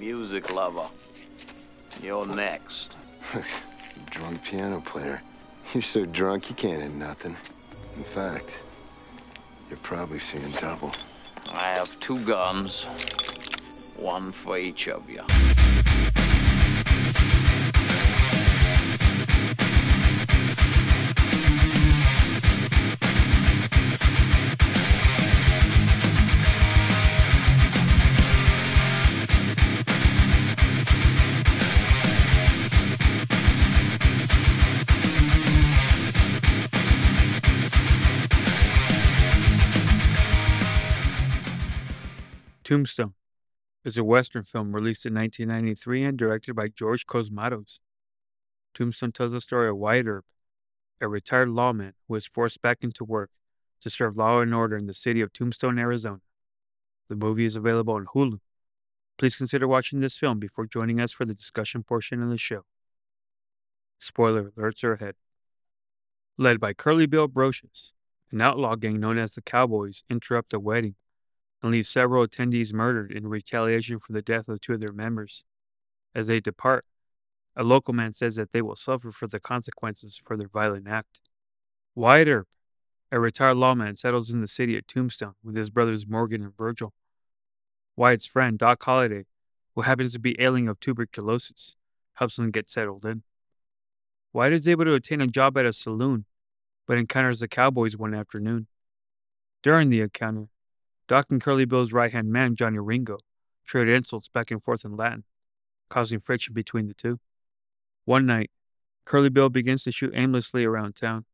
music lover. You're next. drunk piano player. You're so drunk you can't hit nothing. In fact, you're probably seeing double. I have two guns, one for each of you. Tombstone is a Western film released in 1993 and directed by George Cosmatos. Tombstone tells the story of Wyatt Earp, a retired lawman who is forced back into work to serve law and order in the city of Tombstone, Arizona. The movie is available on Hulu. Please consider watching this film before joining us for the discussion portion of the show. Spoiler alerts are ahead. Led by Curly Bill Brocius, an outlaw gang known as the Cowboys interrupt a wedding and leave several attendees murdered in retaliation for the death of two of their members. As they depart, a local man says that they will suffer for the consequences for their violent act. Wyatt Earp, a retired lawman, settles in the city of Tombstone with his brothers Morgan and Virgil. Wyatt's friend, Doc Holliday, who happens to be ailing of tuberculosis, helps them get settled in. Wyatt is able to obtain a job at a saloon, but encounters the cowboys one afternoon. During the encounter, Doc and Curly Bill's right hand man, Johnny Ringo, trade insults back and forth in Latin, causing friction between the two. One night, Curly Bill begins to shoot aimlessly around town.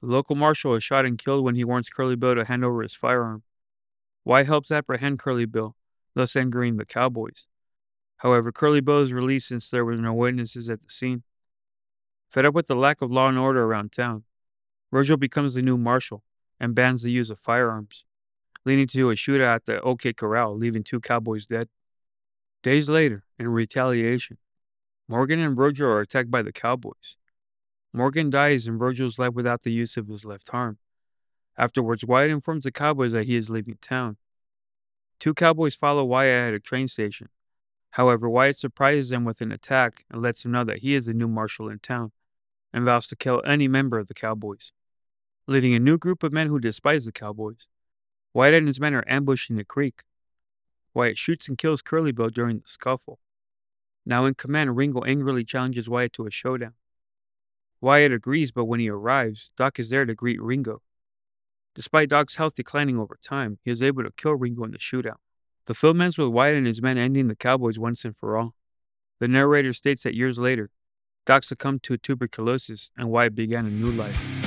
The local marshal is shot and killed when he warns Curly Bill to hand over his firearm. Wyatt helps apprehend Curly Bill, thus angering the cowboys. However, Curly Bill is released since there were no witnesses at the scene. Fed up with the lack of law and order around town, Virgil becomes the new marshal and bans the use of firearms leading to a shootout at the OK Corral, leaving two cowboys dead. Days later, in retaliation, Morgan and Virgil are attacked by the cowboys. Morgan dies and Virgil is left without the use of his left arm. Afterwards, Wyatt informs the cowboys that he is leaving town. Two cowboys follow Wyatt at a train station. However, Wyatt surprises them with an attack and lets them know that he is the new marshal in town and vows to kill any member of the cowboys, leading a new group of men who despise the cowboys. Wyatt and his men are ambushed in the creek. Wyatt shoots and kills Curly Bill during the scuffle. Now in command, Ringo angrily challenges Wyatt to a showdown. Wyatt agrees, but when he arrives, Doc is there to greet Ringo. Despite Doc's health declining over time, he is able to kill Ringo in the shootout. The film ends with Wyatt and his men ending the Cowboys once and for all. The narrator states that years later, Doc succumbed to tuberculosis and Wyatt began a new life.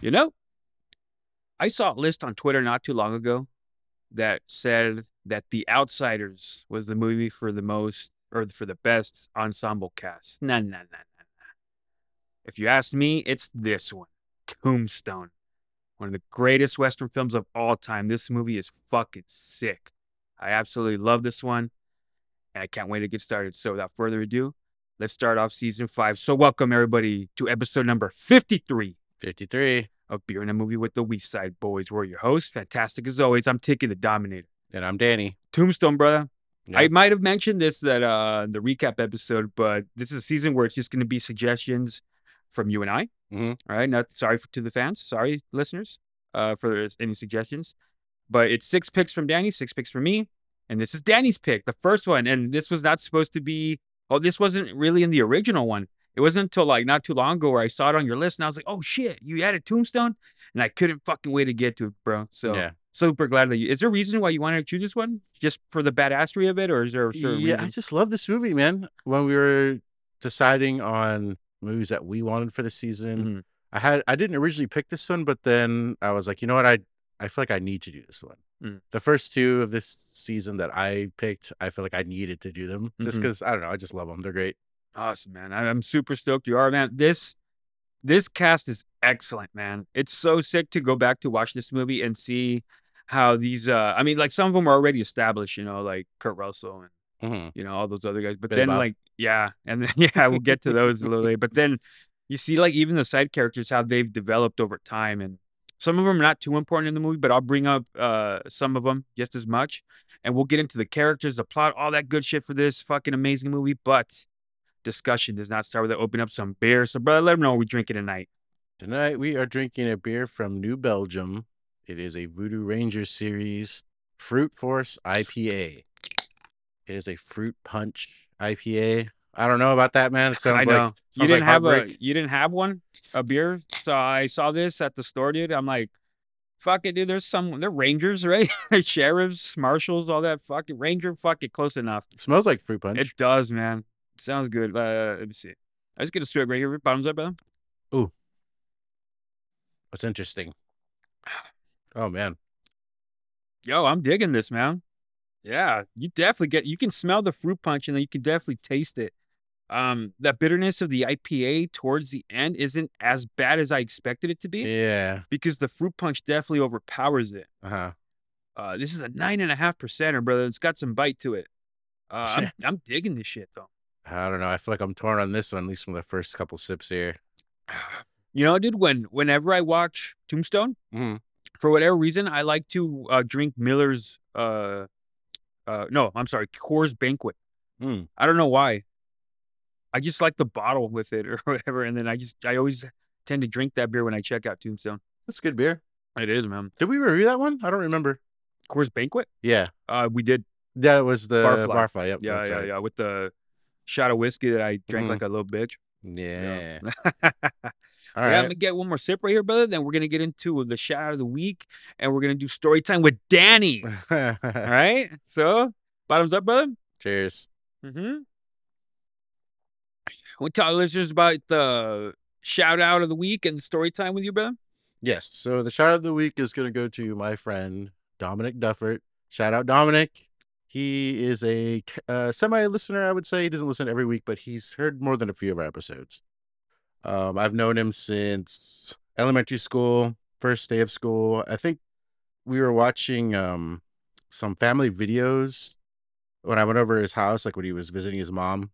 You know, I saw a list on Twitter not too long ago that said that The Outsiders was the movie for the most or for the best ensemble cast. Nah, nah, nah, nah, nah. If you ask me, it's this one Tombstone. One of the greatest Western films of all time. This movie is fucking sick. I absolutely love this one. And I can't wait to get started. So without further ado, let's start off season five. So welcome everybody to episode number 53 53. Of Beer in a Movie with the West Side Boys. We're your hosts. Fantastic as always. I'm Tiki the Dominator. And I'm Danny. Tombstone, brother. Yep. I might have mentioned this that uh the recap episode, but this is a season where it's just going to be suggestions from you and I. Mm-hmm. All right, not sorry for, to the fans, sorry listeners, uh, for any suggestions. But it's six picks from Danny, six picks from me, and this is Danny's pick, the first one. And this was not supposed to be. Oh, this wasn't really in the original one. It wasn't until like not too long ago where I saw it on your list and I was like, oh shit, you added Tombstone? And I couldn't fucking wait to get to it, bro. So yeah. super glad that you. Is there a reason why you wanted to choose this one? Just for the badassery of it, or is there? yeah, reason? Yeah, I just love this movie, man. When we were deciding on movies that we wanted for the season, mm-hmm. I had I didn't originally pick this one, but then I was like, you know what, I I feel like I need to do this one. Mm. The first two of this season that I picked, I feel like I needed to do them just because mm-hmm. I don't know, I just love them. They're great. Awesome, man. I'm super stoked you are, man. This this cast is excellent, man. It's so sick to go back to watch this movie and see how these uh I mean like some of them are already established, you know, like Kurt Russell and mm-hmm. you know, all those other guys. But then like yeah, and then yeah, we'll get to those a little later. But then you see like even the side characters how they've developed over time and some of them are not too important in the movie but i'll bring up uh some of them just as much and we'll get into the characters the plot all that good shit for this fucking amazing movie but discussion does not start with opening up some beer so brother let them know what we're drinking tonight Tonight we are drinking a beer from New Belgium. It is a Voodoo Ranger series Fruit Force IPA. It is a fruit punch IPA. I don't know about that, man. It sounds i know like you didn't like have a you didn't have one a beer so i saw this at the store dude i'm like fuck it dude there's some they're rangers right they're sheriffs marshals all that fucking ranger fuck it close enough It smells like fruit punch. It does, man. Sounds good. Uh, let me see. I just get a straight right here. Bottoms up, brother. That's interesting? Oh man, Yo, I'm digging this, man. Yeah, you definitely get. You can smell the fruit punch, and then you can definitely taste it. Um, that bitterness of the IPA towards the end isn't as bad as I expected it to be yeah. because the fruit punch definitely overpowers it. Uh huh. Uh, this is a nine and a half percenter, brother. It's got some bite to it. Uh, I'm, I'm digging this shit though. I don't know. I feel like I'm torn on this one, at least from the first couple sips here. You know, dude. When whenever I watch Tombstone, Mm. for whatever reason, I like to uh, drink Miller's. Uh, uh, no, I'm sorry, Coors Banquet. Mm. I don't know why. I just like the bottle with it or whatever, and then I just I always tend to drink that beer when I check out Tombstone. That's good beer. It is, man. Did we review that one? I don't remember. Coors Banquet. Yeah, Uh, we did. that was the Barfly. Barfly. Yep. Yeah, yeah, right. yeah. With the shot of whiskey that I drank Mhm. like a little bitch. Yeah. All All yeah, I'm gonna get one more sip right here, brother. Then we're gonna get into the shout out of the week, and we're gonna do story time with Danny. All right. So, bottoms up, brother. Cheers. Mm-hmm. To tell our listeners about the shout out of the week and the story time with you, brother? Yes. So the shout out of the week is going to go to my friend Dominic Duffert. Shout out Dominic. He is a uh, semi listener, I would say. He doesn't listen every week, but he's heard more than a few of our episodes. Um, I've known him since elementary school, first day of school. I think we were watching um, some family videos when I went over his house, like when he was visiting his mom.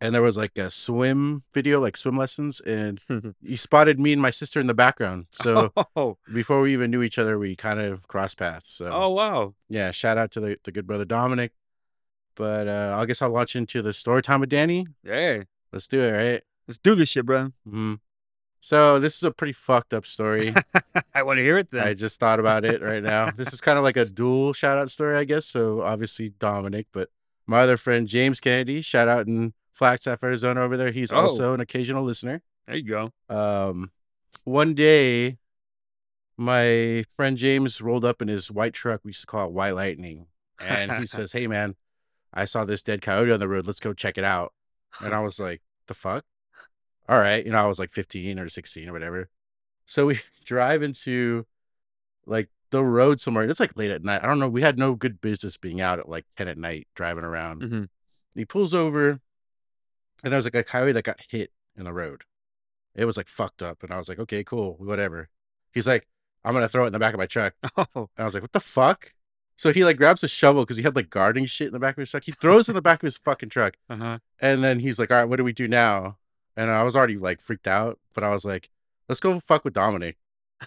And there was like a swim video, like swim lessons, and he spotted me and my sister in the background. So oh, before we even knew each other, we kind of crossed paths. So oh wow. yeah, shout out to the, the good brother Dominic. But uh, I guess I'll launch into the story time with Danny. Hey, Let's do it, right? let's do this shit, brother. hmm So this is a pretty fucked up story. I want to hear it then. I just thought about it right now. This is kind of like a dual shout out story, I guess. So obviously Dominic, but my other friend James Kennedy, shout out in Flagstaff, Arizona over there. He's Oh. also an occasional listener. there you go. um one day my friend james rolled up in his white truck. We used to call it white lightning. And he says hey man i saw this dead coyote on the road. Let's go check it out. And i was like the fuck? All right. You know i was like 15 or 16 or whatever. So we drive into like the road somewhere. It's like late at night. I don't know. We had no good business being out at like 10 at night driving around. Mhm. he pulls over and there was like a coyote that got hit in the road. It was like fucked up and i was like okay cool whatever. He's like i'm gonna throw it in the back of my truck. Oh, and i was like what the fuck? So he like grabs a shovel because he had like gardening shit in the back of his truck. He throws it in the back of his fucking truck. Uh huh. and then he's like all right what do we do now? And i was already like freaked out but i was like let's go fuck with dominic.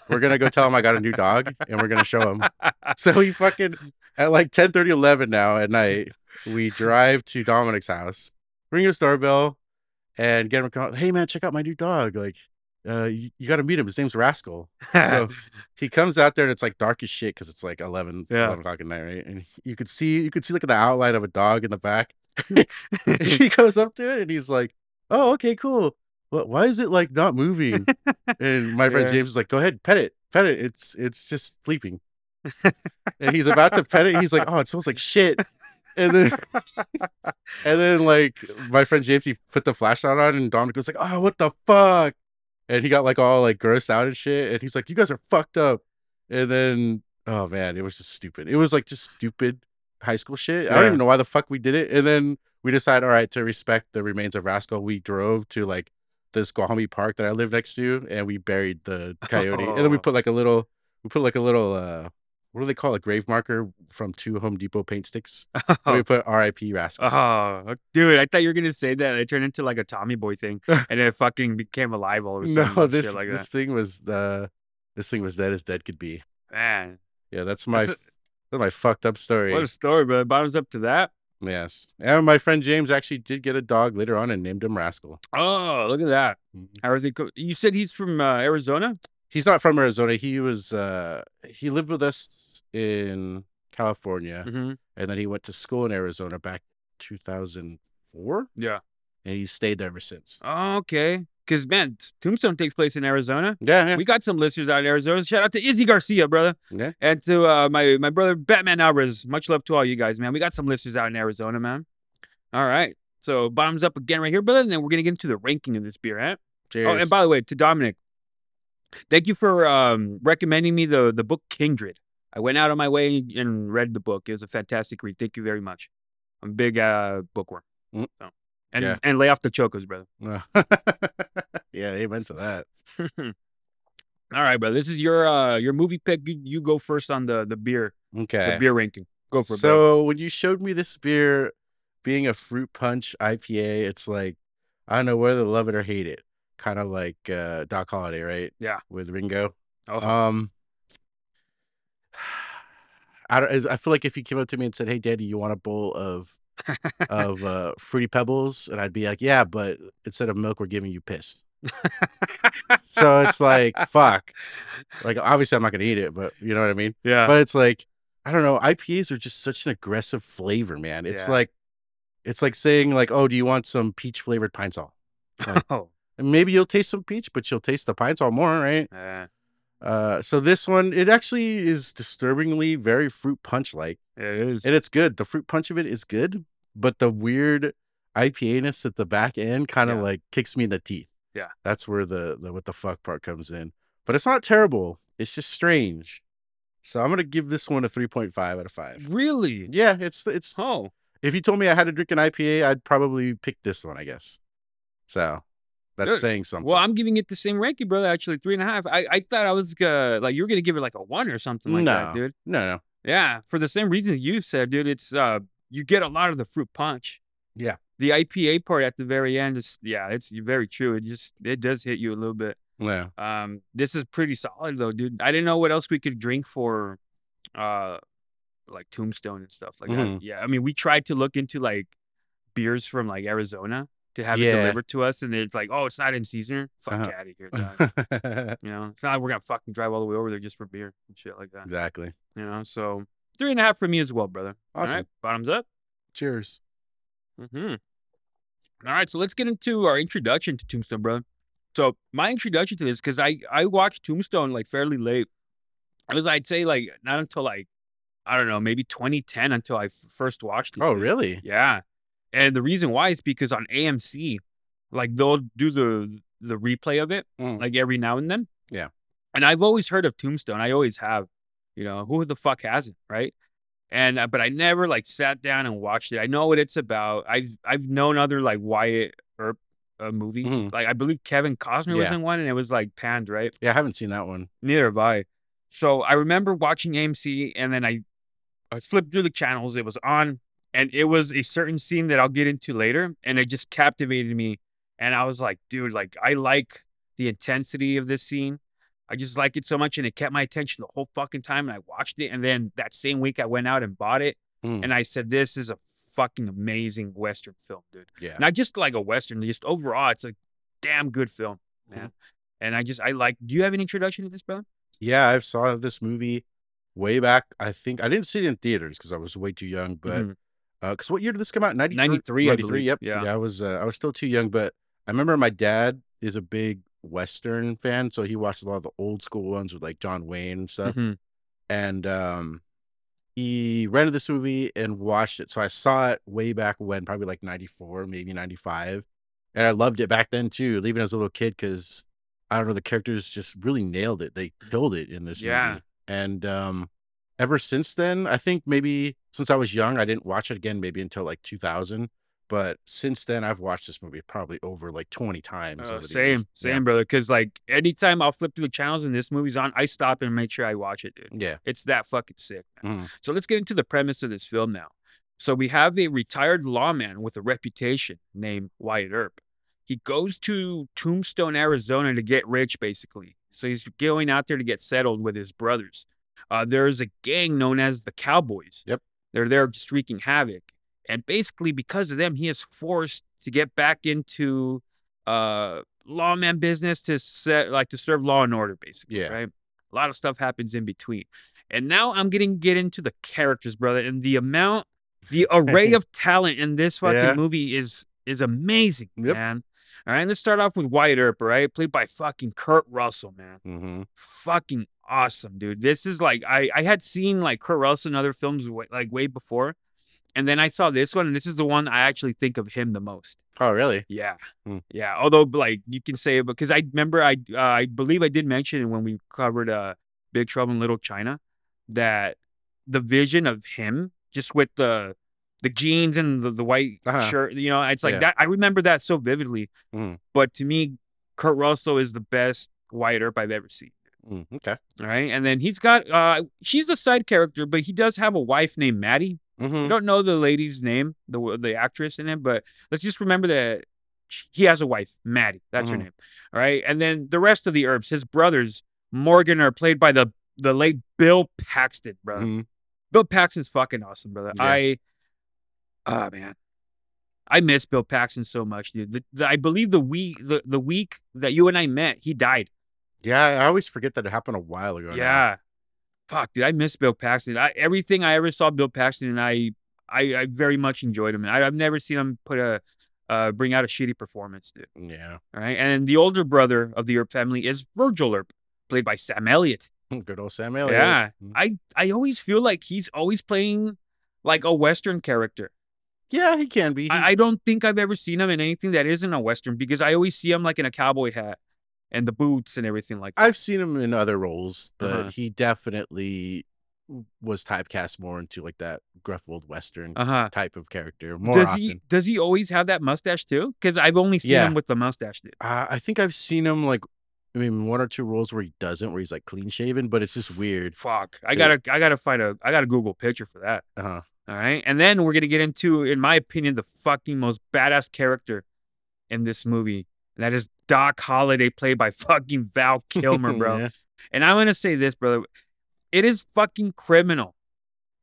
We're gonna go tell him i got a new dog and we're gonna show him. So we fucking at like 10 30 11 now at night we drive to dominic's house ring his doorbell and get him come out, hey man check out my new dog like uh you, you got to meet him his name's rascal. So he comes out there and it's like dark as shit because it's like 11, Yeah. 11 o'clock at night right? And you could see you could see like the outline of a dog in the back. He goes up to it and he's like oh okay cool. What why is it like not moving? And my friend Yeah. james is like go ahead pet it pet it. It's it's just sleeping. And he's about to pet it he's like oh it smells like shit and then and then like my friend james he put the flashlight on and dominic was like oh what the fuck? And he got like all like grossed out and shit. And he's like you guys are fucked up. And then oh man it was just stupid. It was like just stupid high school shit. I don't Yeah. even know why the fuck we did it. And then we decided all right to respect the remains of rascal we drove to like this Guahami park that i live next to and we buried the coyote. And then we Oh. put like a little we put like a little uh what do they call it? a grave marker from two Home Depot paint sticks. Where we put R.I.P. Rascal. Oh, dude, I thought you were gonna say that. It turned into like a Tommy Boy thing, and it fucking became alive all of a sudden. no, this like this thing was the this thing was dead as dead could be. Man, Yeah, that's my That's that's my fucked up story. what a story, but bottoms up to that. Yes, and my friend James actually did get a dog later on and named him Rascal. Oh, look at that. Mhm. How are they? Co- you said he's from uh, Arizona. He's not from Arizona. He was uh he lived with us in California, Mm-hmm. and then he went to school in Arizona back 2004, Yeah. and he stayed there ever since. Oh, okay. Because man, Tombstone takes place in Arizona. Yeah, yeah. We got some listeners out in Arizona. Shout out to Izzy Garcia, brother. Yeah. And to uh, my my brother Batman Alvarez. Much love to all you guys, man. We got some listeners out in Arizona, man. All right. So bottoms up again right here, brother. And then we're gonna get into the ranking of this beer, huh? Cheers. Oh, and by the way, to Dominic, thank you for um, recommending me the the book Kindred. I went out of my way and read the book. It was a fantastic read. Thank you very much. I'm a big uh, bookworm. Mm. So, and Yeah. and lay off the chocos, brother. yeah, amen to that. All right, brother. This is your uh your movie pick. You, you go first on the the beer the Okay. beer ranking. Go for it. So when you showed me this beer being a fruit punch IPA, it's like I don't know whether to love it or hate it. Kind of like uh Doc Holliday, right? Yeah. With Ringo. Oh, Um I don't I feel like if you came up to me and said, "Hey daddy, you want a bowl of of uh fruity pebbles?" and I'd be like, "Yeah, but instead of milk, we're giving you piss." so it's like, fuck. Like obviously I'm not going to eat it, but you know what I mean? yeah. but it's like I don't know. IPAs are just such an aggressive flavor, man. It's Yeah. like it's like saying like, "Oh, do you want some peach flavored pine sol?" like- oh, And maybe you'll taste some peach, but you'll taste the pine sol more, right? uh, Uh, so this one, it actually is disturbingly very fruit punch like, it is. and it's good. The fruit punch of it is good, but the weird IPA ness at the back end kind of Yeah. like kicks me in the teeth. Yeah. that's where the the what the fuck part comes in. But it's not terrible. It's just strange. So I'm gonna give this one a 3.5 out of five. Really? Yeah, it's it's. Oh, If you told me I had to drink an IPA, I'd probably pick this one, I guess. So that's saying something. well, I'm giving it the same ranking, brother. Actually, three and a half. I, I thought I was uh, like you were gonna give it like a one or something like that, No. dude. no, no. Yeah, for the same reason you said, dude. It's uh, you get a lot of the fruit punch. Yeah. The IPA part at the very end is yeah, it's very true. It just it does hit you a little bit. Yeah. Um, this is pretty solid though, dude. I didn't know what else we could drink for, uh, like Tombstone and stuff like Mhm. that. Yeah, I mean, we tried to look into like beers from like Arizona to have it delivered to us, and it's like, oh, it's not in season. Fuck Uh-huh. out of here, dog. you know, it's not like we're gonna fucking drive all the way over there just for beer and shit like that. exactly. You know, so three and a half for me as well, brother. Awesome. All right, bottoms up. Cheers. hmm All right, so let's get into our introduction to Tombstone, bro. So my introduction to this, because I I watched Tombstone like fairly late. It was I'd say like not until like I don't know maybe 2010 until I f- first watched it. Oh, really? Yeah, and the reason why is because on AMC, like they'll do the the replay of it Mm. like every now and then. Yeah. and I've always heard of Tombstone. I always have. You know who the fuck hasn't, right? and uh, but I never like sat down and watched it. I know what it's about. I've I've known other like Wyatt Earp uh, movies. Mhm. Like I believe Kevin Costner was in one, and it was like panned, right? Yeah, I haven't seen that one. Neither have I. So I remember watching AMC, and then I I flipped through the channels. It was on, and it was a certain scene that I'll get into later, and it just captivated me. And I was like, dude, like I like the intensity of this scene. I just like it so much, and it kept my attention the whole fucking time. And I watched it, and then that same week I went out and bought it, Mm. and I said, "This is a fucking amazing western film, dude. Yeah. Not just like a western, just overall, it's a damn good film, man." And I just I like. Do you have an introduction to this, brother? Yeah, I saw this movie way back. I think I didn't see it in theaters because I was way too young. But Mhm. Because what year did this come out? 93? 93, 93, believe. Yep. Yeah. I was uh, I was still too young, but I remember my dad is a big Western fan, so he watched a lot of the old school ones with like John Wayne and stuff. Mhm. And um, he rented this movie and watched it. So I saw it way back when, probably like '94, maybe '95, and I loved it back then too, even as a little kid, because I don't know, the characters just really nailed it. They killed it in this Yeah. movie. And um, ever since then, I think maybe since I was young, I didn't watch it again maybe until like 2000. But since then, I've watched this movie probably over like 20 times. Over same, same, brother. Because like anytime I'll flip through the channels and this movie's on, I stop and make sure I watch it, dude. Yeah. It's that fucking sick. Mhm. So let's get into the premise of this film now. So we have a retired lawman with a reputation named Wyatt Earp. He goes to Tombstone, Arizona to get rich, basically. So he's going out there to get settled with his brothers. Uh, there's a gang known as the Cowboys. Yep. They're there just wreaking havoc. And basically, because of them, he is forced to get back into uh, lawman business to set, like to serve law and order, basically. Yeah. Right. A lot of stuff happens in between. And now I'm getting get into the characters, brother, and the amount, the array of talent in this fucking Yeah. movie is is amazing, Yep. man. All right, let's start off with Wyatt Earp, right? played by fucking Kurt Russell, man. hmm Fucking awesome, dude. This is like I I had seen like Kurt Russell in other films way, like way before, and then I saw this one, and this is the one I actually think of him the most. Oh, really? Yeah, Hmm. yeah. Although like you can say it because I remember I uh, I believe I did mention it when we covered uh Big Trouble in Little China that the vision of him just with the the jeans and the, the white Uh-huh. shirt, you know, it's like Yeah. that. I remember that so vividly. Mhm. But to me, Kurt Russell is the best Wyatt Earp I've ever seen. Mm, okay. All right, and then he's got uh she's a side character, but he does have a wife named Maddie. I hmm don't know the lady's name, the the actress in it, but let's just remember that he has a wife, Maddie. That's her Mhm. name. All right, and then the rest of the Earps, his brothers, Morgan, are played by the the late Bill Paxton, bro. hmm Bill Paxton's fucking awesome, brother. Yeah. I, oh man, I miss Bill Paxton so much, dude. The, the, I believe the week the, the week that you and I met, he died. Yeah, I always forget that it happened a while ago. now. Yeah. Fuck, dude, I miss Bill Paxton. I, everything I ever saw Bill Paxton, and I, I, I very much enjoyed him. I, I've never seen him put a, uh, bring out a shitty performance, dude. Yeah. All right, and the older brother of the Earp family is Virgil Earp, played by Sam Elliott. Good old Sam Elliott. Yeah, Mm. I, I always feel like he's always playing like a Western character. Yeah, he can be. He- I, I don't think I've ever seen him in anything that isn't a Western because I always see him like in a cowboy hat and the boots and everything like that. I've seen him in other roles, but Uh-huh. he definitely was typecast more into like that gruff old western Uh huh. type of character more Does often. he does he always have that mustache too? Because I've only seen Yeah. him with the mustache, dude. Uh, I think I've seen him like, I mean, one or two roles where he doesn't, where he's like clean shaven, but it's just weird. Fuck, I gotta I gotta find a I gotta Google picture for that. Uh-huh. All right, and then we're gonna get into, in my opinion, the fucking most badass character in this movie, and that is Doc Holliday, played by fucking Val Kilmer, bro. Yeah. And I'm gonna say this, brother. It is fucking criminal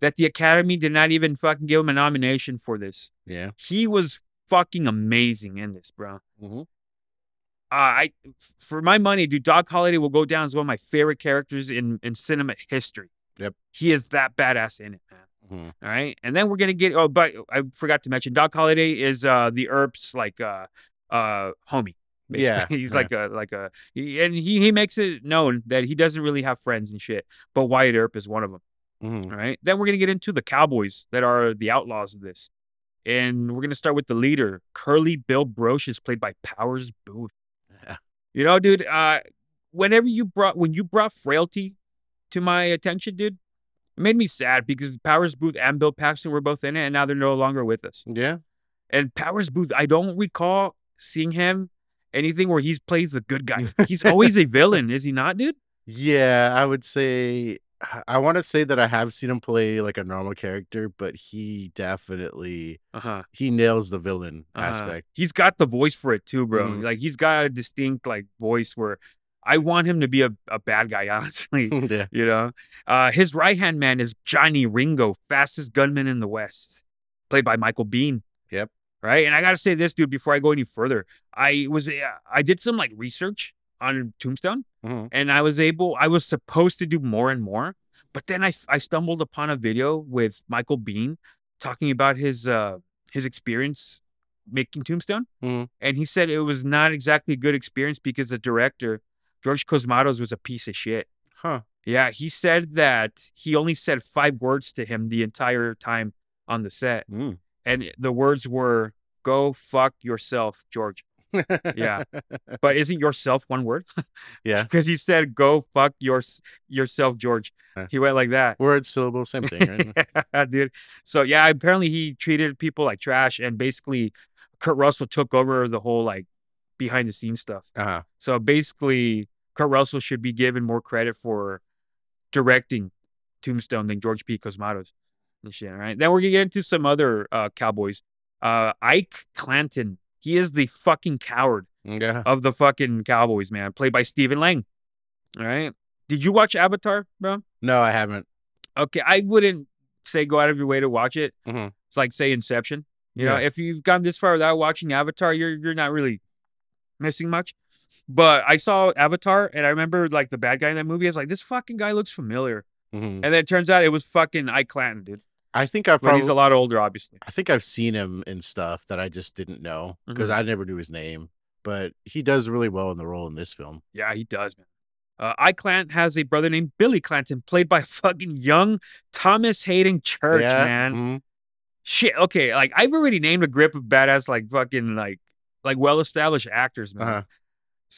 that the Academy did not even fucking give him a nomination for this. Yeah. He was fucking amazing in this, bro. Mhm. Uh, I, for my money, dude, Doc Holliday will go down as one of my favorite characters in in cinema history. Yep. he is that badass in it, man. Mhm. All right, and then we're gonna get. Oh, but I forgot to mention, Doc Holliday is uh the Earps like uh uh homie. Basically. Yeah, he's yeah. like a like a, he, and he he makes it known that he doesn't really have friends and shit. But Wyatt Earp is one of them. Mhm. All right. Then we're gonna get into the Cowboys that are the outlaws of this, and we're gonna start with the leader, Curly Bill Broche, is played by Powers Boothe. Yeah. You know, dude. Uh, whenever you brought when you brought Frailty to my attention, dude, it made me sad because Powers Boothe and Bill Paxton were both in it, and now they're no longer with us. Yeah. And Powers Boothe, I don't recall seeing him anything where he plays the good guy. He's always a villain, is he not, dude? Yeah. I would say, I want to say that I have seen him play like a normal character, but he definitely, Uh huh. he nails the villain Uh-huh. aspect. He's got the voice for it too, bro. Mhm. Like he's got a distinct like voice where I want him to be a, a bad guy, honestly. yeah. you know, uh, his right hand man is Johnny Ringo, fastest gunman in the West, played by Michael Biehn. Yep. Right, and I gotta say this, dude. Before I go any further, I was uh, I did some like research on Tombstone, Mhm. and I was able. I was supposed to do more and more, but then I I stumbled upon a video with Michael Biehn talking about his uh his experience making Tombstone, Mhm. and he said it was not exactly a good experience because the director George Cosmatos was a piece of shit. Huh. Yeah, he said that he only said five words to him the entire time on the set, Mm. and the words were "Go fuck yourself, George." Yeah. But isn't yourself one word? yeah. Because he said, "Go fuck your yourself, George." Huh. He went like that. Word, syllable, same thing, right? yeah, dude. So yeah, apparently he treated people like trash, and basically, Kurt Russell took over the whole like behind the scenes stuff. uh-huh. So basically, Kurt Russell should be given more credit for directing Tombstone than George P. Cosmatos and shit. Right. Then we're gonna get into some other uh, cowboys. Uh, Ike Clanton. He is the fucking coward Yeah. of the fucking Cowboys, man. Played by Stephen Lang. All right. Did you watch Avatar, bro? No, I haven't. Okay, I wouldn't say go out of your way to watch it. Mhm. It's like say Inception. You know, if you've gone this far without watching Avatar, you're you're not really missing much. But I saw Avatar and I remember like the bad guy in that movie. I was like, this fucking guy looks familiar. Mhm. And then it turns out it was fucking Ike Clanton, dude. I think I've But he's a lot older, obviously. I think I've seen him in stuff that I just didn't know because Mhm. I never knew his name. But he does really well in the role in this film. Yeah, he does, man. Uh, Ike Clanton has a brother named Billy Clanton, played by fucking young Thomas Haden Church, yeah. man. mhm. Shit. Okay, like I've already named a grip of badass, like fucking, like like well established actors, man. Uh-huh.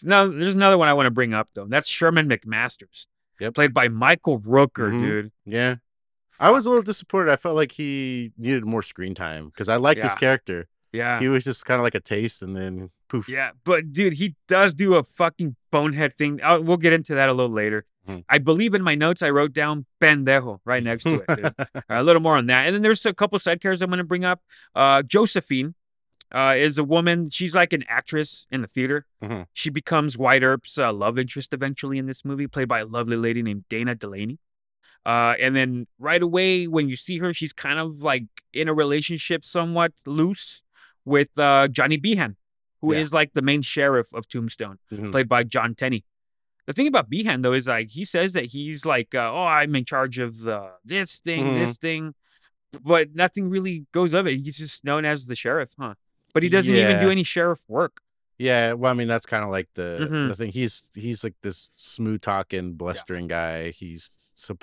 Now there's another one I want to bring up though. That's Sherman McMasters. Yep. Played by Michael Rooker, Mhm. dude. Yeah. I was a little disappointed. I felt like he needed more screen time because I liked his character. Yeah. He was just kind of like a taste and then poof. Yeah, but dude, he does do a fucking bonehead thing. i we'll get into that a little later. Mhm. I believe in my notes I wrote down pendejo right next to it. a little more on that, and then there's a couple side characters I'm going to bring up. Uh, Josephine uh, is a woman. She's like an actress in the theater. Mhm. She becomes Wyatt Earp's uh, love interest eventually in this movie, played by a lovely lady named Dana Delany. Uh, and then right away when you see her, she's kind of like in a relationship, somewhat loose with uh, Johnny Behan, who is Yeah. like the main sheriff of Tombstone, Mhm. played by Jon Tenney. The thing about Behan though is like he says that he's like, uh, oh, I'm in charge of the this thing, Mhm. this thing, but nothing really goes of it. He's just known as the sheriff, huh? But he doesn't even do any sheriff work. Yeah, well, I mean that's kind of like the Mhm. the thing. He's he's like this smooth talking, blustering guy. He's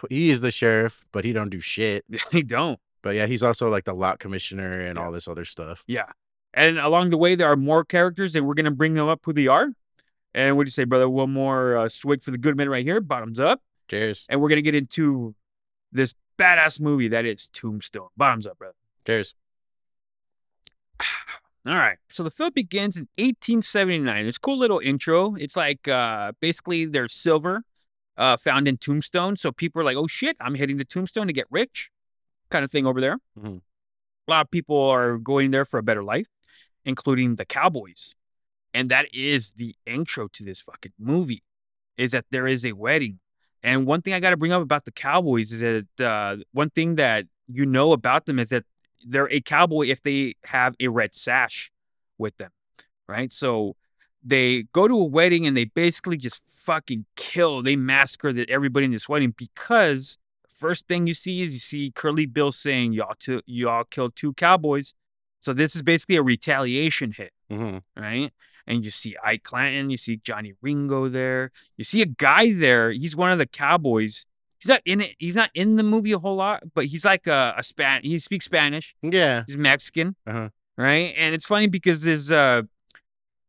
he is the sheriff, but he don't do shit. he don't. But yeah, he's also like the lot commissioner and Yeah. all this other stuff. Yeah. And along the way, there are more characters, and we're gonna bring them up who they are. And what do you say, brother? One more uh, swig for the good minute right here. Bottoms up, Cheers, and we're gonna get into this badass movie that is Tombstone. Bottoms up, brother. cheers. All right. So the film begins in 1879. It's a cool little intro. It's like uh basically there's silver uh found in Tombstone. So people are like, oh shit, I'm heading to Tombstone to get rich. Kind of thing over there. Mhm. A lot of people are going there for a better life, including the cowboys. And that is the intro to this fucking movie. Is that there is a wedding. And one thing I got to bring up about the Cowboys is that uh, one thing that you know about them is that they're a cowboy if they have a red sash with them, right? So they go to a wedding and they basically just fucking kill. They massacre the, everybody in this wedding because first thing you see is you see Curly Bill saying y'all two, y'all killed two cowboys. So this is basically a retaliation hit hmm right? And you see Ike Clanton, you see Johnny Ringo there, you see a guy there. He's one of the cowboys. He's not in it. He's not in the movie a whole lot, but he's like a, a span. He speaks Spanish. Yeah, He's Mexican, Uh-huh. right? And it's funny because there's uh,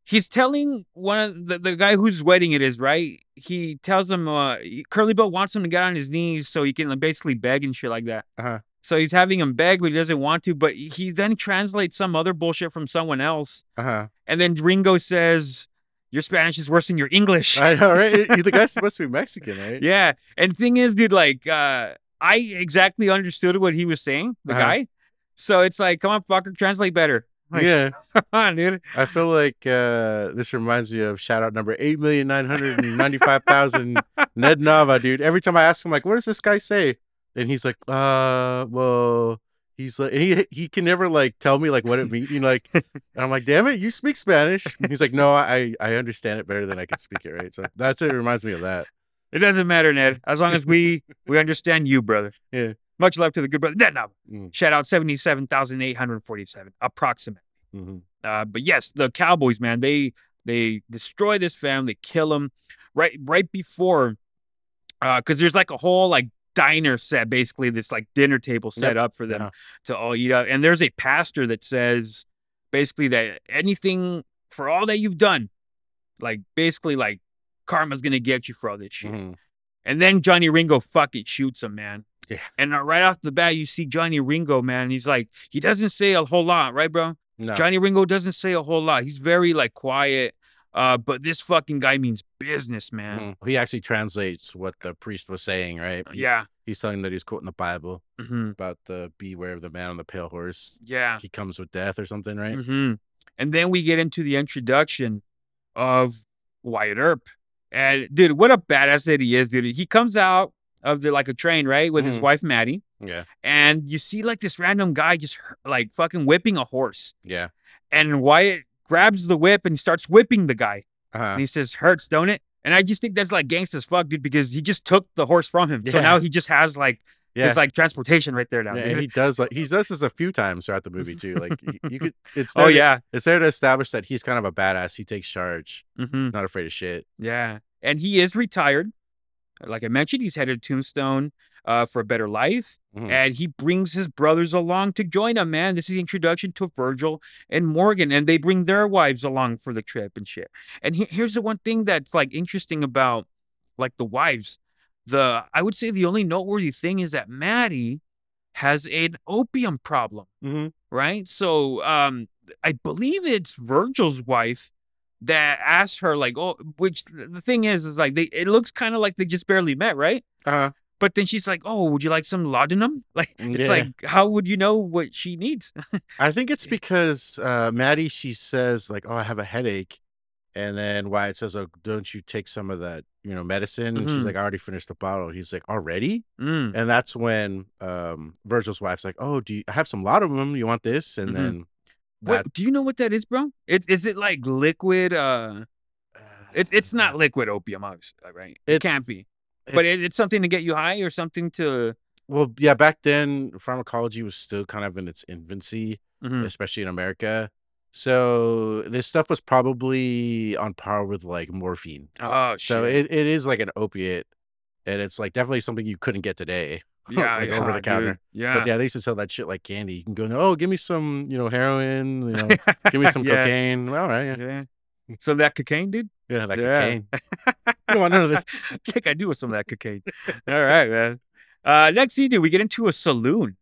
he's telling one of the, the guy whose wedding it is, right? He tells him uh, Curly Bill wants him to get on his knees so he can like, basically beg and shit like that. Uh-huh. So he's having him beg, but he doesn't want to. But he then translates some other bullshit from someone else. uh huh. And then Ringo says, Your Spanish is worse than your English. I know, right? the guy's supposed to be Mexican, right? yeah. And thing is, dude, like, uh, I exactly understood what he was saying, the Uh-huh. guy. So it's like, come on, fucker, translate better. Like, yeah, Come on, dude. I feel like uh, this reminds me of shout out number eight million nine hundred and ninety five thousand Ned Nava, dude. Every time I ask him, like, what does this guy say? And he's like, uh, well, he's like, he he can never like tell me like what it means. You know, like, and I'm like, damn it, you speak Spanish. And he's like, no, I I understand it better than I can speak it, right? So that's it. Reminds me of that. It doesn't matter, Ned. As long as we we understand you, brother. Yeah. Much love to the good brother. Ned Nava. Mm. Shout out 77,847, approximately. hmm Uh, but yes, the Cowboys, man, they they destroy this fam, they kill them right right before, uh, because there's like a whole like diner set, basically this like dinner table set up for them Yeah. to all eat out, and there's a pastor that says basically that anything for all that you've done. Like basically, like karma's gonna get you for all this shit. Mhm. And then Johnny Ringo fucking shoots him, man. Yeah. And uh, right off the bat, you see Johnny Ringo, man. He's like, he doesn't say a whole lot, right, bro? No. Johnny Ringo doesn't say a whole lot. He's very like quiet. Uh, but this fucking guy means business, man. Mhm. He actually translates what the priest was saying, right? Yeah. He's telling that he's quoting the Bible hmm about the beware of the man on the pale horse. Yeah. He comes with death or something, right? hmm And then we get into the introduction of Wyatt Earp. And dude, what a badass that he is, dude. He comes out of the like a train, right, with his Mhm. wife Maddie, Yeah. and you see like this random guy just like fucking whipping a horse. Yeah. And Wyatt grabs the whip and starts whipping the guy. Uh-huh. And he says, Hurts, don't it? And I just think that's like gangsta as fuck, dude, because he just took the horse from him. So now he just has like Yeah. his like transportation right there now. Yeah, and he does like he does this a few times throughout the movie too. Like you, you could, it's oh there to- yeah. it's there to establish that he's kind of a badass. He takes charge, hmm not afraid of shit. Yeah. And he is retired. Like I mentioned, he's headed to Tombstone uh, for a better life. Mhm. And he brings his brothers along to join him, man. This is the introduction to Virgil and Morgan. And they bring their wives along for the trip and shit. And he- here's the one thing that's like interesting about like the wives. The I would say the only noteworthy thing is that Maddie has an opium problem Mhm. right? So um I believe it's Virgil's wife that asked her like, oh, which the thing is is like they it looks kind of like they just barely met, right? Uh-huh. But then she's like, "Oh, would you like some laudanum?" Like it's Yeah. like, how would you know what she needs? I think it's because uh, Maddie she says like, "Oh, I have a headache," and then Wyatt says, "Oh, don't you take some of that, you know, medicine?" And she's Mhm. like, "I already finished the bottle." He's like, "Already?" Mm. And that's when um, Virgil's wife's like, "Oh, do you I have some laudanum? You want this?" And Mhm. then Wait, that- do you know what that is, bro? It is it like liquid? Uh, it's it's not liquid opium, obviously, right? It It's- can't be. But it, it's something to get you high or something to. well, yeah. Back then, pharmacology was still kind of in its infancy. Mhm. especially in America. So this stuff was probably on par with like morphine. Oh, shit. So it, it is like an opiate, and it's like definitely something you couldn't get today. yeah, like yeah, over the dude. counter. Yeah. But yeah, they used to sell that shit like candy. You can go, oh, give me some, you know, heroin, you know, give me some Yeah. cocaine. All right, yeah, Yeah. Some of that cocaine, dude. yeah, that Yeah. cocaine. you don't want none of this. I think I do with some of that cocaine. All right, man. Uh, next scene, dude, we get into a saloon.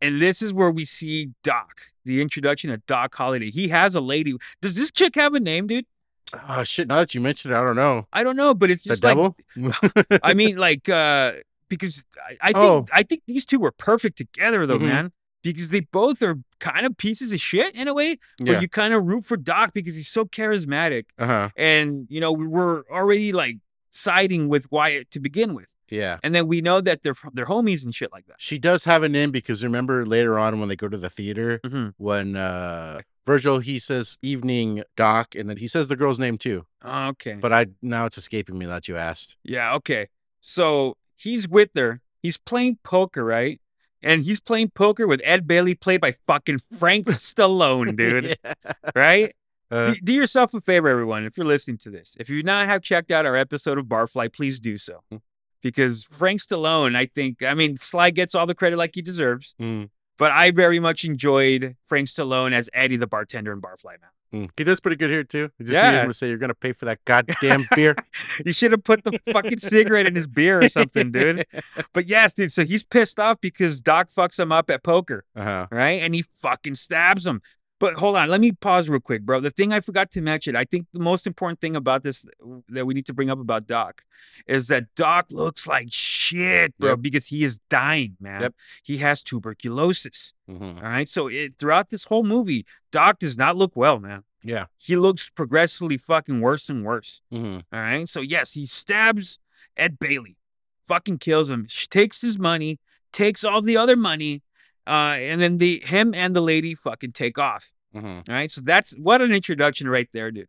And this is where we see Doc, the introduction of Doc Holliday. He has a lady. Does this chick have a name, dude? Oh shit! Now that you mentioned it, I don't know. I don't know, but it's The just like devil. I mean, like, uh, because I, I think Oh. I think these two were perfect together, though, Mhm. man. Because they both are kind of pieces of shit in a way, but yeah. you kind of root for Doc because he's so charismatic, Uh huh. and you know we were already like siding with Wyatt to begin with, Yeah. and then we know that they're they're homies and shit like that. She does have a name because remember later on when they go to the theater, hmm when uh Virgil he says evening Doc, and then he says the girl's name too. Okay, But I now it's escaping me that you asked. yeah, okay. So he's with her. He's playing poker, right? And he's playing poker with Ed Bailey, played by fucking Frank Stallone, dude. Yeah. Right? Uh, do, do yourself a favor, everyone, if you're listening to this. If you not have checked out our episode of Barfly, please do so. Mm. Because Frank Stallone, I think, I mean, Sly gets all the credit like he deserves, mm, but I very much enjoyed Frank Stallone as Eddie the bartender in Barfly, man. Mm. He does pretty good here too. You just Yeah. hear him say you're gonna pay for that goddamn beer. You should have put the fucking cigarette in his beer or something, dude. But yes, dude, so he's pissed off because Doc fucks him up at poker. Uh-huh. right? And he fucking stabs him. But hold on, let me pause real quick, bro. The thing I forgot to mention, I think the most important thing about this that we need to bring up about Doc is that Doc looks like shit, bro, Yep. because he is dying, man. Yep. He has tuberculosis. Mhm. All right. So it, throughout this whole movie, Doc does not look well, man. Yeah. He looks progressively fucking worse and worse. hmm All right. So yes, he stabs Ed Bailey, fucking kills him, sh- takes his money, takes all the other money, uh, and then the him and the lady fucking take off. Hmm All right. So that's what an introduction right there, dude.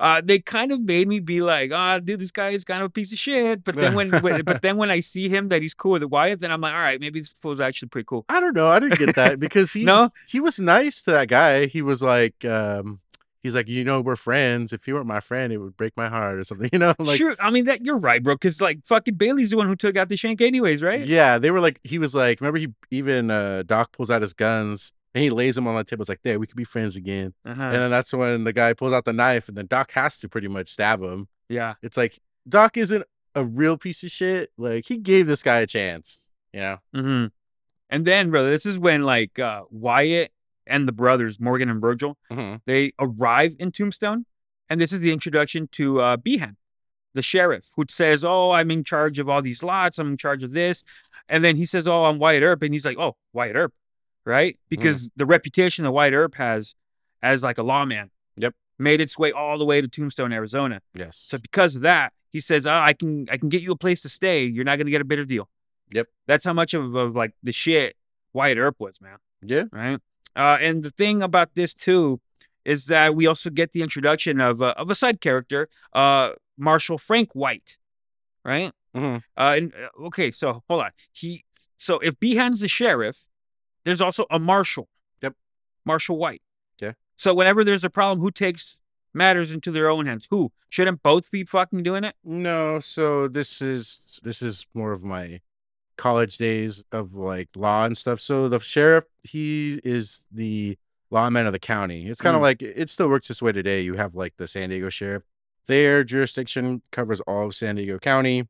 Uh, they kind of made me be like, oh, dude, this guy is kind of a piece of shit. But then when, when but then when I see him that he's cool with Wyatt, then I'm like, all right, maybe this fool's actually pretty cool. I don't know. I didn't get that because he No? he was nice to that guy. He was like, um, he's like, you know, we're friends. If you weren't my friend, it would break my heart or something. You know, like sure, I mean that you're right, bro. Because like fucking Bailey's the one who took out the shank, anyways, right? yeah, they were like, he was like, remember he even uh Doc pulls out his guns. And he lays him on the table. It's like, there, we could be friends again. Uh-huh. And then that's when the guy pulls out the knife, and then Doc has to pretty much stab him. yeah. It's like Doc isn't a real piece of shit. Like he gave this guy a chance. You know? hmm And then, brother, this is when like uh, Wyatt and the brothers, Morgan and Virgil, Mm-hmm. they arrive in Tombstone, and this is the introduction to uh, Behan, the sheriff, who says, "Oh, I'm in charge of all these lots. I'm in charge of this," and then he says, "Oh, I'm Wyatt Earp," and he's like, "Oh, Wyatt Earp, right?" Because the reputation that Wyatt Earp has as like a lawman, Yep. made its way all the way to Tombstone, Arizona. Yes. So because of that, he says, oh, I can I can get you a place to stay. You're not gonna get a better deal. Yep. That's how much of, of like the shit Wyatt Earp was, man. yeah. Right. Uh, and the thing about this too is that we also get the introduction of uh, of a side character, uh, Marshall Frank White, right? Mhm. Uh, and uh, okay, so hold on. He so if Behan's the sheriff, there's also a marshal. Yep. Marshall White. Yeah. So whenever there's a problem, who takes matters into their own hands? Who shouldn't both be fucking doing it? No, so this is this is more of my college days of like law and stuff. So the sheriff, he is the lawman of the county. It's kind of Mm. like it still works this way today. You have like the San Diego sheriff. Their jurisdiction covers all of San Diego County.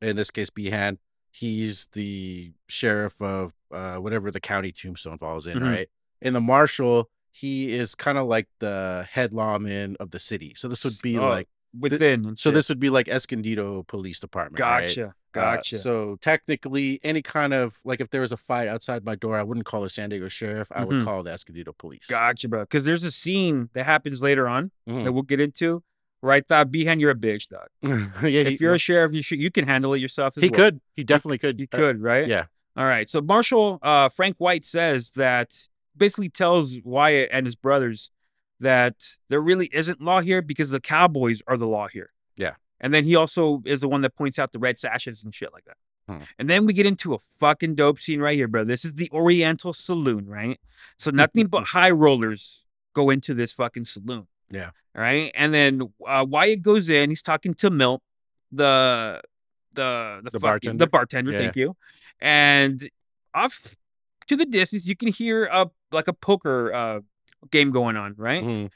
In this case, Behan, he's the sheriff of uh, whatever the county Tombstone falls in, Mhm. right? And the marshal, he is kind of like the head lawman of the city. So this would be Oh, like Within. and so this would be like Escondido Police Department. right? Gotcha. Uh, Gotcha. so technically, any kind of like if there was a fight outside my door, I wouldn't call the San Diego Sheriff. I would Mhm. call the Escondido Police. Gotcha, bro. Because there's a scene that happens later on Mhm. that we'll get into where I thought, Behan, you're a bitch, dog. yeah, if you're a sheriff, you should you can handle it yourself. As he well. could. He definitely could. You Uh, could, right? yeah. All right. So Marshall uh, Frank White says that basically tells Wyatt and his brothers that there really isn't law here because the cowboys are the law here. Yeah. And then he also is the one that points out the red sashes and shit like that. Hmm. And then we get into a fucking dope scene right here, bro. This is the Oriental Saloon, right? So nothing but high rollers go into this fucking saloon. Yeah. All right. And then uh, Wyatt goes in. He's talking to Milt, the the the, The fucking- bartender? The bartender. Yeah. Thank you. And off to the distance, you can hear a like a poker uh, game going on, right? Mhm.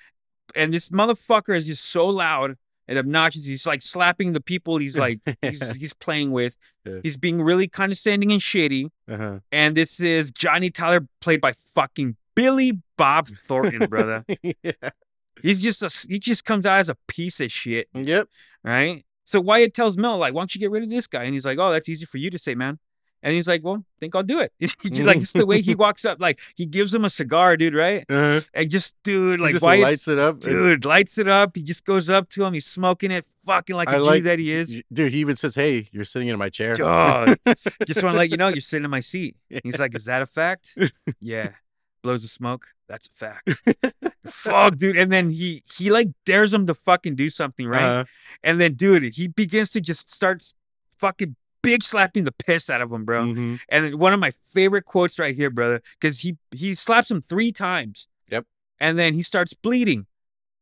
And this motherfucker is just so loud and obnoxious. He's like slapping the people he's like he's he's playing with. Yeah. He's being really condescending and shitty. Uh-huh. And this is Johnny Tyler, played by fucking Billy Bob Thornton, brother. yeah. He's just a he just comes out as a piece of shit, Yep. right? So Wyatt tells Mel like, "Why don't you get rid of this guy?" And he's like, "Oh, that's easy for you to say, man." And he's like, "Well, think I'll do it." Just like it's the way he walks up, like he gives him a cigar, dude, right? Uh-huh. And just dude, like just lights it up. and dude lights it up. He just goes up to him. He's smoking it, fucking like a I G like that he is. Dude, he even says, "Hey, you're sitting in my chair." Dog. just want to let you know you're sitting in my seat. He's like, "Is that a fact?" yeah. Blows the smoke. That's a fact. Fuck, dude. And then he he like dares him to fucking do something, right? Uh-huh. And then, dude, he begins to just start fucking big slapping the piss out of him, bro. Mhm. And one of my favorite quotes right here, brother, because he he slaps him three times. Yep. And then he starts bleeding.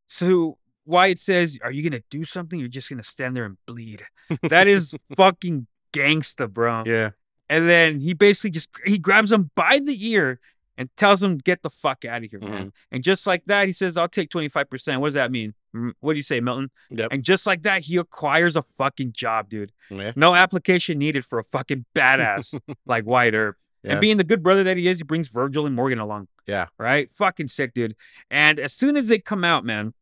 So Wyatt says, "Are you gonna do something? You're just gonna stand there and bleed." That is fucking gangsta, bro. Yeah. And then he basically just he grabs him by the ear and tells him, "Get the fuck out of here, Mm-hmm. man." And just like that, he says, "I'll take twenty five percent." What does that mean? What do you say, Milton? Yep. And just like that, he acquires a fucking job, dude. Yeah. No application needed for a fucking badass like Wyatt Earp. Yeah. And being the good brother that he is, he brings Virgil and Morgan along. Yeah. Right? Fucking sick, dude. And as soon as they come out, man,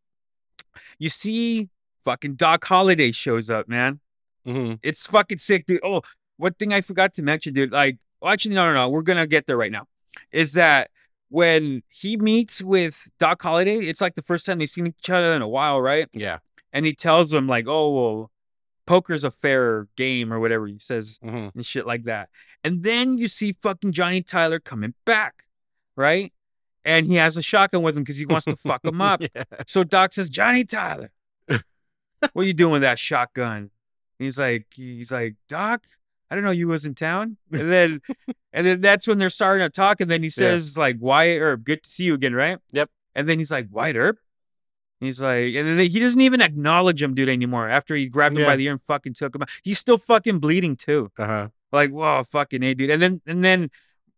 you see fucking Doc Holliday shows up, man. Mhm. It's fucking sick, dude. Oh, one thing I forgot to mention, dude. Like, well, actually, no, no, no. We're gonna get there right now. Is that when he meets with Doc Holliday? It's like the first time they've seen each other in a while, right? Yeah. And he tells him like, "Oh, well, poker's a fair game or whatever." He says Mhm. and shit like that. And then you see fucking Johnny Tyler coming back, right? And he has a shotgun with him because he wants to fuck him up. Yeah. So Doc says, Johnny Tyler, what are you doing with that shotgun? He's like, he's like, Doc, I don't know you was in town. And then and then that's when they're starting to talk. And then he says, like, Wyatt Earp, good to see you again, right? Yep. And then he's like, Wyatt Earp? He's like, and then he doesn't even acknowledge him, dude, anymore. After he grabbed him Yeah. by the ear and fucking took him out. He's still fucking bleeding too. Uh-huh. Like, whoa, fucking A, dude. And then and then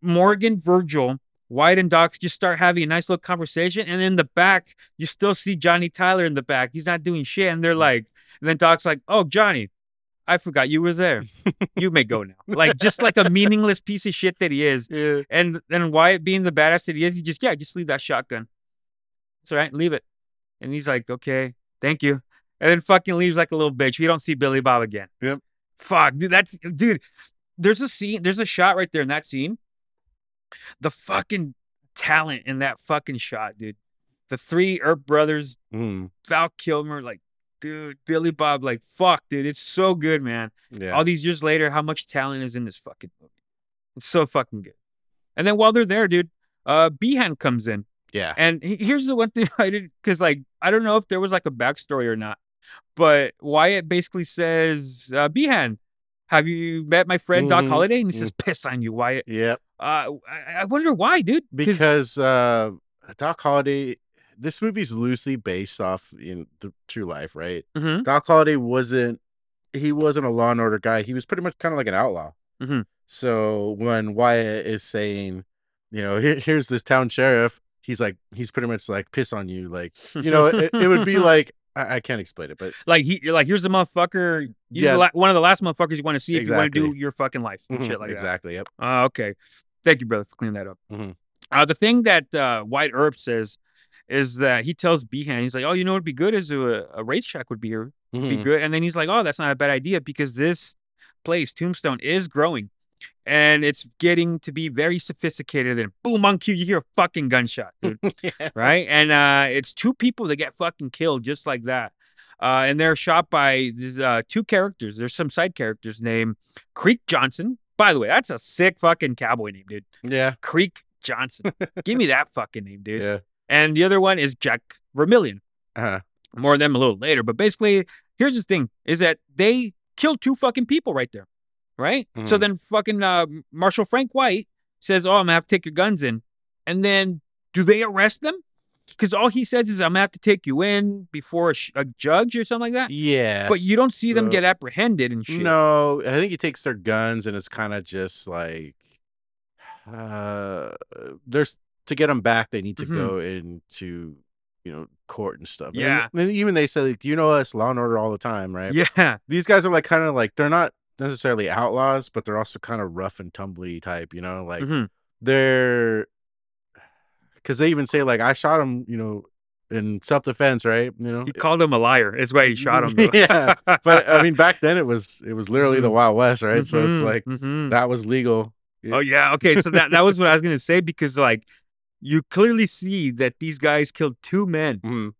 Morgan, Virgil, Wyatt and Doc just start having a nice little conversation, and in the back, you still see Johnny Tyler in the back. He's not doing shit, and they're Mm. like, and then Doc's like, "Oh, Johnny, I forgot you were there. You may go now." Like just like a meaningless piece of shit that he is. Yeah. And then Wyatt being the badass that he is, he just yeah, just leave that shotgun. It's all right, leave it. And he's like, okay, thank you. And then fucking leaves like a little bitch. We don't see Billy Bob again. Yep. Fuck, dude. That's dude. There's a scene. There's a shot right there in that scene. The fucking talent in that fucking shot, dude. The three Earp brothers, Mm. Val Kilmer, like, dude, Billy Bob, like, fuck, dude. It's so good, man Yeah. all these years later, how much talent is in this fucking movie. It's so fucking good. And then while they're there, dude, uh, Behan comes in. yeah. And he- here's the one thing I did because, like, I don't know if there was like a backstory or not, but Wyatt basically says, uh, Behan, have you met my friend Doc Mhm, Holliday? And he says, piss on you, Wyatt. Yep. Uh, I, I wonder why, dude. Because uh, Doc Holliday, this movie's loosely based off in the true life, right? Mhm. Doc Holliday wasn't he wasn't a law and order guy. He was pretty much kind of like an outlaw. Mhm. So when Wyatt is saying, you know, Here, here's this town sheriff, he's like, he's pretty much like piss on you, like you know, it, it would be like I, I can't explain it, but like he, you're like, here's the motherfucker. Yeah. la- one of the last motherfuckers you want to see if you want to do your fucking life and Mhm, shit like that. exactly, yep. Uh, okay. Thank you, brother, for cleaning that up. Mhm. Uh, the thing that uh, Wyatt Earp says is that he tells Behan, he's like, oh, you know would be good is a, a racetrack would be here, be Mhm. good. And then he's like, oh, that's not a bad idea because this place, Tombstone, is growing. And it's getting to be very sophisticated. And boom, on cue, you hear a fucking gunshot, dude. yeah. right? And uh, it's two people that get fucking killed just like that. Uh, and they're shot by these uh, two characters. There's some side characters named Creek Johnson. By the way, that's a sick fucking cowboy name, dude. Yeah. Creek Johnson. Give me that fucking name, dude. Yeah. And the other one is Jack Vermillion. Uh-huh. More of them a little later. But basically, here's the thing: is that they killed two fucking people right there, right? So Mhm. then fucking uh, Marshal Frank White says, "Oh, I'm gonna have to take your guns in," and then do they arrest them? Because all he says is, "I'm gonna have to take you in before a, sh- a judge or something like that." Yeah. But you don't see them get apprehended and shit. No, I think he takes their guns and it's kind of just like uh there's to get them back they need to Mhm. go into you know court and stuff. And Yeah. even they say like you know us law and order all the time, right? Yeah. These guys are like kind of like they're not necessarily outlaws, but they're also kind of rough and tumbly type, you know, like Mhm. they're cuz they even say like I shot him, you know, in self-defense, right? You know. He called him a liar. Is why he shot him. yeah. But I mean back then it was it was literally the Mhm. Wild West, right? So it's Mhm, like mhm. that was legal. Oh yeah, okay. So that that was what I was gonna say because like you clearly see that these guys killed two men, Mhm.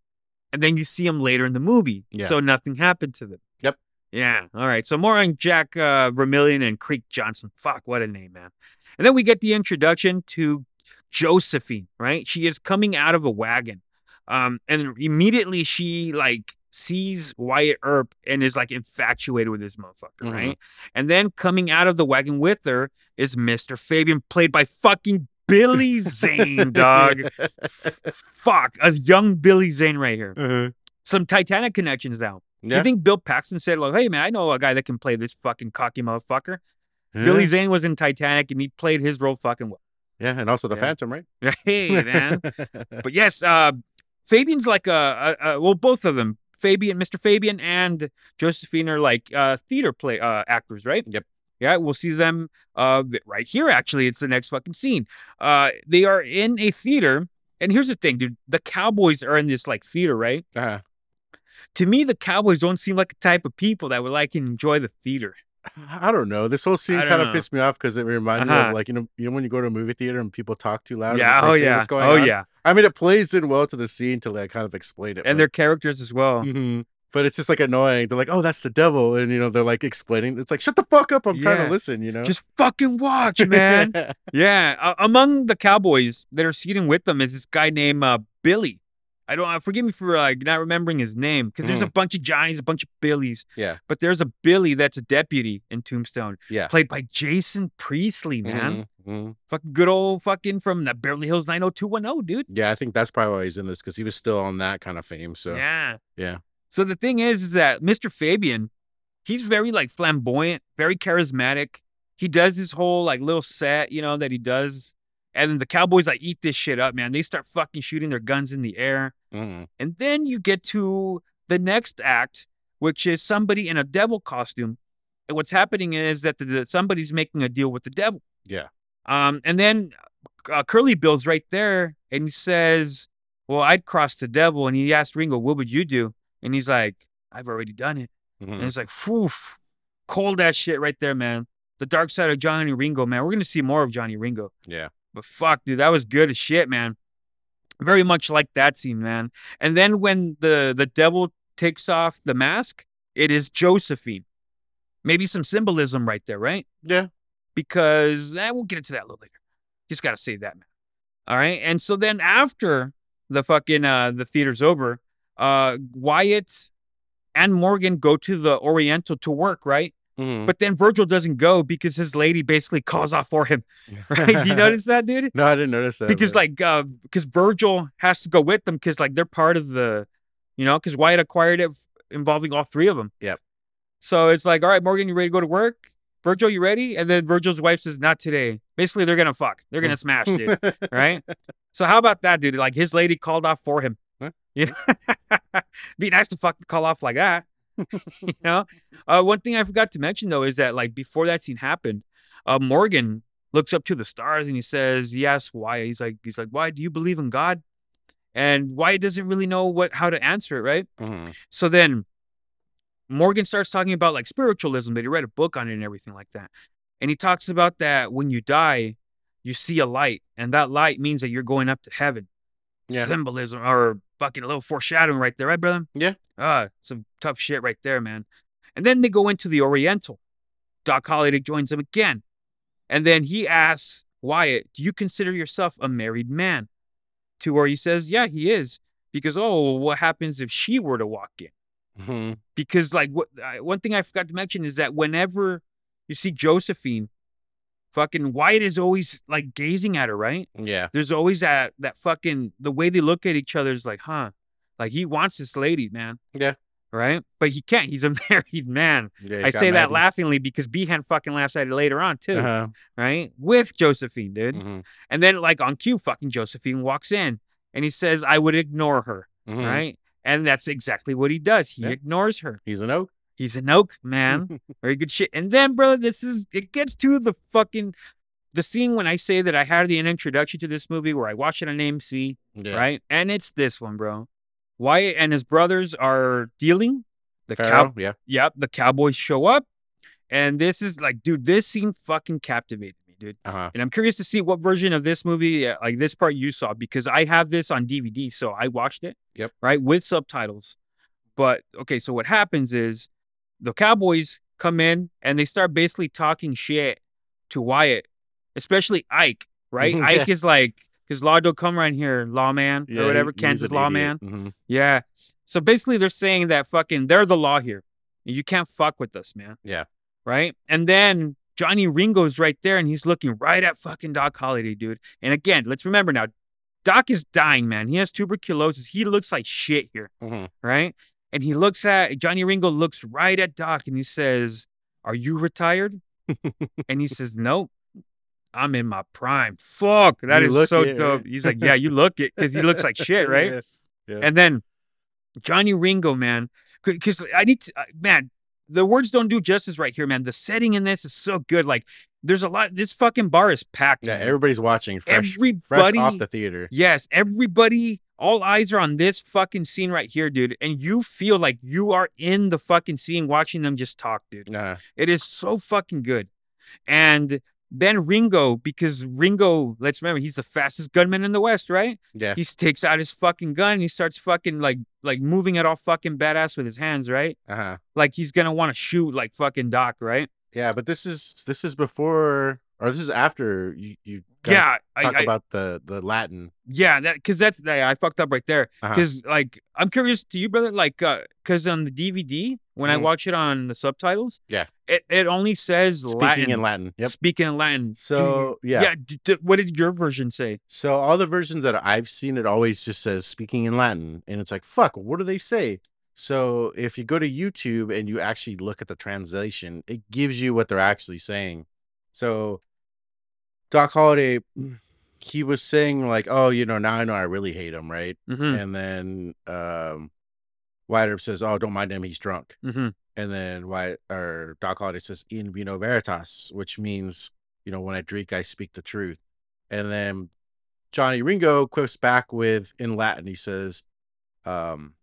and then you see them later in the movie. Yeah. So nothing happened to them. Yep. Yeah. All right. So more on Jack uh, Vermillion and Creek Johnson. Fuck, what a name, man. And then we get the introduction to Josephine. Right? She is coming out of a wagon, um, and immediately she like sees Wyatt Earp and is like infatuated with this motherfucker. Mhm. Right? And then coming out of the wagon with her is Mr. Fabian, played by fucking Billy Zane, dog. Fuck, a young Billy Zane right here. Uh-huh. Some Titanic connections now. Yeah. You think Bill Paxton said, like, hey man, I know a guy that can play this fucking cocky motherfucker. Yeah. Billy Zane was in Titanic and he played his role fucking well. Yeah, and also the Yeah. Phantom, right? Hey man. but yes, uh Fabian's like a, a, a well, both of them. Fabian, Mr. Fabian and Josephine are like uh theater play uh actors, right? Yep. Yeah, we'll see them uh right here actually. It's the next fucking scene. Uh they are in a theater and here's the thing, dude. The Cowboys are in this like theater, right? Uh, To me, the Cowboys don't seem like the type of people that would like and enjoy the theater. I don't know. This whole scene kind of pissed me off because it reminded me Uh-huh. of like you know you know when you go to a movie theater and people talk too loud. yeah, oh yeah, what's going oh on. yeah, I mean, it plays in well to the scene to like kind of explain it. and but, their characters as well. Mhm. But it's just like annoying. They're like, "Oh, that's the devil," and you know they're like explaining. It's like, "Shut the fuck up! I'm trying to listen." You know, Just fucking watch, man. yeah, uh, among the Cowboys that are seating with them is this guy named uh, Billy. I don't uh, forgive me for like not remembering his name because there's a bunch of Johnnies, a bunch of Billies. Mm-hmm. Yeah. but there's a Billy that's a deputy in Tombstone. Yeah. played by Jason Priestley, man. Mhm, mhm. Fucking good old fucking from the Beverly Hills 90210, dude. Yeah, I think that's probably why he's in this because he was still on that kind of fame. So Yeah. yeah. So the thing is, is that Mr. Fabian, he's very like flamboyant, very charismatic. He does his whole like little set, you know, that he does. And then the Cowboys like eat this shit up, man. They start fucking shooting their guns in the air. Mhm. And then you get to the next act, which is somebody in a devil costume. And what's happening is that the, the- somebody's making a deal with the devil. Yeah. Um, and then uh, Curly Bill's right there, and he says, "Well, I'd cross the devil." And he asked Ringo, "What would you do?" And he's like, "I've already done it." And Mhm. it's like, whew, cold ass shit right there, man. The dark side of Johnny Ringo, man. We're gonna see more of Johnny Ringo. Yeah. But fuck, dude, that was good as shit, man. Very much like that scene, man. And then when the the devil takes off the mask, it is Josephine. Maybe some symbolism right there, right? Yeah. Because eh, we'll get into that a little later. Just gotta say that, man. All right. And so then after the fucking uh the theater's over, uh Wyatt and Morgan go to the Oriental to work, right? Mhm. But then Virgil doesn't go because his lady basically calls off for him. Right? Do you notice that, dude? No, I didn't notice that. because like uh because Virgil has to go with them because like they're part of the you know because Wyatt acquired it involving all three of them. Yep. So it's like, all right, Morgan, you ready to go to work? Virgil, you ready? And then Virgil's wife says, not today. Basically, they're gonna fuck. They're gonna smash, dude. right? So how about that, dude? Like his lady called off for him. Huh? Know? Be nice to fucking call off like that. you know? Uh, one thing I forgot to mention though is that like before that scene happened, uh, Morgan looks up to the stars and he says, asks why. He's like, he's like, why do you believe in God? And Wyatt doesn't really know what how to answer it, right? Mhm. So then Morgan starts talking about like spiritualism, that he read a book on it and everything like that. And he talks about that when you die, you see a light, and that light means that you're going up to heaven. Yeah. Symbolism or fucking a little foreshadowing right there, right, brother? Yeah. Ah, some tough shit right there, man. And then they go into the Oriental. Doc Holliday joins them again. And then he asks Wyatt, Do you consider yourself a married man? To where he says, Yeah, he is. Because, oh, what happens if she were to walk in? Mhm. because like what uh, one thing I forgot to mention is that whenever you see Josephine, fucking Wyatt is always like gazing at her, right? Yeah. There's always that that fucking the way they look at each other is like, huh, like he wants this lady, man. Yeah. Right, but he can't. He's a married man. Yeah. I say that laughingly because Behan fucking laughs at it later on too, Uh-huh. right? With Josephine, dude. Mhm. And then like on cue, fucking Josephine walks in and he says, "I would ignore her," Mhm. right? And that's exactly what he does. He Yeah. ignores her. He's an oak. He's an oak, man. Very good shit. And then, brother, this is it gets to the fucking the scene when I say that I had the introduction to this movie where I watched it on AMC, Yeah. right? And it's this one, bro. Wyatt and his brothers are dealing. The cow, Yeah. yep, the Cowboys show up, and this is like, dude, this scene fucking captivated me, dude. Uh huh. And I'm curious to see what version of this movie, uh, like this part, you saw because I have this on DVD, so I watched it. Yep. Right with subtitles. But okay, so what happens is the Cowboys come in and they start basically talking shit to Wyatt, especially Ike. Right? Mhm, Ike is like, "Cause law don't come around here, lawman Yeah. or whatever, he- Kansas lawman." Mhm. Yeah. So basically, they're saying that fucking they're the law here. You can't fuck with us, man. Yeah. Right. And then Johnny Ringo's right there, and he's looking right at fucking Doc Holliday, dude. And again, let's remember now, Doc is dying, man. He has tuberculosis. He looks like shit here, Mhm. right? And he looks at Johnny Ringo looks right at Doc, and he says, "Are you retired?" and he says, "Nope." I'm in my prime. Fuck, that You is so it, dope. right? He's like, yeah, you look it because he looks like shit, right? Yeah. Yeah. And then Johnny Ringo, man, because I need to, uh, man, the words don't do justice right here, man. The setting in this is so good. Like, there's a lot. This fucking bar is packed. Yeah, man. everybody's watching fresh, everybody, fresh off the theater. yes, everybody. All eyes are on this fucking scene right here, dude. And you feel like you are in the fucking scene watching them just talk, dude. Nah. It is so fucking good. And then Ringo, because Ringo, let's remember, he's the fastest gunman in the West, right? Yeah. He takes out his fucking gun and he starts fucking like like moving it all fucking badass with his hands, right? Uh huh. Like he's gonna want to shoot like fucking Doc, right? Yeah, but this is this is before or this is after you you Yeah, talk I- about the the Latin. yeah, that because that's yeah, I fucked up right there. Uh-huh. Because like I'm curious to you, brother, like uh, because on the DVD when I Mhm. watch it on the subtitles, Yeah. it, it only says Speaking Latin. in Latin. Yep. Speaking in Latin. So yeah. yeah. d- d- what did your version say? So all the versions that I've seen, it always just says speaking in Latin, and it's like, fuck, what do they say? So if you go to YouTube and you actually look at the translation, it gives you what they're actually saying. So Doc Holliday he was saying like, "Oh, you know, now I know I really hate him," right? hmm And then um, Wyatt Earp says, "Oh, don't mind him, he's drunk." hmm And then Wyatt or Doc Holliday says, "In vino veritas," which means, you know, when I drink, I speak the truth. And then Johnny Ringo quips back with in Latin, he says, um,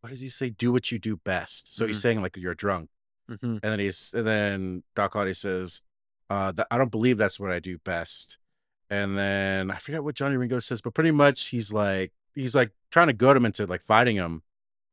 "What does he say? Do what you do best." So he's Mhm. saying like you're drunk. hmm And then he's and then Doc Holliday says, uh, that I don't believe that's what I do best. And then I forget what Johnny Ringo says, but pretty much he's like he's like trying to goad him into like fighting him.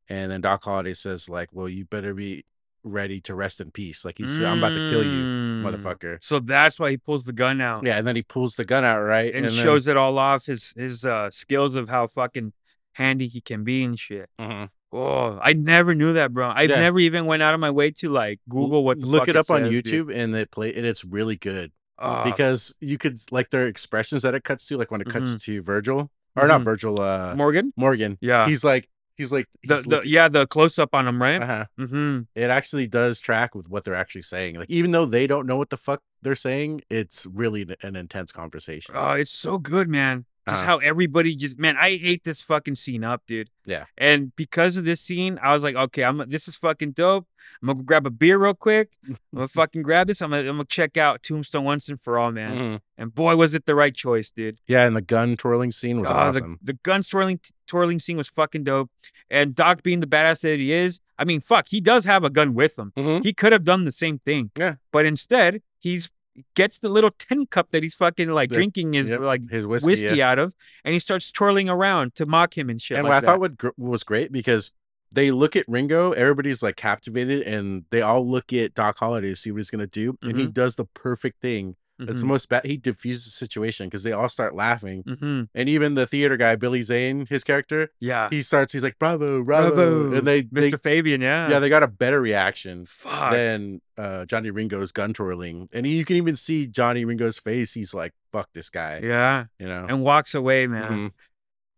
And then Doc Holliday says, like, well, you better be ready to rest in peace. Like he's I'm about to kill you, Mm. motherfucker. So that's why he pulls the gun out. Yeah, and then he pulls the gun out, right? and, then- shows it all off his his uh skills of how fucking handy he can be and shit. Mhm. Oh, I never knew that, bro. I Yeah. never even went out of my way to like Google what the look fuck it up on says, dude. YouTube and it play and it's really good. Oh, because you could like their expressions that it cuts to, like when it cuts Mhm. to Virgil. Or not Mhm. Virgil, uh Morgan. Morgan. Yeah. He's like he's like The, he's the looking- yeah the close up on him, right? uh-huh. Mm-hmm. it actually does track with what they're actually saying. Like even though they don't know what the fuck they're saying, it's really an- an intense conversation. Oh, it's so good, man. Just Uh-huh. how everybody just man, I ate this fucking scene up, dude. Yeah. And because of this scene, I was like, okay, I'm this is fucking dope. I'm gonna grab a beer real quick. I'm gonna fucking grab this. I'm gonna, I'm gonna check out Tombstone once and for all, man. Mhm. And boy, was it the right choice, dude. Yeah, and the gun twirling scene was Oh, awesome. the, the gun twirling twirling scene was fucking dope. And Doc being the badass that he is, I mean, fuck, he does have a gun with him. Mhm. He could have done the same thing. Yeah. But instead, he's gets the little tin cup that he's fucking like The- drinking his Yep, like his whiskey. whiskey, yeah. out of, and he starts twirling around to mock him and shit. And like what I thought what gr- was great because they look at Ringo, everybody's like captivated, and they all look at Doc Holliday to see what he's gonna do, and he mm-hmm. does the perfect thing. It's the Mhm, most bad. He diffuses the situation because they all start laughing, mhm. and even the theater guy Billy Zane, his character, yeah, he starts. He's like, "Bravo, bravo!" Bravo, and they, Mr. they Fabian, yeah, yeah, they got a better reaction fuck, than uh, Johnny Ringo's gun twirling, and you can even see Johnny Ringo's face. He's like, "Fuck this guy," yeah, you know. and walks away, man. Mhm.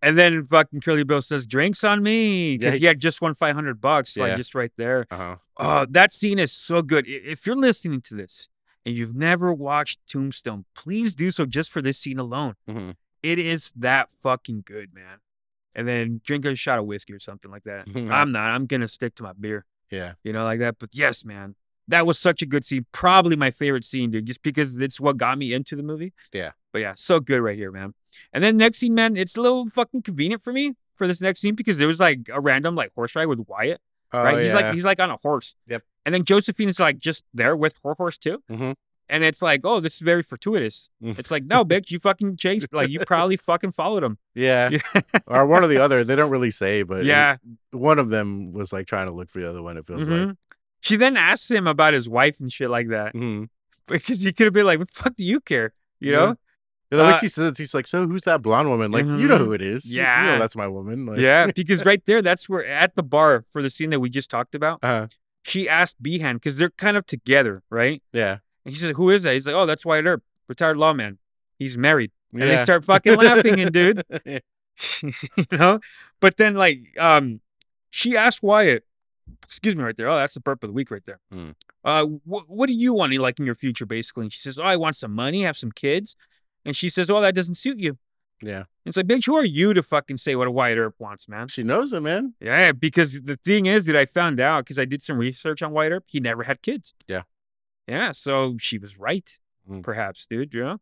And then fucking Curly Bill says, "Drinks on me," Yeah, because he- he had just won five hundred bucks, like just right there. Uh-huh. Oh, that scene is so good. If you're listening to this and you've never watched Tombstone, please do so just for this scene alone. Mhm. It is that fucking good, man. And then drink a shot of whiskey or something like that. I'm not. I'm gonna stick to my beer, Yeah. you know, like that. But yes, man, that was such a good scene. Probably my favorite scene, dude, just because it's what got me into the movie. Yeah. But yeah, so good right here, man. And then next scene, man, it's a little fucking convenient for me for this next scene because there was like a random like horse ride with Wyatt Oh, right? He's yeah. like he's like on a horse. Yep. And then Josephine is like just there with her horse too. Mhm. And it's like, oh, this is very fortuitous. Mm. It's like, no, bitch, you fucking chased, like you probably fucking followed him. yeah. Yeah. or one or the other. They don't really say, but it- yeah. one of them was like trying to look for the other one. It feels like. Mhm. She then asks him about his wife and shit like that Mhm. because he could have been like, what the fuck do you care? You Yeah. know? The way Uh, she says, it, she's like, "So who's that blonde woman?" Like, you know Mhm. who it is. You- you, Yeah. know that's my woman. Like, yeah. Because right there, that's where at the bar for the scene that we just talked about, uh, she asked Behan because they're kind of together, right? yeah, And she said, who is that? He's like, oh, that's Wyatt Earp, retired lawman. He's married. And they start fucking laughing, and dude. you know but then like um she asked wyatt excuse me right there oh that's the burp of the week right there Hmm. uh wh- what do you want like in your future basically and she says oh i want some money have some kids and she says oh that doesn't suit you yeah. and it's like bitch who are you to fucking say what a wyatt earp wants man She knows it, man. yeah because the thing is that i found out because i did some research on wyatt earp he never had kids Yeah. yeah so she was right Mm. perhaps dude you know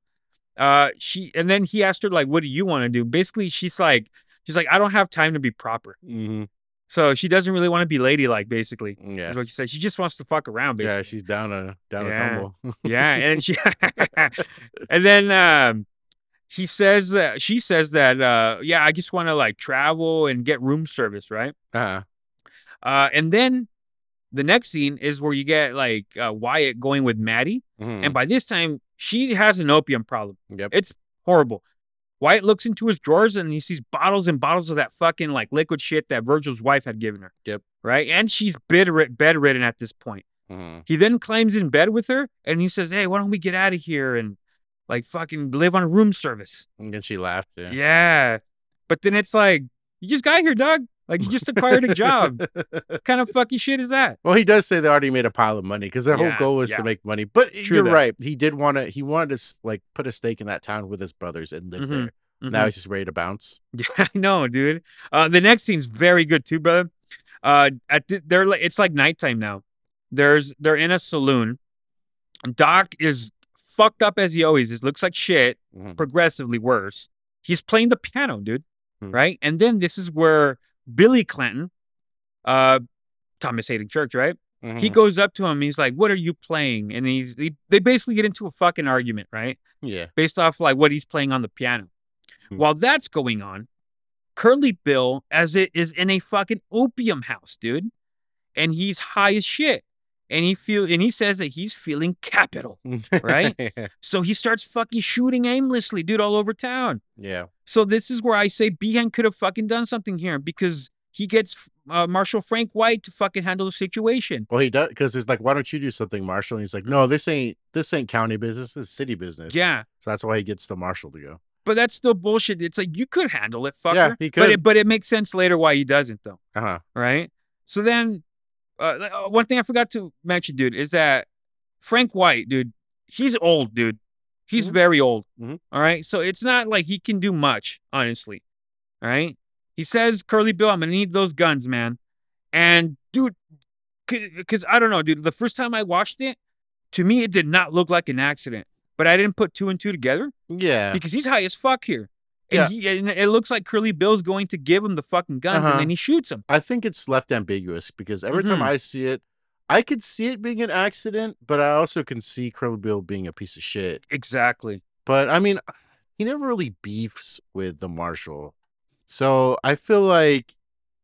uh she and then he asked her like what do you want to do basically she's like she's like i don't have time to be proper hmm so she doesn't really want to be ladylike, basically. Yeah, Is what she said. She just wants to fuck around, basically. yeah. She's down a down a tumble. Yeah, and she, and then um, he says that she says that uh, yeah, I just want to like travel and get room service, right? uh Uh, and then the next scene is where you get like uh, Wyatt going with Maddie, and by this time she has an opium problem. Mm-hmm. yep. It's horrible. Wyatt looks into his drawers and he sees bottles and bottles of that fucking like liquid shit that Virgil's wife had given her. Yep. Right? And she's bedrid- bedridden at this point. Mhm. He then climbs in bed with her and he says, Hey, why don't we get out of here and like fucking live on room service? And then she laughed. Yeah. Yeah. But then it's like, You just got here, dog. Like you just acquired a job. what kind of fucking shit is that? Well, he does say they already made a pile of money because their Yeah, whole goal was yeah. to make money. But True you're that. right. He did want to. He wanted to like put a stake in that town with his brothers and live Mhm, there. Mhm. Now he's just ready to bounce. Yeah, I know, dude. Uh, the next scene's very good too, brother. Uh, at the, they're like it's like nighttime now. There's they're in a saloon. Doc is fucked up as he always is. Looks like shit. Mhm. Progressively worse. He's playing the piano, dude. Hmm. Right, and then this is where Billy Clanton, uh, Thomas Haden Church, right? He Mhm. goes up to him. He's like, "What are you playing?" And he's he, they basically get into a fucking argument, right? yeah. based off like what he's playing on the piano. Hmm. While that's going on, Curly Bill, as it is in a fucking opium house, dude, and he's high as shit, and he feel and he says that he's feeling capital. Right? So he starts fucking shooting aimlessly, dude, all over town. yeah. So this is where I say Behan could have fucking done something here because he gets uh, Marshal Frank White to fucking handle the situation. Well, he does because it's like, why don't you do something, Marshall? And he's like, no, this ain't this ain't county business. This is city business. Yeah. So that's why he gets the marshal to go. But that's still bullshit. It's like you could handle it, fucker. Yeah, he But could. it, but it makes sense later why he doesn't, though. Uh huh. right? So then, uh, uh, one thing I forgot to mention, dude, is that Frank White, dude, he's old, dude. He's Mhm. very old. Mhm. all right. So it's not like he can do much, honestly. All right. He says, Curly Bill, I'm gonna need those guns, man. And dude, because I don't know, dude. The first time I watched it, to me, it did not look like an accident. But I didn't put two and two together Yeah. because he's high as fuck here. And, Yeah. he, and it looks like Curly Bill's going to give him the fucking guns, Uh-huh. and then he shoots him. I think it's left ambiguous because every time Mhm. I see it, I could see it being an accident, but I also can see Curly Bill being a piece of shit. Exactly. But I mean, he never really beefs with the marshal. So I feel like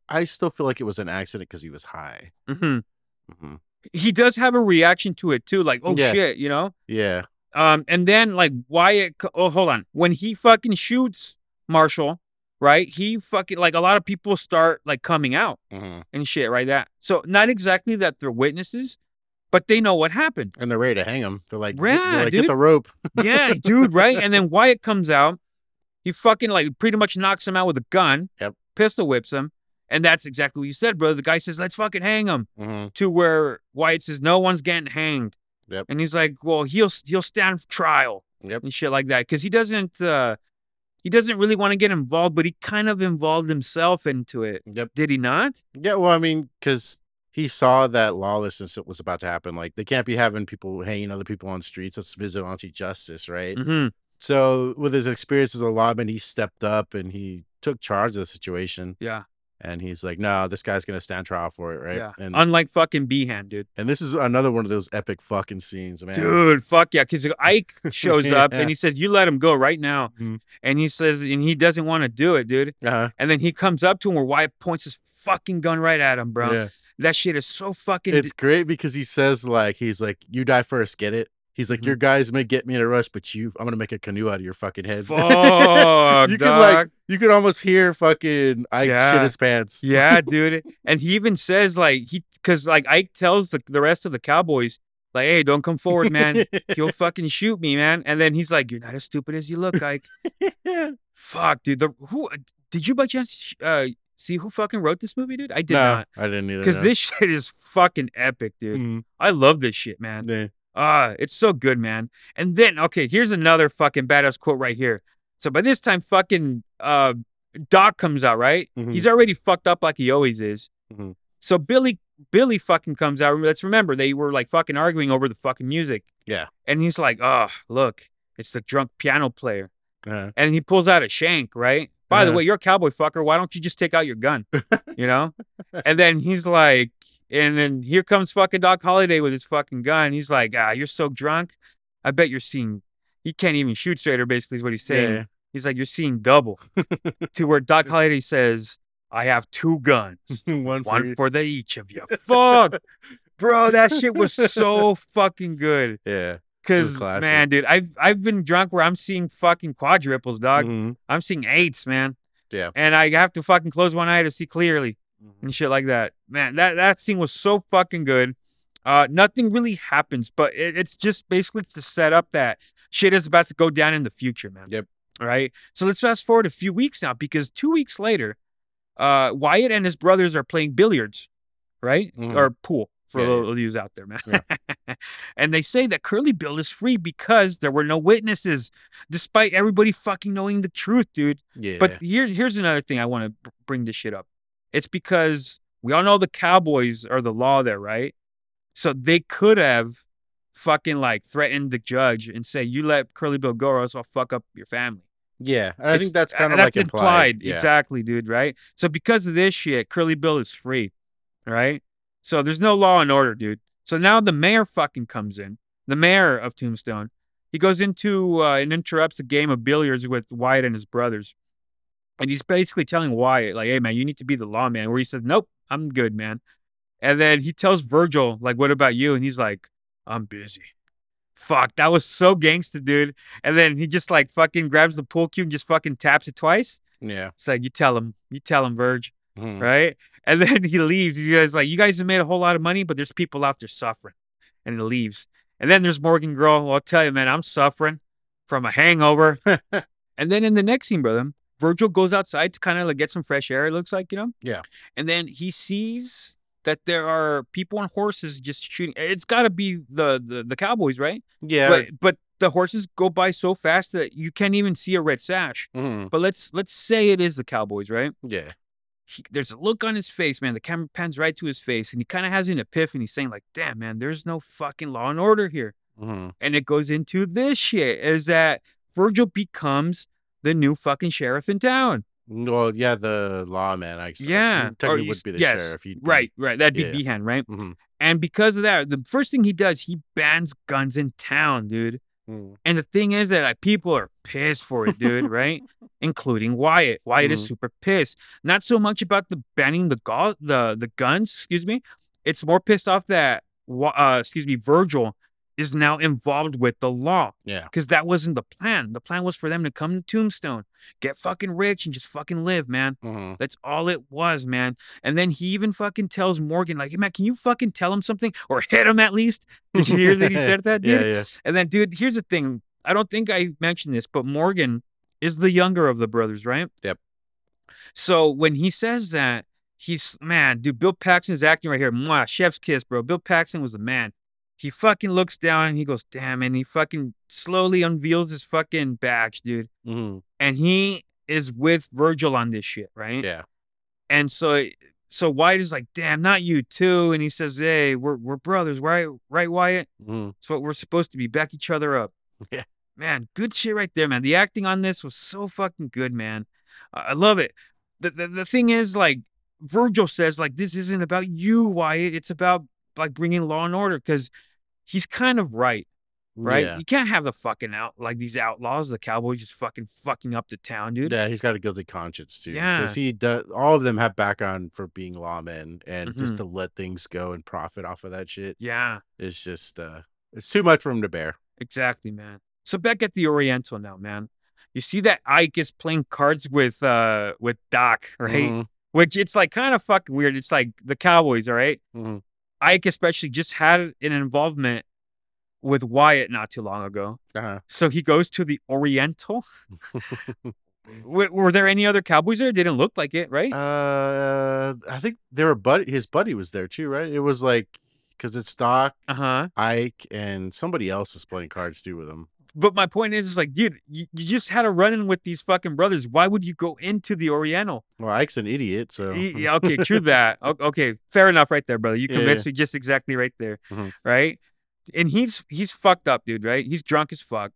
I still feel like it was an accident because he was high. hmm hmm he does have a reaction to it too, like oh Yeah. shit, you know. Yeah. Um, and then like Wyatt, oh hold on, when he fucking shoots Marshall, right? He fucking like a lot of people start like coming out hmm and shit, right? That so not exactly that they're witnesses, but they know what happened. And they're ready to hang him. They're like, Yeah, they're like dude. get the rope. yeah, dude, right? And then Wyatt comes out, he fucking like pretty much knocks him out with a gun, Yep. pistol whips him, and that's exactly what you said, brother. The guy says, "Let's fucking hang him." hmm to where Wyatt says no one's getting hanged. Yep. And he's like, well, he'll he'll stand trial Yep. and shit like that because he doesn't uh he doesn't really want to get involved, but he kind of involved himself into it. Yep. Did he not? Yeah. Well, I mean, because he saw that lawlessness was about to happen. Like they can't be having people hanging other people on streets. That's vigilante justice, right? Mm-hmm. So with his experience as a lawman, he stepped up and he took charge of the situation. Yeah. And he's like, no, this guy's gonna stand trial for it, right? Yeah. And Unlike fucking Behan, dude. and this is another one of those epic fucking scenes, man. Dude, fuck yeah. Because Ike shows up and he says, You let him go right now. Mhm. And he says, and he doesn't want to do it, dude. Uh-huh. And then he comes up to him where Wyatt points his fucking gun right at him, bro. Yeah. That shit is so fucking. It's great because he says like he's like, You die first, get it? He's like. Your guys may get me in a rush, but you I'm gonna make a canoe out of your fucking heads. Fuck, you could like you could almost hear fucking Ike Yeah. shit his pants. Yeah, dude. And he even says like he because like Ike tells the the rest of the cowboys like, "Hey, don't come forward, man. He'll fucking shoot me, man." And then he's like, "You're not as stupid as you look, Ike." Fuck, dude. The who did you by chance uh see who fucking wrote this movie, dude? I did no, not. I didn't either. Because no. this shit is fucking epic, dude. Mhm. I love this shit, man. Yeah. Ah, it's so good, man. And then, okay, here's another fucking badass quote right here. So by this time, fucking uh, Doc comes out, right? Mhm. He's already fucked up like he always is. Mhm. So Billy, Billy fucking comes out. Let's remember they were like fucking arguing over the fucking music. Yeah. And he's like, oh, look, it's the drunk piano player. Uh-huh. And he pulls out a shank, right? By the Uh-huh. way, you're a cowboy fucker. Why don't you just take out your gun? you know? And then he's like, and then here comes fucking Doc Holliday with his fucking gun. He's like, ah, you're so drunk. I bet you're seeing, he can't even shoot straighter, basically, is what he's saying. Yeah. He's like, you're seeing double. to where Doc Holliday says, I have two guns, one for one for the each of you. Fuck. Bro, that shit was so fucking good. yeah. Cause man, dude, I've I've been drunk where I'm seeing fucking quadruples, dog. Mhm. I'm seeing eights, man. Yeah. And I have to fucking close one eye to see clearly Mhm. and shit like that. Man, that that scene was so fucking good. Uh, nothing really happens, but it, it's just basically to set up that shit is about to go down in the future, man. Yep. All right. So let's fast forward a few weeks now because two weeks later, uh, Wyatt and his brothers are playing billiards, right? Mhm. Or pool for Yeah, the yeah. little use out there, man. and they say that Curly Bill is free because there were no witnesses, despite everybody fucking knowing the truth, dude. Yeah. But here, here's another thing I want to bring this shit up. It's because we all know the Cowboys are the law there, right? So they could have fucking like threatened the judge and say, "You let Curly Bill go, or else I'll fuck up your family." yeah, I It's- think that's kind of like implied. Yeah. Exactly, dude. Right. So because of this shit, Curly Bill is free. Right. So there's no law and order, dude. So now the mayor fucking comes in. The mayor of Tombstone. He goes into uh, and interrupts a game of billiards with Wyatt and his brothers. And he's basically telling Wyatt, like, hey, man, you need to be the lawman. Where he says, nope, I'm good, man. And then he tells Virgil, like, what about you? And he's like, I'm busy. Fuck, that was so gangster, dude. And then he just like fucking grabs the pool cue and just fucking taps it twice. Yeah. It's like, you tell him, you tell him, Verge, Mhm. right? And then he leaves. You guys like, you guys have made a whole lot of money, but there's people out there suffering. And he leaves. And then there's Morgan Girl. Well, I'll tell you, man, I'm suffering from a hangover. and then in the next scene, brother, Virgil goes outside to kind of like get some fresh air, it looks like, you know? Yeah. And then he sees that there are people on horses just shooting. It's got to be the, the the cowboys, right? Yeah. But but the horses go by so fast that you can't even see a red sash. Mhm. But let's let's say it is the cowboys, right? Yeah. he, there's a look on his face, man. The camera pans right to his face, and he kind of has an epiphany, saying like, "Damn, man, there's no fucking law and order here." Mhm. And it goes into this shit: is that Virgil becomes the new fucking sheriff in town. Well, yeah, the lawman. I guess. Yeah, He technically would be the yes, sheriff. He'd be- Right, right. That'd be Yeah. Behan, right? Mhm. And because of that, the first thing he does, he bans guns in town, dude. Mhm. And the thing is that like people are pissed for it, dude, right? Including Wyatt. Wyatt is Mhm. super pissed. Not so much about the banning the go- the the guns, excuse me. It's more pissed off that uh excuse me, Virgil is now involved with the law Yeah. because that wasn't the plan. The plan was for them to come to Tombstone, get fucking rich, and just fucking live, man. Mhm. That's all it was, man. And then he even fucking tells Morgan, like, hey, man, can you fucking tell him something or hit him at least? Did you hear that he said that, dude? Yeah, yeah. And then, dude, here's the thing. I don't think I mentioned this, but Morgan is the younger of the brothers, right? Yep. So when he says that, he's man, dude. Bill Paxton is acting right here. Mwah, chef's kiss, bro. Bill Paxton was the man. He fucking looks down and he goes, damn, and he fucking slowly unveils his fucking badge, dude. Mhm. And he is with Virgil on this shit, right? Yeah. And so so Wyatt is like, damn, not you too. And he says, Hey, we're we're brothers, right? Right, Wyatt? Mhm. It's what we're supposed to be. Back each other up. Yeah. Man, good shit right there, man. The acting on this was so fucking good, man. I I love it. The, the the thing is, like, Virgil says, like, this isn't about you, Wyatt. It's about like bringing law and order because he's kind of right, right? Yeah. You can't have the fucking out like these outlaws, the cowboys, just fucking fucking up the town, dude. Yeah, he's got a guilty conscience too. Yeah. because he does. All of them have background for being lawmen, and just Mhm. to let things go and profit off of that shit Yeah. it's just uh, it's too much for him to bear. Exactly, man. So back at the Oriental now, man. You see that Ike is playing cards with uh with Doc, right? Mhm. Which it's like kind of fucking weird. It's like the Cowboys, all right? Mhm. Ike especially just had an involvement with Wyatt not too long ago. Uh-huh. So he goes to the Oriental. W- were there any other Cowboys there? Didn't look like it, right? Uh, I think they were buddy. His buddy was there too, right? It was like because it's Doc, Uh huh. Ike, and somebody else is playing cards too with him. But my point is, is like, dude, you, you just had a run in with these fucking brothers. Why would you go into the Oriental? Well, Ike's an idiot, so Yeah, okay, true that. Okay, fair enough, right there, brother. You Yeah, convinced me just exactly right there, Mhm. right? And he's he's fucked up, dude. Right? He's drunk as fuck.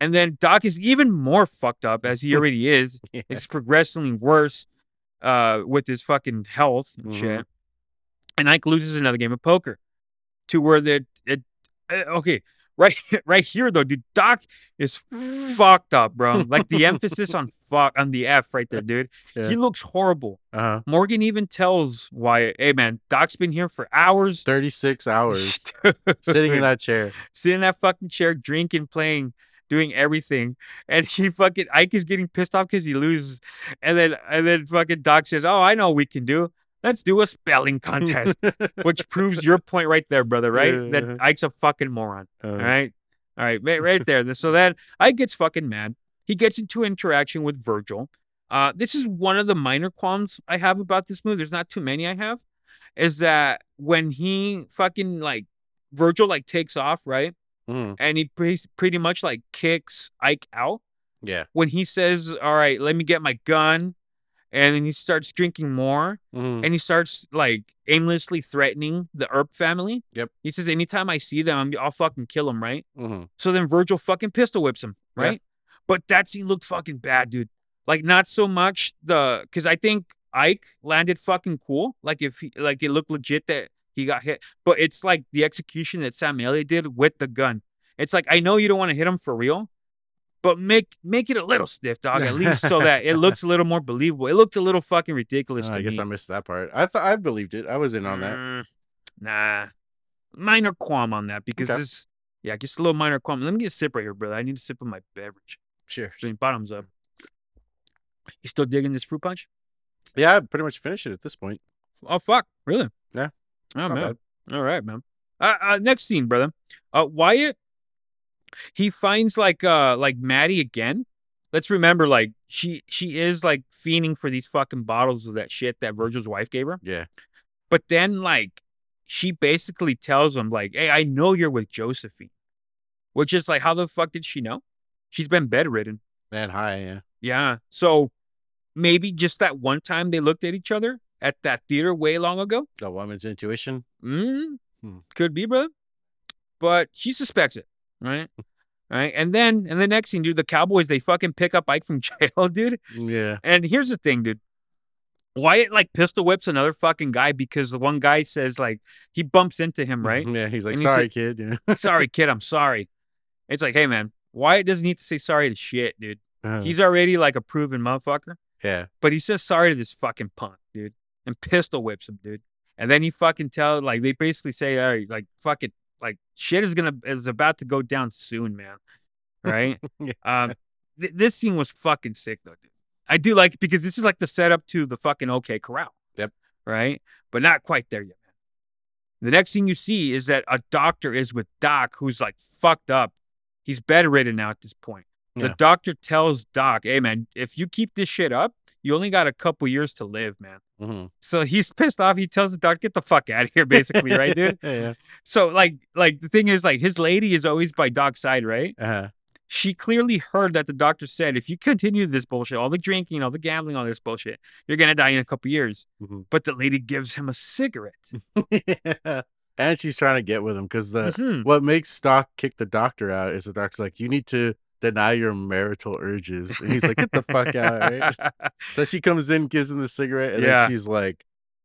And then Doc is even more fucked up as he already is. Yeah. It's progressively worse uh, with his fucking health and Mhm. shit. And Ike loses another game of poker to where the it, uh, okay. Right, right here though, dude. Doc is fucked up, bro. Like the emphasis on fuck on the F right there, dude. Yeah. He looks horrible. uh-huh. Morgan even tells Wyatt, "Hey man, Doc's been here for hours, thirty six hours sitting in that chair. sitting in that fucking chair, drinking, playing, doing everything." And he fucking Ike is getting pissed off because he loses, and then and then fucking Doc says, "Oh, I know what we can do. Let's do a spelling contest," which proves your point right there, brother. Right? Yeah. That Ike's a fucking moron. Uh, All right. All right. Right, right there. So then Ike gets fucking mad. He gets into interaction with Virgil. Uh, this is one of the minor qualms I have about this movie. There's not too many I have. Is that when he fucking like Virgil like takes off, right? Mhm. And he pre- pretty much like kicks Ike out Yeah. when he says, "All right, let me get my gun," and then he starts drinking more, Mhm. and he starts like aimlessly threatening the Earp family. Yep. He says, "Anytime I see them, I'm, I'll fucking kill them." Right. Mhm. So then Virgil fucking pistol whips him, Yeah. right? But that scene looked fucking bad, dude. Like not so much the because I think Ike landed fucking cool. Like if he, like it looked legit that he got hit, but it's like the execution that Sam Elliott did with the gun. It's like I know you don't want to hit him for real, but make make it a little stiff, dog, at least so that it looks a little more believable. It looked a little fucking ridiculous. Oh, I guess me. I missed that part. I thought I believed it. I was in on that. Mm, Nah, minor qualm on that because Okay. this, yeah, just a little minor qualm. Let me get a sip right here, brother. I need a sip of my beverage. Cheers. I mean, bottoms up. You still digging this fruit punch? Yeah, I pretty much finished it at this point. Oh fuck, really? Yeah. Oh man. All right, man. Uh, uh, next scene, brother. Uh, Wyatt. He finds like uh like Mattie again. Let's remember, like she she is like fiending for these fucking bottles of that shit that Virgil's wife gave her. Yeah. But then like she basically tells him like, "Hey, I know you're with Josephine," which is like, how the fuck did she know? She's been bedridden. Man, hi. Yeah. Yeah. So maybe just that one time they looked at each other at that theater way long ago. The woman's intuition. Mm, Hmm. Could be, bro. But she suspects it, right? right. And then, and the next thing, dude, the Cowboys they fucking pick up Ike from jail, dude. Yeah. And here's the thing, dude. Wyatt like pistol whips another fucking guy because the one guy says like he bumps into him, right? Yeah. He's like, And he sorry, said- kid. Yeah. sorry, kid, I'm sorry. It's like, hey man, Wyatt doesn't need to say sorry to shit, dude. Uh, He's already like a proven motherfucker. yeah. But he says sorry to this fucking punk, dude, and pistol whips him, dude. And then he fucking tell like they basically say, all right, like fuck it, shit is gonna is about to go down soon, man. Right? Yeah. Um, th- this scene was fucking sick though, dude. I do like because this is like the setup to the fucking OK Corral. Yep. Right, but not quite there yet, man. The next thing you see is that a doctor is with Doc, who's like fucked up. He's bedridden now at this point. The doctor tells Doc, "Hey man, if you keep this shit up, you only got a couple years to live, man." Mhm. So he's pissed off. He tells the doctor, "Get the fuck out of here," basically, right, dude? yeah. So like, like the thing is, like, his lady is always by Doc's side, right? Uh-huh. She clearly heard that the doctor said, "If you continue this bullshit, all the drinking, all the gambling, all this bullshit, you're gonna die in a couple years." Mhm. But the lady gives him a cigarette. yeah. And she's trying to get with him because the Mhm. what makes Doc kick the doctor out is the doctor's like, you need to deny your marital urges. And he's like, get the fuck out, right? So she comes in, gives him the cigarette, and Yeah. then she's like,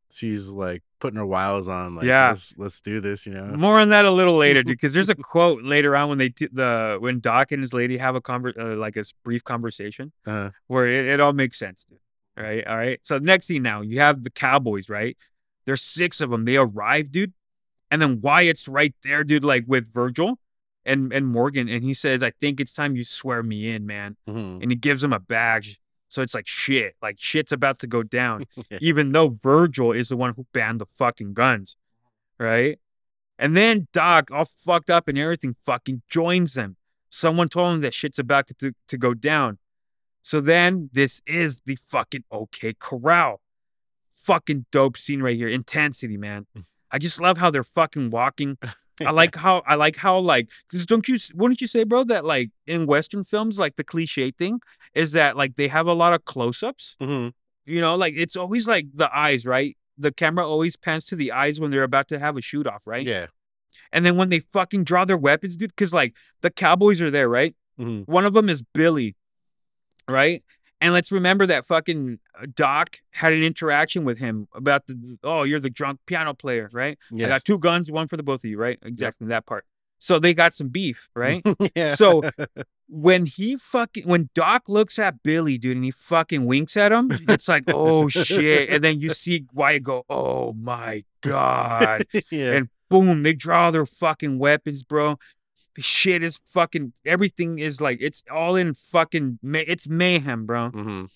she's like putting her wiles on, like, Yeah. let's let's do this, you know? More on that a little later, dude, because there's a quote later on when they t- the when Doc and his lady have a conver- uh, like a brief conversation Uh, where it, it all makes sense, dude. All right, all right. So next scene now, you have the Cowboys, right? There's six of them. They arrive, dude, and then Wyatt's right there, dude, like with Virgil and and Morgan, and he says, "I think it's time you swear me in, man." mhm. And he gives him a badge. So it's like shit, like shit's about to go down, even though Virgil is the one who banned the fucking guns, right? And then Doc, all fucked up and everything, fucking joins them. Someone told him that shit's about to, to go down. So then this is the fucking OK Corral. Fucking dope scene right here. Intensity, man. I just love how they're fucking walking. I like how I like how like because don't you wouldn't you say, bro, that like in Western films, like the cliche thing is that like they have a lot of close-ups. Mhm. You know, like it's always like the eyes, right? The camera always pans to the eyes when they're about to have a shoot off, right? Yeah. And then when they fucking draw their weapons, dude, because like the cowboys are there, right? Mhm. One of them is Billy, right? And let's remember that fucking uh, Doc had an interaction with him about the oh, you're the drunk piano player, right? I got two guns, one for the both of you, right? Exactly that part. So they got some beef, right? yeah. So when he fucking when Doc looks at Billy, dude, and he fucking winks at him, it's like, oh shit. And then you see Wyatt go, oh my god. yeah. And boom, they draw their fucking weapons, bro. Shit is fucking everything is like it's all in fucking ma- it's mayhem, bro. Mhm.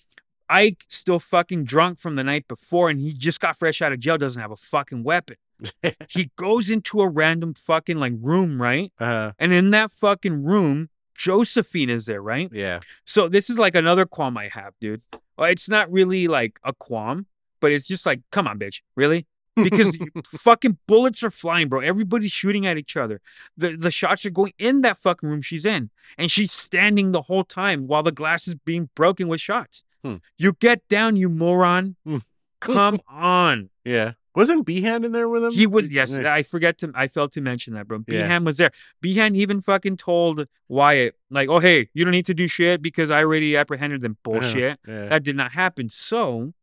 Ike still fucking drunk from the night before, and he just got fresh out of jail, doesn't have a fucking weapon. he goes into a random fucking like room, right? Uh-huh. And in that fucking room, Josephine is there, right? yeah. So this is like another qualm I have, dude. uh, it's not really like a qualm, but it's just like, come on, bitch, really? Because fucking bullets are flying, bro. Everybody's shooting at each other. The the shots are going in that fucking room she's in, and she's standing the whole time while the glass is being broken with shots. Hmm. You get down, you moron. Hmm. Come on. Yeah. Wasn't Behan in there with him? He was yes. Yeah. I forget to. I failed to mention that, bro. Yeah. Behan was there. Behan even fucking told Wyatt, like, "Oh hey, you don't need to do shit because I already apprehended them." Bullshit. Yeah. That did not happen. So,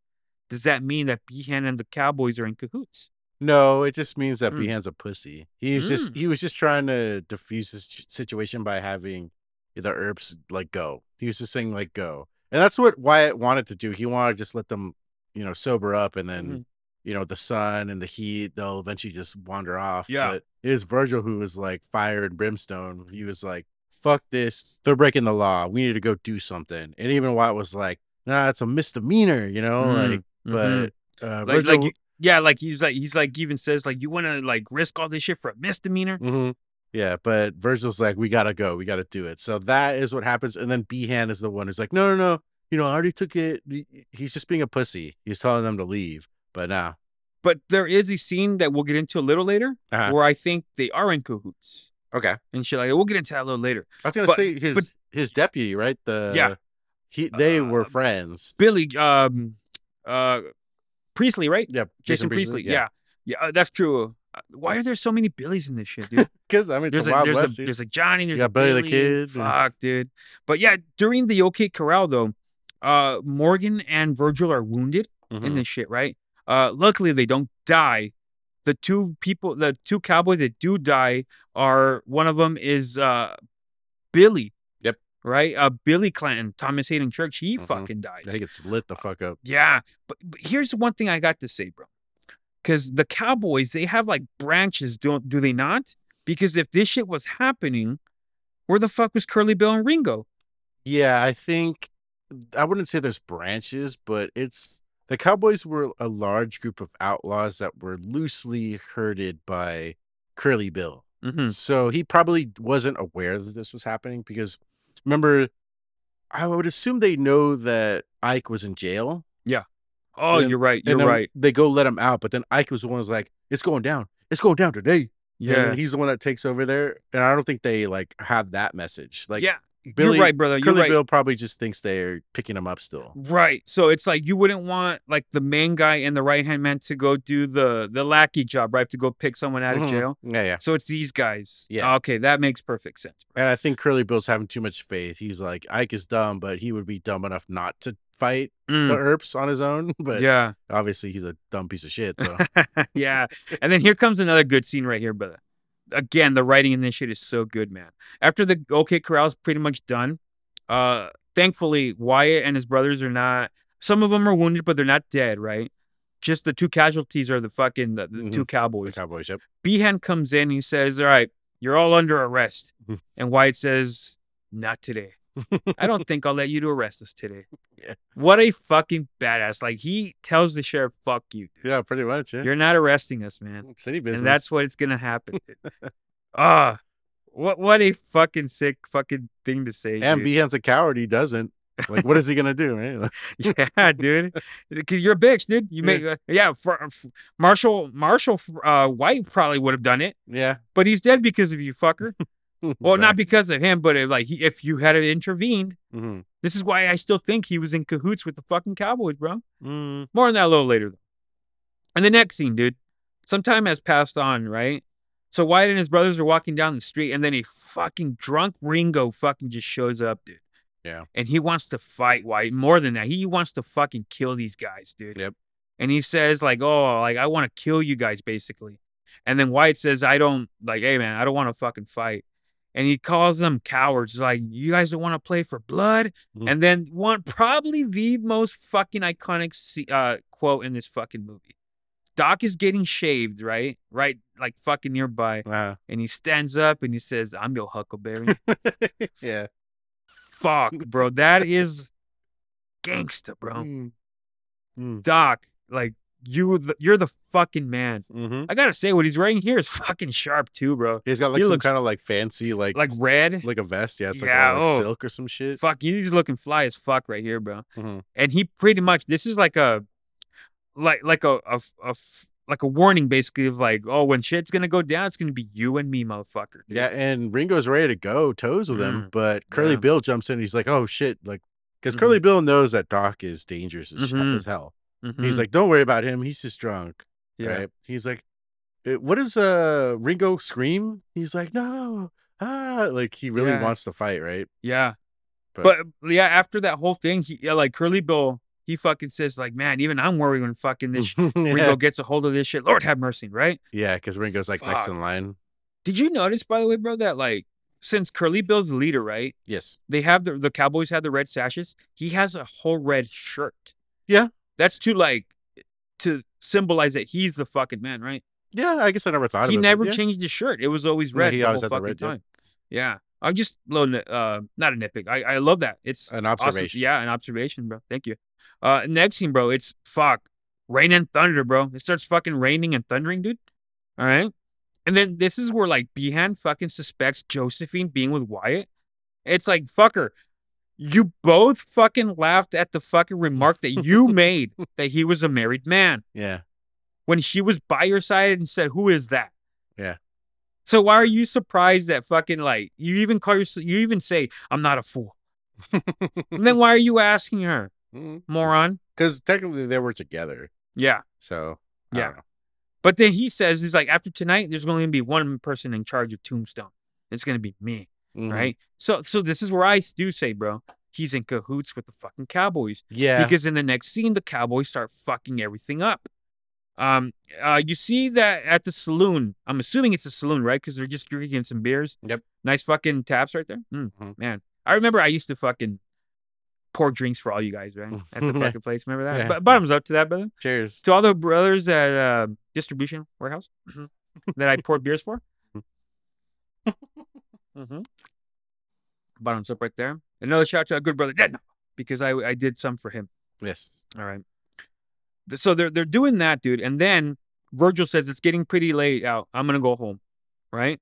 does that mean that Behan and the Cowboys are in cahoots? No, it just means that Mm. Behan's a pussy. He was just Mm. he was just trying to defuse his ch- situation by having the herbs like go. He was just saying like go, and that's what Wyatt wanted to do. He wanted to just let them, you know, sober up, and then Mhm. you know the sun and the heat they'll eventually just wander off. Yeah. but it was Virgil who was like fire and brimstone. He was like, "Fuck this! They're breaking the law. We need to go do something." And even Wyatt was like, "Nah, it's a misdemeanor," you know, Mm, like. Mhm. But uh, Like, Virgil, like yeah, like he's like he's like even says like you want to like risk all this shit for a misdemeanor. hmm Yeah, but Virgil's like, we gotta go, we gotta do it. So that is what happens, and then Behan is the one who's like, no, no, no, you know, I already took it. He's just being a pussy. He's telling them to leave, but now, But there is a scene that we'll get into a little later uh where I think they are in cahoots okay. and shit like that. We'll get into that a little later. I was gonna But- say his but- his deputy, right? The Yeah. he they were Uh, friends. Billy, um, uh, Priestley, right? Yeah, Jason, Priestley. Yeah, yeah, uh, that's true. Uh, Why are there so many Billies in this shit, dude? because I mean, it's there's a there's, West, a dude. there's a Johnny, there's a Billy the Billy. Kid, and- Fuck, dude. But yeah, during the OK Corral though, uh, Morgan and Virgil are wounded in Mhm. this shit, right? Uh, luckily they don't die. The two people, the two cowboys that do die are one of them is uh Billy. Right. Uh, Billy Clanton, Thomas Haden Church. He Mhm. fucking dies. He gets lit the fuck up. Yeah, but, but here's one thing I got to say, bro. Because the Cowboys, they have like branches, don't do they not? Because if this shit was happening, where the fuck was Curly Bill and Ringo? Yeah, I think I wouldn't say there's branches, but it's the Cowboys were a large group of outlaws that were loosely herded by Curly Bill. Mm-hmm. So he probably wasn't aware that this was happening because remember, I would assume they know that Ike was in jail. Yeah. Oh, And- you're right. You're right. They go let him out, but then Ike was the one who's like, "It's going down. It's going down today." Yeah. then he's the one that takes over there, and I don't think they like have that message. Like, yeah. Billy- you're right, brother. You're Curly right. Bill probably just thinks they're picking him up still. Right. So it's like you wouldn't want like the main guy and the right hand man to go do the the lackey job, right? To go pick someone out of Mhm. jail. Yeah, yeah. So it's these guys. Yeah. Okay, that makes perfect sense. bro. And I think Curly Bill's having too much faith. He's like, Ike is dumb, but he would be dumb enough not to fight the Mm, Earps on his own. But yeah. obviously, he's a dumb piece of shit. So yeah. And then here comes another good scene right here, brother. Again, the writing in this shit is so good, man. After the OK Corral is pretty much done, uh, thankfully Wyatt and his brothers are not. Some of them are wounded, but they're not dead, right? Just the two casualties are the fucking the, the two the cowboys. Cowboys. Yep. Behan comes in. He says, "All right, you're all under arrest." Mhm. and Wyatt says, "Not today. I don't think I'll let you to arrest us today." Yeah. What a fucking badass! Like he tells the sheriff, "Fuck you, dude. Yeah, pretty much. Yeah. You're not arresting us, man." City business. And that's what's gonna happen. Ah, what what a fucking sick fucking thing to say. And dude. Behan's a coward. He doesn't. Like, what is he gonna do? Right? Like, yeah, dude. Because you're a bitch, dude. You Yeah. make uh, yeah. For, for Marshall Marshall uh, White probably would have done it, yeah. but he's dead because of you, fucker. Well, not because of him, but if, like he, if you had intervened, Mhm. this is why I still think he was in cahoots with the fucking Cowboys, bro. Mm, More on that a little later. Though. And the next scene, dude. Some time has passed on, right? So Wyatt and his brothers are walking down the street, and then a fucking drunk Ringo fucking just shows up, dude. Yeah. And he wants to fight Wyatt. More than that, he wants to fucking kill these guys, dude. Yep. And he says, like, oh, like I want to kill you guys, basically. And then Wyatt says, I don't like, hey man, I don't want to fucking fight. And he calls them cowards, like, you guys don't want to play for blood. Mhm. And then one probably the most fucking iconic uh, quote in this fucking movie. Doc is getting shaved, right? Right, like fucking nearby. uh, And he stands up and he says, I'm your Huckleberry. yeah. Fuck, bro. That is gangster, bro. Mm. Mm. Doc, like, you the, you're the fucking man. Mm-hmm. I gotta say, what he's wearing here is fucking sharp too, bro. He's got like He some kind of like fancy like Like red. like a vest. Yeah, it's like, Yeah, like oh. silk or some shit. fuck, he's looking fly as fuck right here, bro. Mhm. And he pretty much this is like a like like a, a, a like a warning basically of like, oh, when shit's gonna go down, it's gonna be you and me, motherfucker. dude. Yeah, and Ringo's ready to go toes with him, Mhm. but Curly Yeah. Bill jumps in. And he's like, "Oh shit!" Like, because Mhm. Curly Bill knows that Doc is dangerous as, Mhm. as hell. Mhm. He's like, "Don't worry about him. He's just drunk." yeah. Right? He's like, "Uh, "What does uh Ringo scream?" He's like, "No." Ah, like he really Yeah. wants to fight, right? Yeah. But- But, yeah, after that whole thing, he yeah, like Curly Bill, he fucking says like, man, even I'm worried when fucking this sh- Ringo gets a hold of this shit. Lord have mercy, right? yeah, because Ringo's like next in line. Did you notice, by the way, bro, that like since Curly Bill's the leader, right? Yes. They have the the Cowboys have the red sashes. He has a whole red shirt. Yeah. That's to like to symbolize that he's the fucking man, right? Yeah, I guess I never thought he of it. but never yeah. changed his shirt. It was always Yeah, red he the always whole the fucking red, time. Yeah. I'm just a little uh not a nitpick. I, I love that. It's An awesome. observation. Yeah, an observation, bro. Thank you. Uh next scene, bro, it's fuck. Rain and thunder, bro. It starts fucking raining and thundering, dude. All right. And then this is where like Behan fucking suspects Josephine being with Wyatt. It's like, fucker, you both fucking laughed at the fucking remark that you made that he was a married man Yeah. when she was by your side and said, "Who is that?" Yeah. So why are you surprised that fucking like you even call yourself you even say I'm not a fool? and then why are you asking her, mm-hmm. moron? Because technically they were together. Yeah. So I Yeah. don't know. But then he says he's like after tonight there's only gonna be one person in charge of Tombstone. It's gonna be me, Mhm. right? So so this is where I do say, bro, he's in cahoots with the fucking Cowboys. Yeah. because in the next scene the cowboys start fucking everything up um uh you see that at the saloon i'm assuming it's a saloon right because they're just drinking some beers Yep. nice fucking taps right there Mm, Mhm. man i remember i used to fucking pour drinks for all you guys right at the fucking place remember that Yeah. but bottoms up to that brother Cheers. to all the brothers at uh distribution warehouse that i poured beers for hmm bottoms up right there another shout out to our good brother Dead because i i did some for him Yes. all right. So they're they're doing that, dude. And then Virgil says it's getting pretty late out. I'm gonna go home. Right?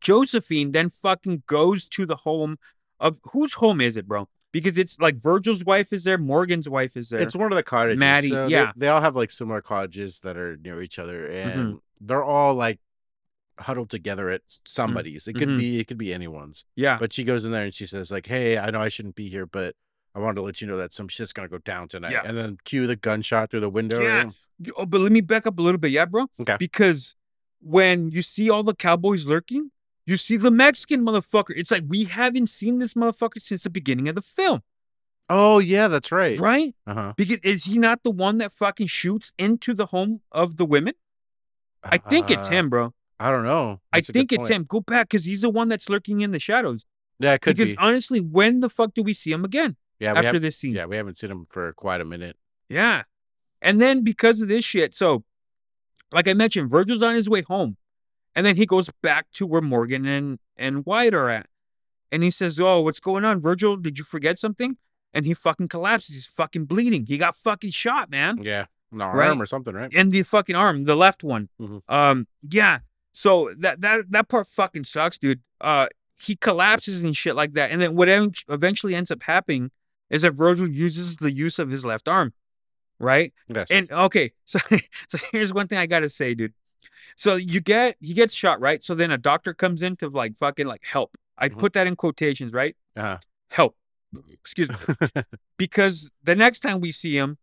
Josephine then fucking goes to the home of whose home is it, bro? Because it's like Virgil's wife is there, Morgan's wife is there. It's one of the cottages. Mattie, so yeah. They, all have like similar cottages that are near each other, Mm-hmm. and they're all like huddled together at somebody's. It could Mhm. be it could be anyone's. yeah. But she goes in there and she says like, "Hey, I know I shouldn't be here, but I wanted to let you know that some shit's gonna go down tonight." Yeah. And then cue the gunshot through the window. Yeah. Oh, but let me back up a little bit, yeah, bro? Okay. Because when you see all the cowboys lurking, you see the Mexican motherfucker. It's like we haven't seen this motherfucker since the beginning of the film, Oh yeah, that's right. right? Uh huh. Because is he not the one that fucking shoots into the home of the women? I think it's Uh, him, bro. I don't know. I That's good think it's point. him. Go back because he's the one that's lurking in the shadows. Yeah, it could because be. honestly, when the fuck do we see him again Yeah, after have, this scene? yeah, we haven't seen him for quite a minute. Yeah. And then because of this shit, so like I mentioned, Virgil's on his way home. And then he goes back to where Morgan and, and Wyatt are at. And he says, Oh, what's going on? Virgil, did you forget something? And he fucking collapses. He's fucking bleeding. He got fucking shot, man. Yeah, an arm Right. or something, right? In the fucking arm, the left one. Mhm. Um, yeah. So that that that part fucking sucks, dude. Uh he collapses and shit like that. And then what eventually ends up happening is that Virgil uses the use of his left arm. Right? Yes. And okay, so so here's one thing I gotta say, dude. So you get he gets shot, right? So then a doctor comes in to like fucking like help. I Mhm. put that in quotations, right? uh-huh. Help. Excuse me. because the next time we see him,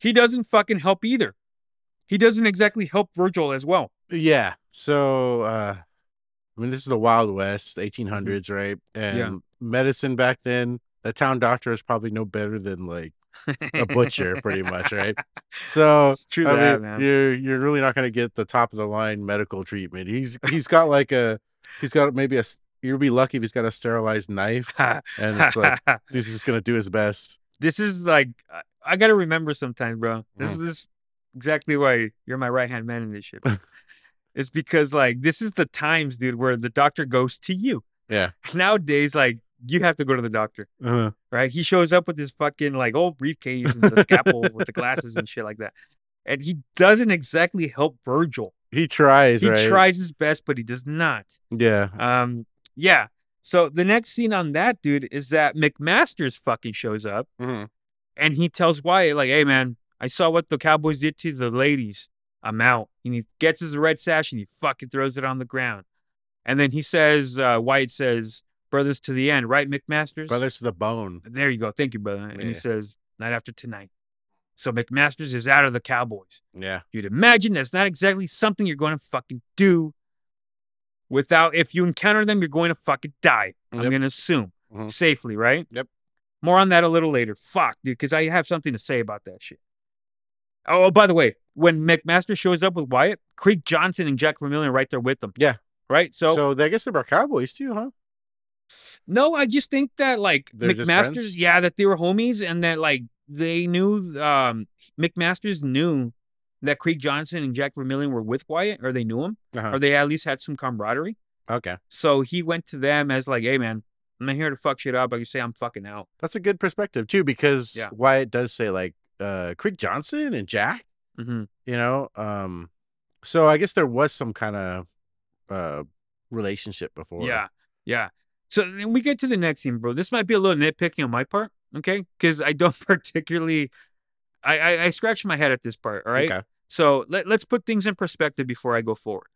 he doesn't fucking help either. He doesn't exactly help Virgil as well. Yeah. So, uh, I mean, this is the Wild West, 1800s, right? And Yeah. medicine back then, the town doctor is probably no better than like a butcher, pretty much, right? So, True I that, mean, you're you're really not going to get the top of the line medical treatment. He's he's got like a he's got maybe a you'll be lucky if he's got a sterilized knife, and it's like he's just going to do his best. this is like I- I gotta remember sometimes, bro. This is this exactly why you're my right hand man in this shit. it's because like this is the times, dude, where the doctor goes to you. Yeah. Nowadays, like you have to go to the doctor, Uh, right? He shows up with his fucking like old briefcase and the scalpel with the glasses and shit like that. And he doesn't exactly help Virgil. He tries, He right? tries his best, but he does not. Yeah. Um, yeah. So the next scene on that dude is that McMasters fucking shows up Mhm. and he tells Wyatt, like, hey man, I saw what the Cowboys did to the ladies. I'm out. And he gets his red sash and he fucking throws it on the ground. And then he says, uh, Wyatt says, brothers to the end, right, McMasters? Brothers to the bone. There you go. Thank you, brother. And he says, night after tonight. So McMasters is out of the Cowboys. Yeah. You'd imagine that's not exactly something you're going to fucking do without, if you encounter them, you're going to fucking die. I'm going to assume Mhm. safely, right? Yep. More on that a little later. Fuck, dude, because I have something to say about that shit. Oh, by the way, when McMaster shows up with Wyatt, Creek Johnson and Jack Vermillion are right there with them. Yeah. Right? So, So, I guess they were cowboys too, huh? no, I just think that like They're McMasters, yeah, that they were homies and that like they knew um McMasters knew that Creek Johnson and Jack Vermillion were with Wyatt, or they knew him, Uh-huh. or they at least had some camaraderie. Okay. So he went to them as like, hey man, I'm not here to fuck shit up, but you say I'm fucking out. That's a good perspective too, because Yeah. Wyatt does say like uh Creek Johnson and Jack, hmm you know. Um so I guess there was some kind of uh relationship before. Yeah, yeah. So then we get to the next scene, bro. This might be a little nitpicking on my part, okay? Because I don't particularly, I, I I scratch my head at this part. All right. Okay. So let let's put things in perspective before I go forward.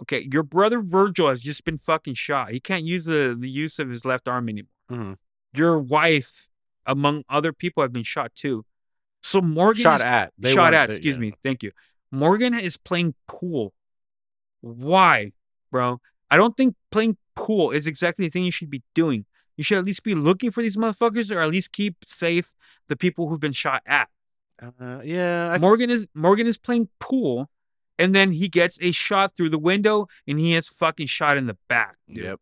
Okay, your brother Virgil has just been fucking shot. He can't use the the use of his left arm anymore. Mhm. Your wife, among other people, have been shot too. So Morgan Shot is- at. They shot at. the- excuse yeah. me. Thank you. Morgan is playing pool. Why, bro? I don't think playing pool is exactly the thing you should be doing. You should at least be looking for these motherfuckers, or at least keep safe the people who've been shot at. Uh, yeah. I Morgan s- is Morgan is playing pool, and then he gets a shot through the window, and he has fucking shot in the back. Dude. Yep.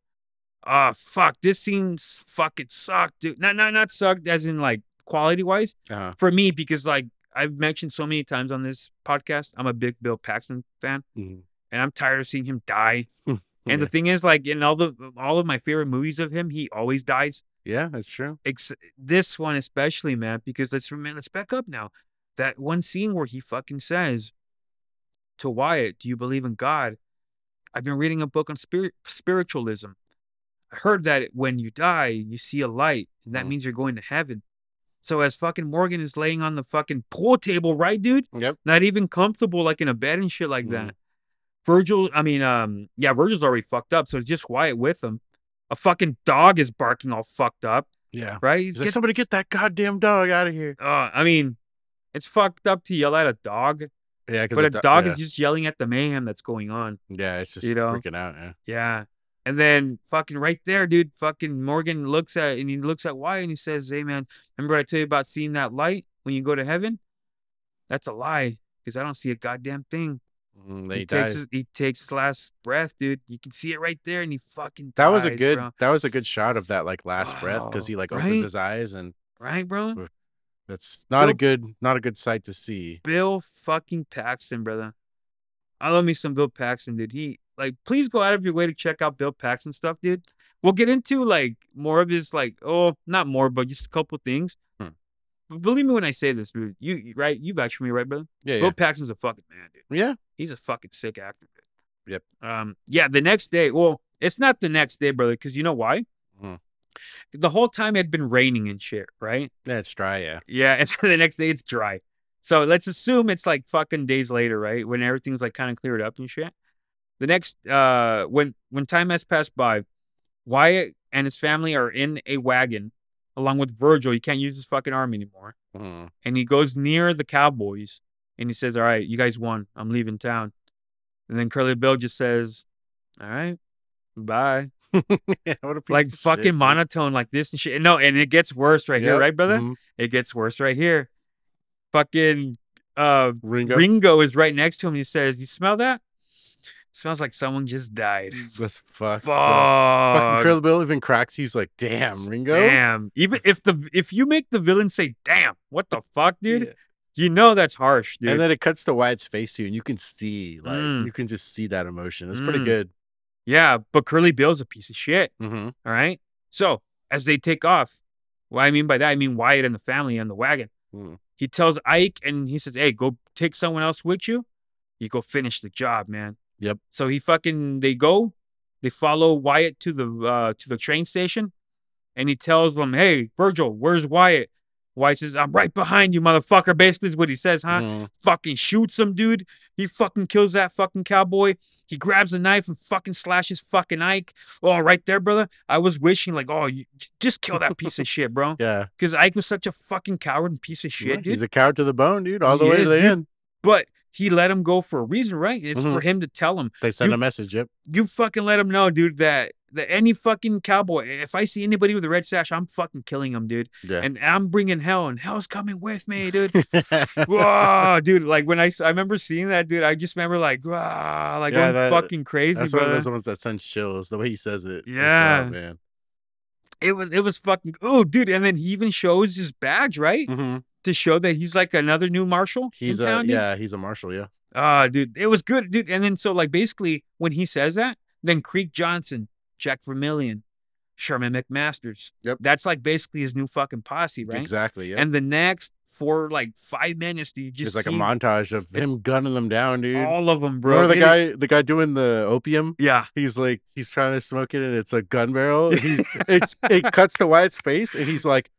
Ah, fuck. This scene's fucking sucked, dude. Not not not sucked as in like quality wise Uh-huh. for me because like I've mentioned so many times on this podcast, I'm a big Bill Paxton fan, Mhm. and I'm tired of seeing him die. And Yeah. the thing is, like in all the all of my favorite movies of him, he always dies. Yeah, that's true. Ex- this one especially, man, because let's remember, let's back up now. That one scene where he fucking says to Wyatt, "Do you believe in God?" I've been reading a book on spirit spiritualism. I heard that when you die, you see a light, and that Mhm. means you're going to heaven. So as fucking Morgan is laying on the fucking pool table, right, dude? Yep. Not even comfortable, like in a bed and shit like Mhm. that. Virgil, I mean, um, yeah, Virgil's already fucked up, so it's just Wyatt with him. A fucking dog is barking all fucked up, Yeah. right? He's like, somebody get that goddamn dog out of here. uh, I mean, it's fucked up to yell at a dog, Yeah, because but a dog yeah. is just yelling at the mayhem that's going on. yeah, it's just you know? freaking out. Yeah. Yeah. And then fucking right there, dude, fucking Morgan looks at and he looks at Wyatt and he says, Hey man, remember I tell you about seeing that light when you go to heaven? That's a lie, because I don't see a goddamn thing. Mm, he takes his, he takes his last breath, dude. You can see it right there, and he fucking That was a good. bro. That was a good shot of that like last breath because he like opens Right? his eyes and right, bro. that's not a good not a good sight to see. Bill fucking Paxton, brother. I love me some Bill Paxton, dude. He like please go out of your way to check out Bill Paxton stuff, dude. We'll get into like more of his like oh not more, but just a couple things. Hmm. But believe me when I say this, dude. You right? You vouch for me, right, brother? Yeah, yeah, Bill Paxton's a fucking man, dude. yeah. He's a fucking sick actor. Dude. Yep. Um. Yeah. The next day. Well, it's not the next day, brother, because you know why? Hmm. The whole time it had been raining and shit, right? Yeah, it's dry. Yeah, Yeah, and then the next day it's dry. So let's assume it's like fucking days later, right? When everything's like kind of cleared up and shit. The next uh when when time has passed by, Wyatt and his family are in a wagon along with Virgil. He can't use his fucking arm anymore. Mhm. And he goes near the cowboys and he says, All right, you guys won. I'm leaving town. And then Curly Bill just says, All right, bye. yeah what a piece Like shit, fucking dude. monotone like this and shit. No, and it gets worse right here, right, brother? mhm. It gets worse right here. Fucking uh Ringo. Ringo is right next to him. He says, "You smell that? Smells like someone just died." That's fuck. Fuck. Fucking Curly Bill even cracks. He's like, "Damn, Ringo." Damn. Even if the if you make the villain say, "Damn, what the fuck, dude?" Yeah. You know that's harsh, dude. And then it cuts to Wyatt's face too, and you can see, like, Mm. you can just see that emotion. It's pretty Mm. good. yeah, but Curly Bill's a piece of shit. Mm-hmm. All right. So as they take off, What I mean by that, I mean Wyatt and the family and the wagon. Mm. He tells Ike and he says, Hey, go take someone else with you. You go finish the job, man. Yep. So he fucking they go, they follow Wyatt to the uh to the train station, and he tells them, Hey, Virgil, where's Wyatt? Wyatt says, I'm right behind you, motherfucker. Basically is what he says, huh? Mhm. Fucking shoots him, dude. He fucking kills that fucking cowboy. He grabs a knife and fucking slashes fucking Ike. Oh, right there, brother. I was wishing like, oh, you just kill that piece of shit, bro. Yeah. Because Ike was such a fucking coward and piece of Yeah, shit, dude. He's a coward to the bone, dude, all the He way to the dude. end. But he let him go for a reason, right? It's for Mhm. him to tell him, They send You- a message. Yep. you fucking let him know, dude, that that any fucking cowboy, if I see anybody with a red sash, I'm fucking killing him, dude. Yeah. And I'm bringing hell, and hell's coming with me, dude. Whoa, dude! Like when I I remember seeing that, dude. I just remember like, wow, like Yeah, going that- fucking crazy, That's one of those ones that sends chills. The way he says it. Oh, Yeah. man. It was, it was fucking. Oh, dude! And then he even shows his badge, right, hmm to show that he's like another new marshal. He's a town, yeah. He's a marshal. Yeah. Ah, dude, it was good, dude. And then so like basically when he says that, then Creek Johnson, Jack Vermillion, Sherman McMasters. Yep. That's like basically his new fucking posse, right? Exactly. Yeah. And the next for like five minutes, you just It's like a montage of him gunning them down, dude. all of them, bro. Remember the guy, the guy doing the opium? Yeah, He's like, he's trying to smoke it, and it's a gun barrel. He's, it's, it cuts to Wyatt's face, and he's like,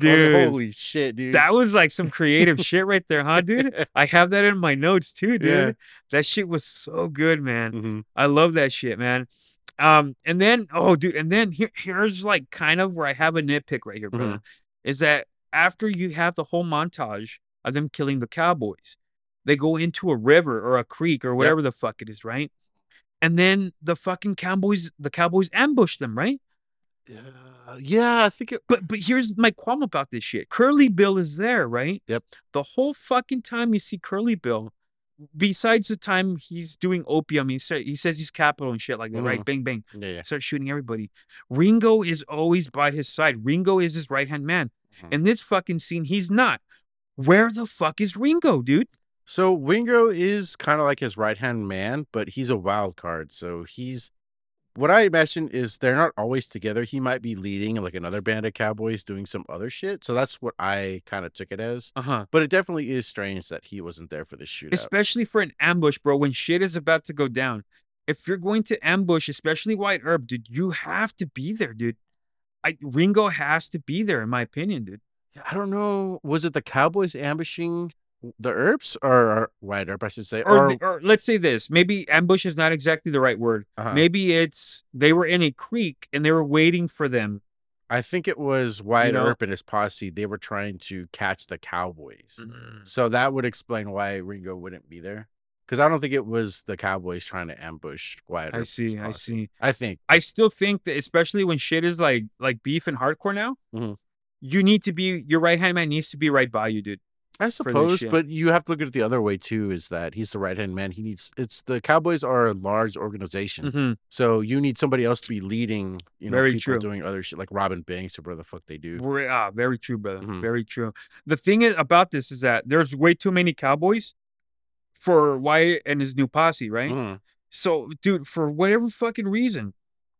I was like, dude. holy shit, dude. That was like some creative shit right there, huh, dude? I have that in my notes too, dude. Yeah. That shit was so good, man. Mhm. I love that shit, man. Um, and then oh, dude, and then here, here's like kind of where I have a nitpick right here, brother, is that after you have the whole montage of them killing the cowboys, they go into a river or a creek or whatever the fuck it is, right? And then the fucking cowboys, the cowboys ambush them, right? Yeah, yeah, I think it. But but here's my qualm about this shit. Curly Bill is there, right? Yep. The whole fucking time you see Curly Bill, besides the time he's doing opium, he said he says he's capital and shit like that, right? Bang bang. Yeah, yeah. Starts shooting everybody. Ringo is always by his side. Ringo is his right hand man. Mhm. In this fucking scene, he's not. Where the fuck is Ringo, dude? So Ringo is kind of like his right hand man, but he's a wild card. So he's what I imagine is they're not always together. He might be leading like another band of cowboys doing some other shit. So that's what I kind of took it as. Uh huh. But it definitely is strange that he wasn't there for the shootout. Especially for an ambush, bro. When shit is about to go down, if you're going to ambush, especially Wyatt Earp, dude, you have to be there, dude. I Ringo has to be there, in my opinion, dude. I don't know. Was it the Cowboys ambushing the Earps or, or Wyatt Earp, I should say? Or, Or, or let's say this: maybe ambush is not exactly the right word. uh-huh. Maybe it's they were in a creek and they were waiting for them. I think it was Wyatt know? Earp and his posse. They were trying to catch the Cowboys. Mm. So that would explain why Ringo wouldn't be there. Because I don't think it was the Cowboys trying to ambush Wyatt I see. I see. I think. I still think that, especially when shit is like like beef and hardcore now, Mhm. you need to be your right hand man needs to be right by you, dude. I suppose, but you have to look at it the other way too. Is that he's the right hand man? He needs. It's the Cowboys are a large organization, hmm so you need somebody else to be leading. You know, Very people true. doing other shit like Robin Banks or whatever the fuck they do. Very, ah, very true, brother. Mhm. Very true. The thing is, about this is that there's way too many cowboys for Wyatt and his new posse, right? Mhm. So, dude, for whatever fucking reason,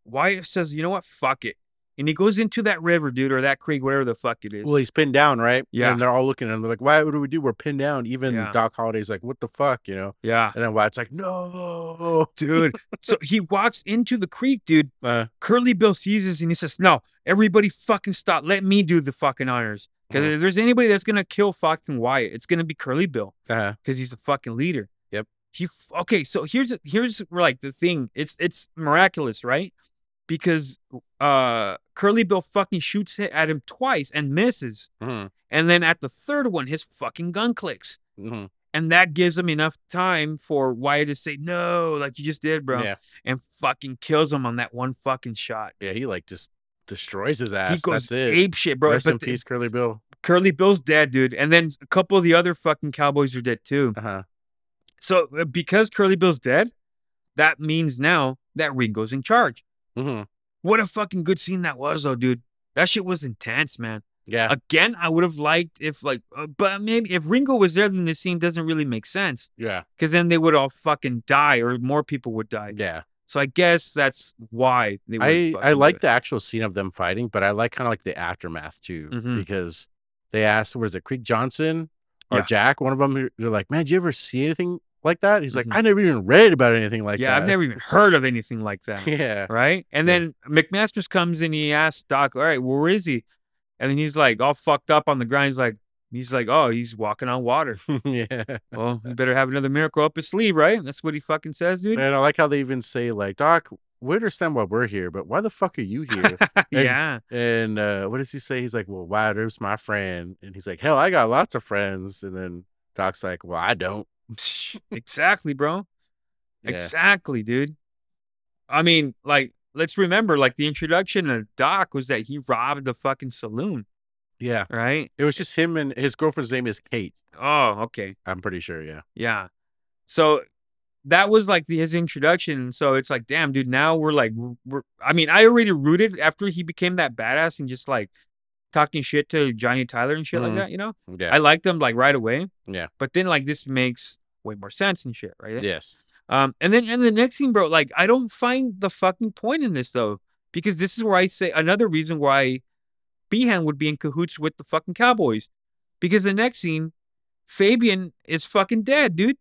Wyatt says, you know what, fuck it. And he goes into that river, dude, or that creek, whatever the fuck it is. Well, he's pinned down, right? Yeah. And they're all looking at him. They're like, "Why? What do we do? We're pinned down." Even Yeah. Doc Holliday's like, "What the fuck?" You know. yeah, And then Wyatt's like, "No." dude. so he walks into the creek, dude. Uh, Curly Bill sees this and he says, no, everybody fucking stop. Let me do the fucking honors. Because Mhm. if there's anybody that's going to kill fucking Wyatt, it's going to be Curly Bill because he's the fucking leader. Yep. He f- okay. So here's here's like the thing. It's it's miraculous, right? Because uh Curly Bill fucking shoots at him twice and misses, mhm, and then at the third one, his fucking gun clicks, mhm. and that gives him enough time for Wyatt to say no, like you just did, bro, Yeah. and fucking kills him on that one fucking shot. Yeah. He like just destroys his ass. he goes That's it. ape shit, bro. Rest But in peace, Curly Bill. Curly Bill's dead, dude, and then a couple of the other fucking cowboys are dead too. Uh huh. So uh, because Curly Bill's dead, that means now that Ringo's in charge. Hmm What a fucking good scene that was, though, dude. That shit was intense, man. Yeah. Again, I would have liked if like, uh, but maybe if Ringo was there, then this scene doesn't really make sense yeah. because then they would all fucking die or more people would die. Yeah. So I guess that's why they. I I like the actual scene of them fighting, but I like kind of like the aftermath too Mhm. because they asked, "Was it Creek Johnson or Yeah. Jack?" One of them. They're like, "Man, did you ever see anything like that?" He's like, Mhm. "I never even read about anything like yeah, that." Yeah, I've never even heard of anything like that. yeah. right? And Yeah. then McMasters comes and he asks Doc, "All right, where is he?" And then he's like all fucked up on the ground. He's like, he's like, "Oh, he's walking on water." yeah. well, you better have another miracle up his sleeve, right? That's what he fucking says, dude. And I like how they even say like, "Doc, we understand why we're here, but why the fuck are you here?" yeah, and uh, what does he say? He's like, "Well, Wyatt Earp's my friend," and he's like, "Hell, I got lots of friends." And then Doc's like, "Well, I don't." Exactly, bro. Yeah. Exactly, dude. I mean, like, let's remember, like, the introduction of Doc was that he robbed the fucking saloon, Yeah. right? It was just him and his girlfriend's name is Kate. Oh, okay. I'm pretty sure. Yeah. Yeah. So that was like the, his introduction. So it's like, damn, dude, now we're like, we're, I mean, I already rooted after he became that badass and just like talking shit to Johnny Tyler and shit Mhm. like that, you know? Yeah. I liked them like right away. Yeah. But then like this makes way more sense and shit, right? yes. Um, and then and the next thing, bro, like I don't find the fucking point in this though, because this is where I say another reason why Behan would be in cahoots with the fucking Cowboys, because the next scene, Fabian is fucking dead, dude.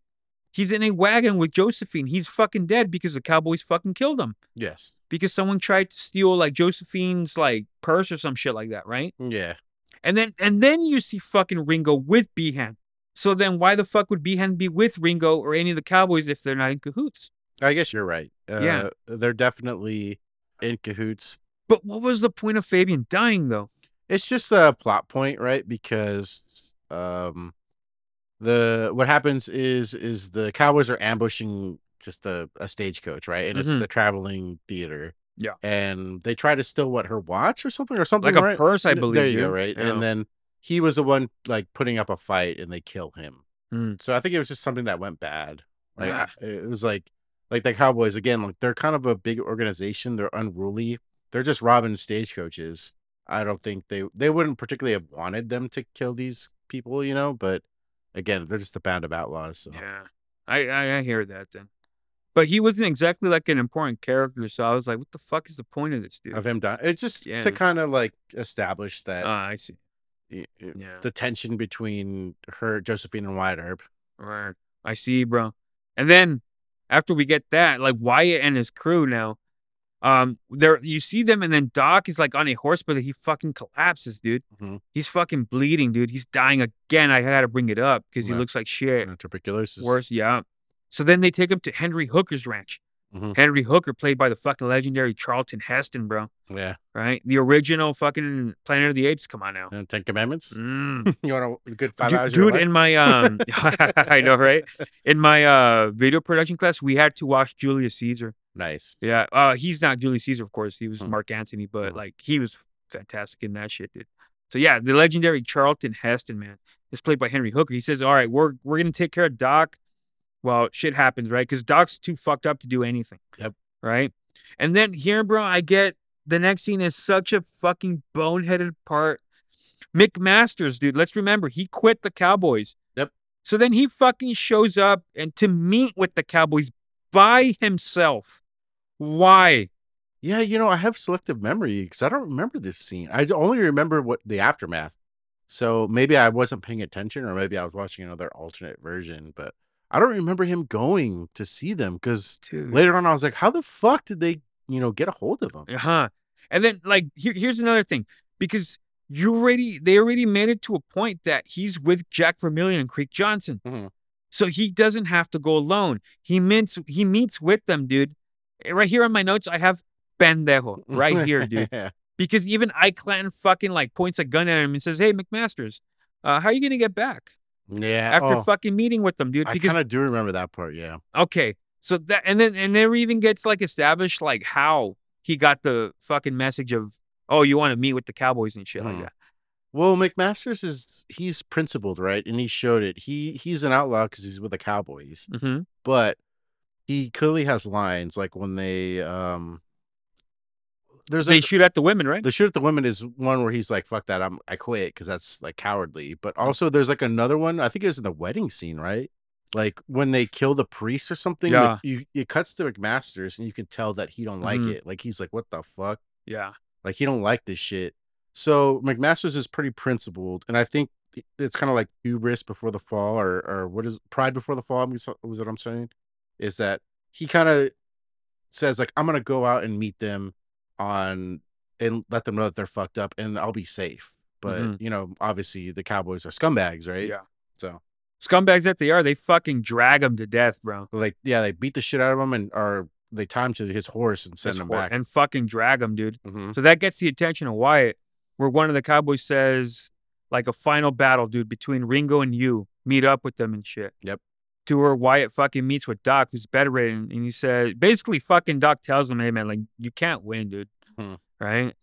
He's in a wagon with Josephine. He's fucking dead because the Cowboys fucking killed him Yes. because someone tried to steal like Josephine's like purse or some shit like that, right? Yeah. And then and then you see fucking Ringo with Behan. So then why the fuck would Behan be with Ringo or any of the Cowboys if they're not in cahoots? I guess you're right. Uh, Yeah. They're definitely in cahoots. But what was the point of Fabian dying though? It's just a plot point, right? Because um, the what happens is is the Cowboys are ambushing just a, a stagecoach, right? And it's Mhm. the traveling theater. Yeah. And they try to steal what her watch or something or something Like a right? purse, I believe. There you go, right? Yeah. And then he was the one like putting up a fight, and they kill him. Mm. So I think it was just something that went bad. Like Ah. I- it was like like the Cowboys again. Like they're kind of a big organization. They're unruly. They're just robbing stagecoaches. I don't think they they wouldn't particularly have wanted them to kill these people, you know. But again, they're just a band of outlaws. So. Yeah. I, I I hear that then. But he wasn't exactly like an important character, so I was like, what the fuck is the point of this dude? Of him dying, it's just Yeah. to kind of like establish that Ah, I see. Yeah. the tension between her, Josephine, and Wyatt Earp. Right. I see, bro. And then after we get that, like Wyatt and his crew now, um, there you see them, and then Doc is like on a horse, but he fucking collapses, dude. Mhm. He's fucking bleeding, dude. He's dying again. I had to bring it up because he looks like shit. Uh, tuberculosis. Worse, yeah. So then they take him to Henry Hooker's ranch. Mhm. Henry Hooker, played by the fucking legendary Charlton Heston, bro. Yeah. Right? The original fucking Planet of the Apes. Come on now. And Ten Commandments. Mm. you want a good five Dude, hours? of your dude life? in my um I know, right? In my uh video production class, we had to watch Julius Caesar. Nice. Yeah. Uh he's not Julius Caesar, of course. He was Hmm. Mark Antony, but Mhm. like he was fantastic in that shit, dude. So yeah, the legendary Charlton Heston, man, is played by Henry Hooker. He says, All right, we're we're gonna take care of Doc. Well, shit happens, right? Because Doc's too fucked up to do anything. Yep. Right? And then here, bro, I get the next scene is such a fucking boneheaded part. McMasters, dude. Let's remember, he quit the Cowboys. Yep. So then he fucking shows up and to meet with the Cowboys by himself. Why? Yeah, you know, I have selective memory because I don't remember this scene. I only remember what the aftermath. So maybe I wasn't paying attention, or maybe I was watching another alternate version. But I don't remember him going to see them because later on I was like, "How the fuck did they, you know, get a hold of him?" Uh-huh. And then like here, here's another thing. Because you already they already made it to a point that he's with Jack Vermillion and Creek Johnson. Mhm. So he doesn't have to go alone. He meets he meets with them, dude. Right here on my notes, I have pendejo right here, dude. yeah, Because even Ike Clanton fucking like points a gun at him and says, Hey, McMasters, uh, how are you gonna get back? yeah. After oh, fucking meeting with them, dude. I Because kind of do remember that part. Yeah, Okay. So that and then and never even gets like established like how he got the fucking message of oh you want to meet with the Cowboys and shit like that. Well, McMasters is he's principled, right? And he showed it. He he's an outlaw because he's with the Cowboys, Mm-hmm. but he clearly has lines like when they um. There's They a, shoot at the women, right? the shoot at the women is one where he's like, "Fuck that, I'm I quit" because that's like cowardly. But also there's like another one. I think it was in the wedding scene, right? like when they kill the priest or something. Yeah. like, you it cuts to McMasters and you can tell that he don't like Mhm. it. Like he's like, what the fuck? Yeah. Like he don't like this shit. So McMasters is pretty principled, and I think it's kind of like hubris before the fall, or or what is pride before the fall? Was what I'm saying? Is that he kind of says like I'm gonna go out and meet them on and let them know that they're fucked up, and I'll be safe. But Mhm. you know, obviously the Cowboys are scumbags, right? Yeah. So Scumbags that they are, they fucking drag him to death, bro. like, yeah, they beat the shit out of him, and are they tie him to his horse and send His him back. And fucking drag him, dude. Mhm. So that gets the attention of Wyatt, where one of the Cowboys says, like a final battle, dude, between Ringo and you. Meet up with them and shit. Yep. To where Wyatt fucking meets with Doc, who's bedridden, and he said, basically, fucking Doc tells him, hey, man, like, you can't win, dude. Hmm. Right?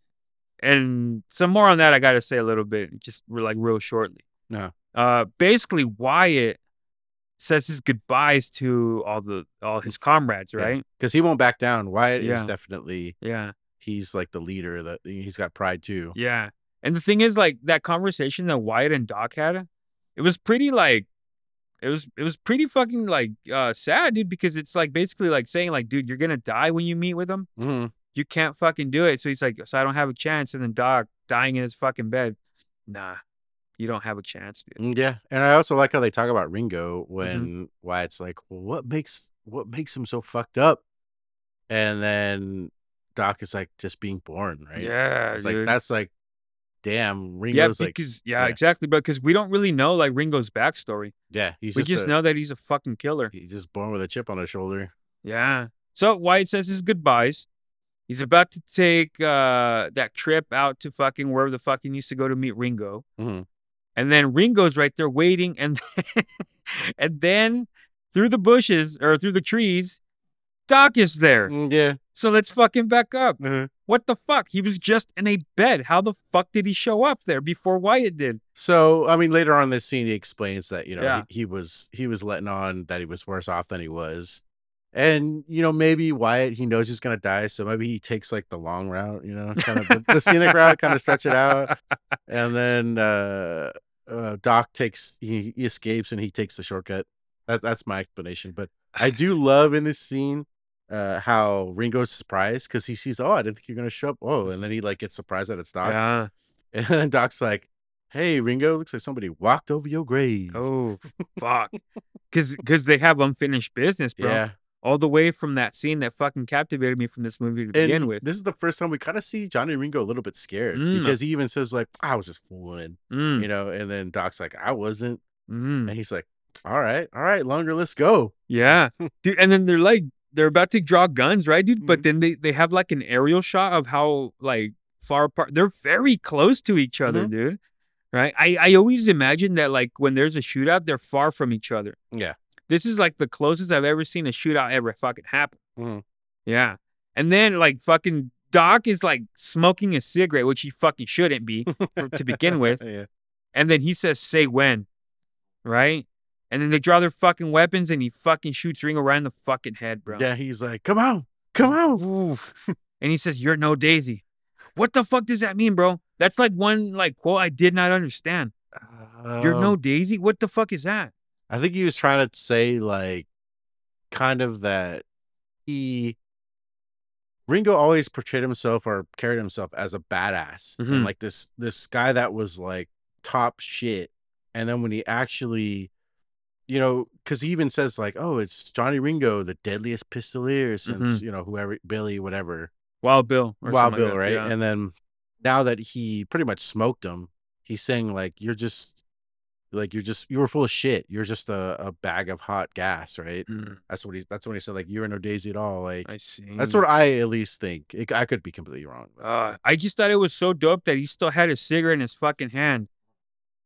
And some more on that I got to say a little bit, just like real shortly. Yeah. Uh, basically, Wyatt says his goodbyes to all the all his comrades, right? because he won't back down. Wyatt is definitely Yeah. he's like the leader that he's got pride too. Yeah. And the thing is, like that conversation that Wyatt and Doc had, it was pretty like it was it was pretty fucking like uh sad, dude, because it's like basically like saying, like, dude, you're gonna die when you meet with him. hmm You can't fucking do it. So he's like, so I don't have a chance. And then Doc dying in his fucking bed. Nah, you don't have a chance, dude. Mm, Yeah, and I also like how they talk about Ringo Mm-hmm. when Wyatt's like, "Well, what makes what makes him so fucked up?" And then Doc is like, "Just being born, right?" Yeah, it's dude. like that's like, damn, yeah, Ringo's like, because yeah, yeah. exactly, bro. Because we don't really know like Ringo's backstory. yeah, we just, just a- know that he's a fucking killer. he's just born with a chip on his shoulder. Yeah. So Wyatt says his goodbyes. He's about to take uh, that trip out to fucking wherever the fuck he needs to go to meet Ringo. Mhm. And then Ringo's right there waiting, and then, and then through the bushes or through the trees, Doc is there. Mm, Yeah, So let's fucking back up. uh-huh. What the fuck? He was just in a bed. How the fuck did he show up there before Wyatt did? So I mean, later on in this scene, he explains that you know Yeah. he, he was he was letting on that he was worse off than he was, and you know maybe Wyatt he knows he's gonna die, so maybe he takes like the long route, you know, kind of the, the scenic route, kind of stretch it out, and then uh, uh, Doc takes he, he escapes and he takes the shortcut. That, that's my explanation, but I do love in this scene uh how Ringo's surprised because he sees oh I didn't think you're gonna show up oh and then he like gets surprised that it's Doc Yeah. and then Doc's like, "Hey, Ringo, looks like somebody walked over your grave." Oh, fuck. Because because they have unfinished business, bro. yeah. all the way from that scene that fucking captivated me from this movie to And begin with. this is the first time we kind of see Johnny Ringo a little bit scared Mm. because he even says like, "I was just fooling," Mm, you know. And then Doc's like, "I wasn't," mm. and he's like, "All right, all right, lunger, let's go." Yeah, dude. And then they're like, they're about to draw guns, right, dude? But Mhm. then they they have like an aerial shot of how like far apart they're very close to each other, Mhm. dude. Right? I I always imagine that like when there's a shootout, they're far from each other. Yeah. This is like the closest I've ever seen a shootout ever fucking happen. Mhm. Yeah. And then like fucking Doc is like smoking a cigarette, which he fucking shouldn't be for, to begin with. yeah. And then he says, say when. Right? And then they draw their fucking weapons and he fucking shoots Ringo right in the fucking head, bro. Yeah, he's like, "Come on, come on." And he says, You're no Daisy. What the fuck does that mean, bro? That's like one like quote I did not understand. You're no Um, Daisy? What the fuck is that? I think he was trying to say like, kind of that he. Ringo always portrayed himself or carried himself as a badass Mhm. and like this this guy that was like top shit. And then when he actually, you know, because he even says like, "Oh, it's Johnny Ringo, the deadliest pistoleer since you know whoever Billy, whatever, Wild Bill. or Wild Bill, like right?" Yeah. And then now that he pretty much smoked him, he's saying like, "You're just like you're just you were full of shit. You're just a, a bag of hot gas, right?" Mm, That's what he. That's when he said like, "You were no Daisy at all." Like I see. that's what I at least think. It, I could be completely wrong. Uh, I just thought it was so dope that he still had his cigarette in his fucking hand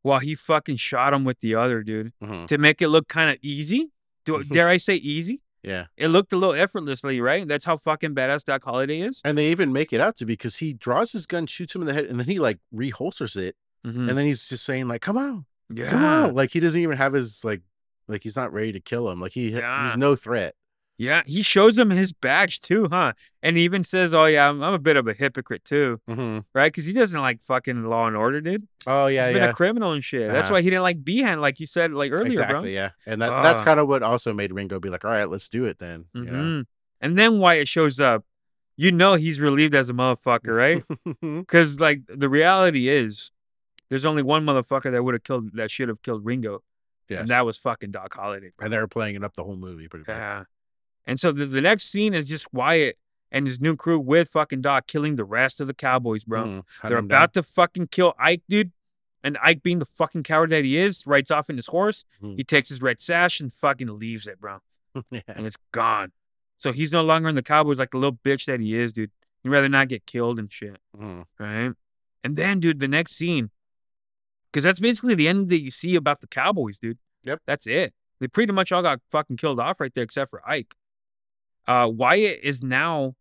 while he fucking shot him with the other dude Mhm. to make it look kind of easy. Do, dare I say easy? Yeah, It looked a little effortlessly, right? That's how fucking badass Doc Holliday is. and they even make it out to be because he draws his gun, shoots him in the head, and then he like reholsters it, Mhm. and then he's just saying like, "Come on, Yeah. come on!" Like he doesn't even have his like, like he's not ready to kill him. Like he Yeah. he's no threat. Yeah, he shows him his badge too, huh? And he even says, "Oh yeah, I'm, I'm a bit of a hypocrite too, hmm right? Because he doesn't like fucking Law and Order, dude. Oh yeah, He's been yeah. a criminal and shit. That's Uh-huh. why he didn't like Behan, like you said, like earlier, exactly, bro. yeah. And that, that's Ah. kind of what also made Ringo be like, all right, let's do it then. you know? hmm And then Wyatt shows up. You know he's relieved as a motherfucker, right? Because like the reality is, there's only one motherfucker that would have killed that should have killed Ringo, yes. and that was fucking Doc Holliday. and they were playing it up the whole movie pretty much. Yeah. And so the, the next scene is just Wyatt and his new crew with fucking Doc killing the rest of the Cowboys, bro. Hunt They're him down. about to fucking kill Ike, dude. And Ike, being the fucking coward that he is, rides off in his horse. Mhm. He takes his red sash and fucking leaves it, bro. yeah. And it's gone. So he's no longer in the Cowboys like the little bitch that he is, dude. He'd rather not get killed and shit, Mhm. right? And then, dude, the next scene, because that's basically the end that you see about the Cowboys, dude. Yep. That's it. They pretty much all got fucking killed off right there, except for Ike. Uh, Wyatt is now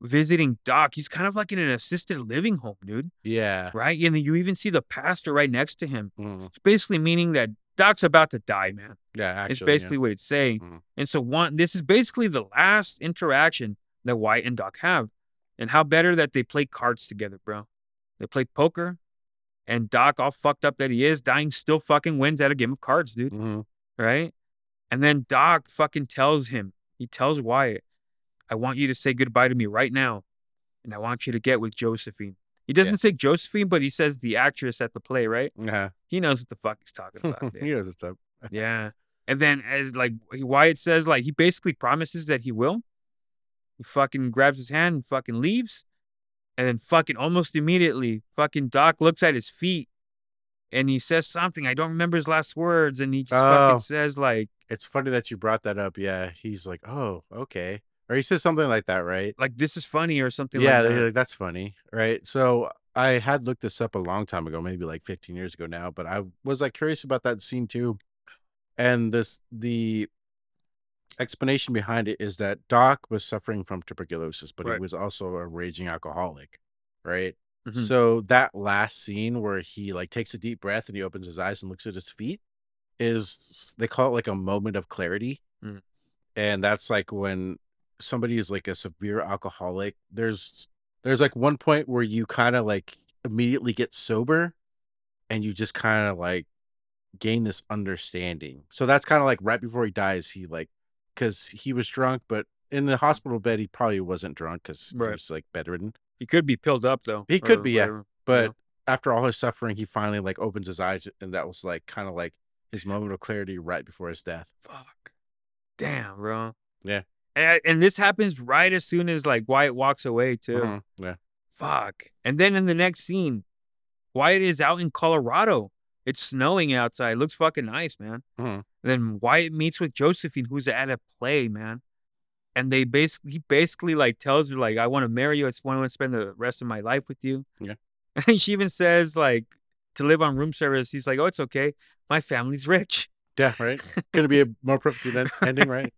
visiting Doc. He's kind of like in an assisted living home, dude. Yeah. Right? And then you even see the pastor right next to him. Mhm. It's basically meaning that Doc's about to die, man. Yeah, actually. it's yeah. basically what it's saying. Mhm. And so one this is basically the last interaction that Wyatt and Doc have. And how better that they play cards together, bro. They play poker, and Doc, all fucked up that he is, dying still fucking wins at a game of cards, dude. Mhm. Right? And then Doc fucking tells him, he tells Wyatt, I want you to say goodbye to me right now. And I want you to get with Josephine. He doesn't say Josephine, but he says the actress at the play, right? Yeah. He knows what the fuck he's talking about. he knows what's up. Yeah. And then as like Wyatt says, like he basically promises that he will. He fucking grabs his hand and fucking leaves. And then fucking almost immediately, fucking Doc looks at his feet and he says something. I don't remember his last words. And he just Oh. fucking says, like, It's funny that you brought that up. Yeah. He's like, oh, okay. Or he says something like that, right? like this is funny or something yeah, like that. like, that's funny, right? So I had looked this up a long time ago, maybe like 15 years ago now, but I was like curious about that scene too. And this the explanation behind it is that Doc was suffering from tuberculosis, but Right. he was also a raging alcoholic, right? Mhm. So that last scene where he like takes a deep breath and he opens his eyes and looks at his feet is they call it like a moment of clarity. Mm. And that's like when somebody is like a severe alcoholic, there's there's like one point where you kind of like immediately get sober and you just kind of like gain this understanding. So that's kind of like right before he dies, he like because he was drunk, but in the hospital bed he probably wasn't drunk because Right. he was like bedridden. He could be pilled up though. He could be, yeah. whatever, you But know? after all his suffering, he finally like opens his eyes, and that was like kind of like his moment of clarity right before his death. Fuck. Damn, bro. Yeah. And, and this happens right as soon as like Wyatt walks away too. Mhm, Yeah. Fuck. And then in the next scene, Wyatt is out in Colorado. It's snowing outside. It looks fucking nice, man. Mhm. Then Wyatt meets with Josephine, who's at a play, man. And they basically, he basically like tells her like, "I want to marry you. I want to spend the rest of my life with you." Yeah. And she even says like, to live on room service. He's like, "Oh, it's okay. My family's rich." Yeah. Right. Gonna be a more perfect en- ending, right?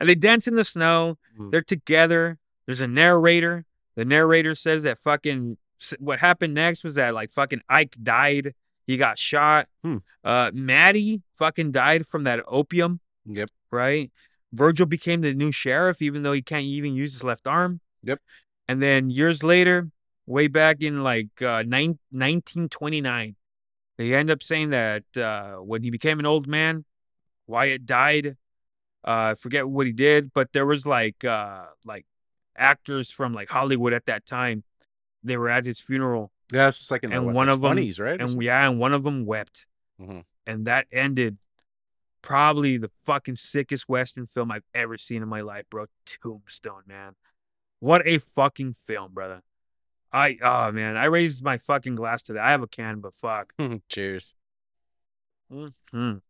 and they dance in the snow. Mhm. They're together. There's a narrator. The narrator says that fucking what happened next was that like fucking Ike died. He got shot. Hmm. Uh, Mattie fucking died from that opium. Yep. Right. Virgil became the new sheriff, even though he can't even use his left arm. Yep. And then years later, way back in like uh, nine, 1929, they end up saying that uh, when he became an old man, Wyatt died. Uh, I forget what he did, but there was like uh, like actors from like Hollywood at that time. They were at his funeral, Yeah. It's just like in the, And what, one the of 'em- 20s, right? And yeah, and one of them wept, Mhm. and that ended probably the fucking sickest Western film I've ever seen in my life, bro. Tombstone, man. What a fucking film, brother. I oh man, I raised my fucking glass to that. I have a can, but fuck. Cheers. Mhm.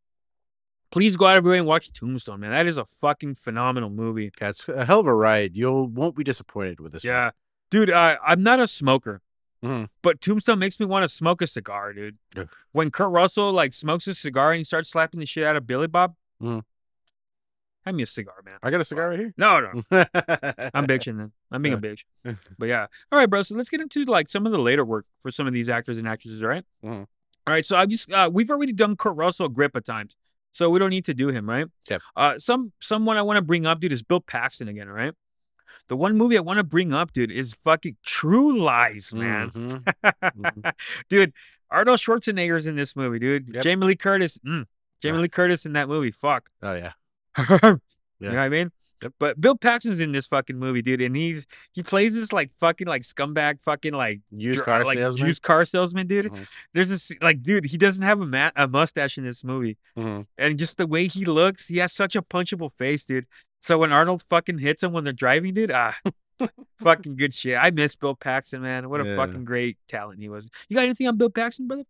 Please go out everywhere and watch Tombstone, man. That is a fucking phenomenal movie. It's a hell of a ride. You'll won't be disappointed with this. one. Yeah, dude. Uh, I'm not a smoker, Mhm. but Tombstone makes me want to smoke a cigar, dude. When Kurt Russell like smokes a cigar and he starts slapping the shit out of Billy Bob, Mhm. Hand me a cigar, man. I got a cigar right here. No, no, I'm bitching then. I'm being a bitch. But yeah, all right, bro. So let's get into like some of the later work for some of these actors and actresses. All right? Mhm. All right. So I've just uh, we've already done Kurt Russell grip of times. so we don't need to do him, right? Yep. Uh, some someone I want to bring up, dude, is Bill Paxton again, all right? The one movie I want to bring up, dude, is fucking True Lies, man. Mhm. dude, Arnold Schwarzenegger's in this movie, dude. Yep. Jamie Lee Curtis, mm, Jamie Yeah. Lee Curtis in that movie. Fuck. Oh yeah. You know what I mean? Yep. But Bill Paxton's in this fucking movie, dude, and he's he plays this like fucking like scumbag fucking like Used dr- car like salesman. used car salesman, dude. Mhm. There's this like dude, he doesn't have a ma- a mustache in this movie, Mhm. and just the way he looks, he has such a punchable face, dude. So when Arnold fucking hits him when they're driving, dude, ah, fucking good shit. I miss Bill Paxton, man. What a Yeah. fucking great talent he was. You got anything on Bill Paxton, brother?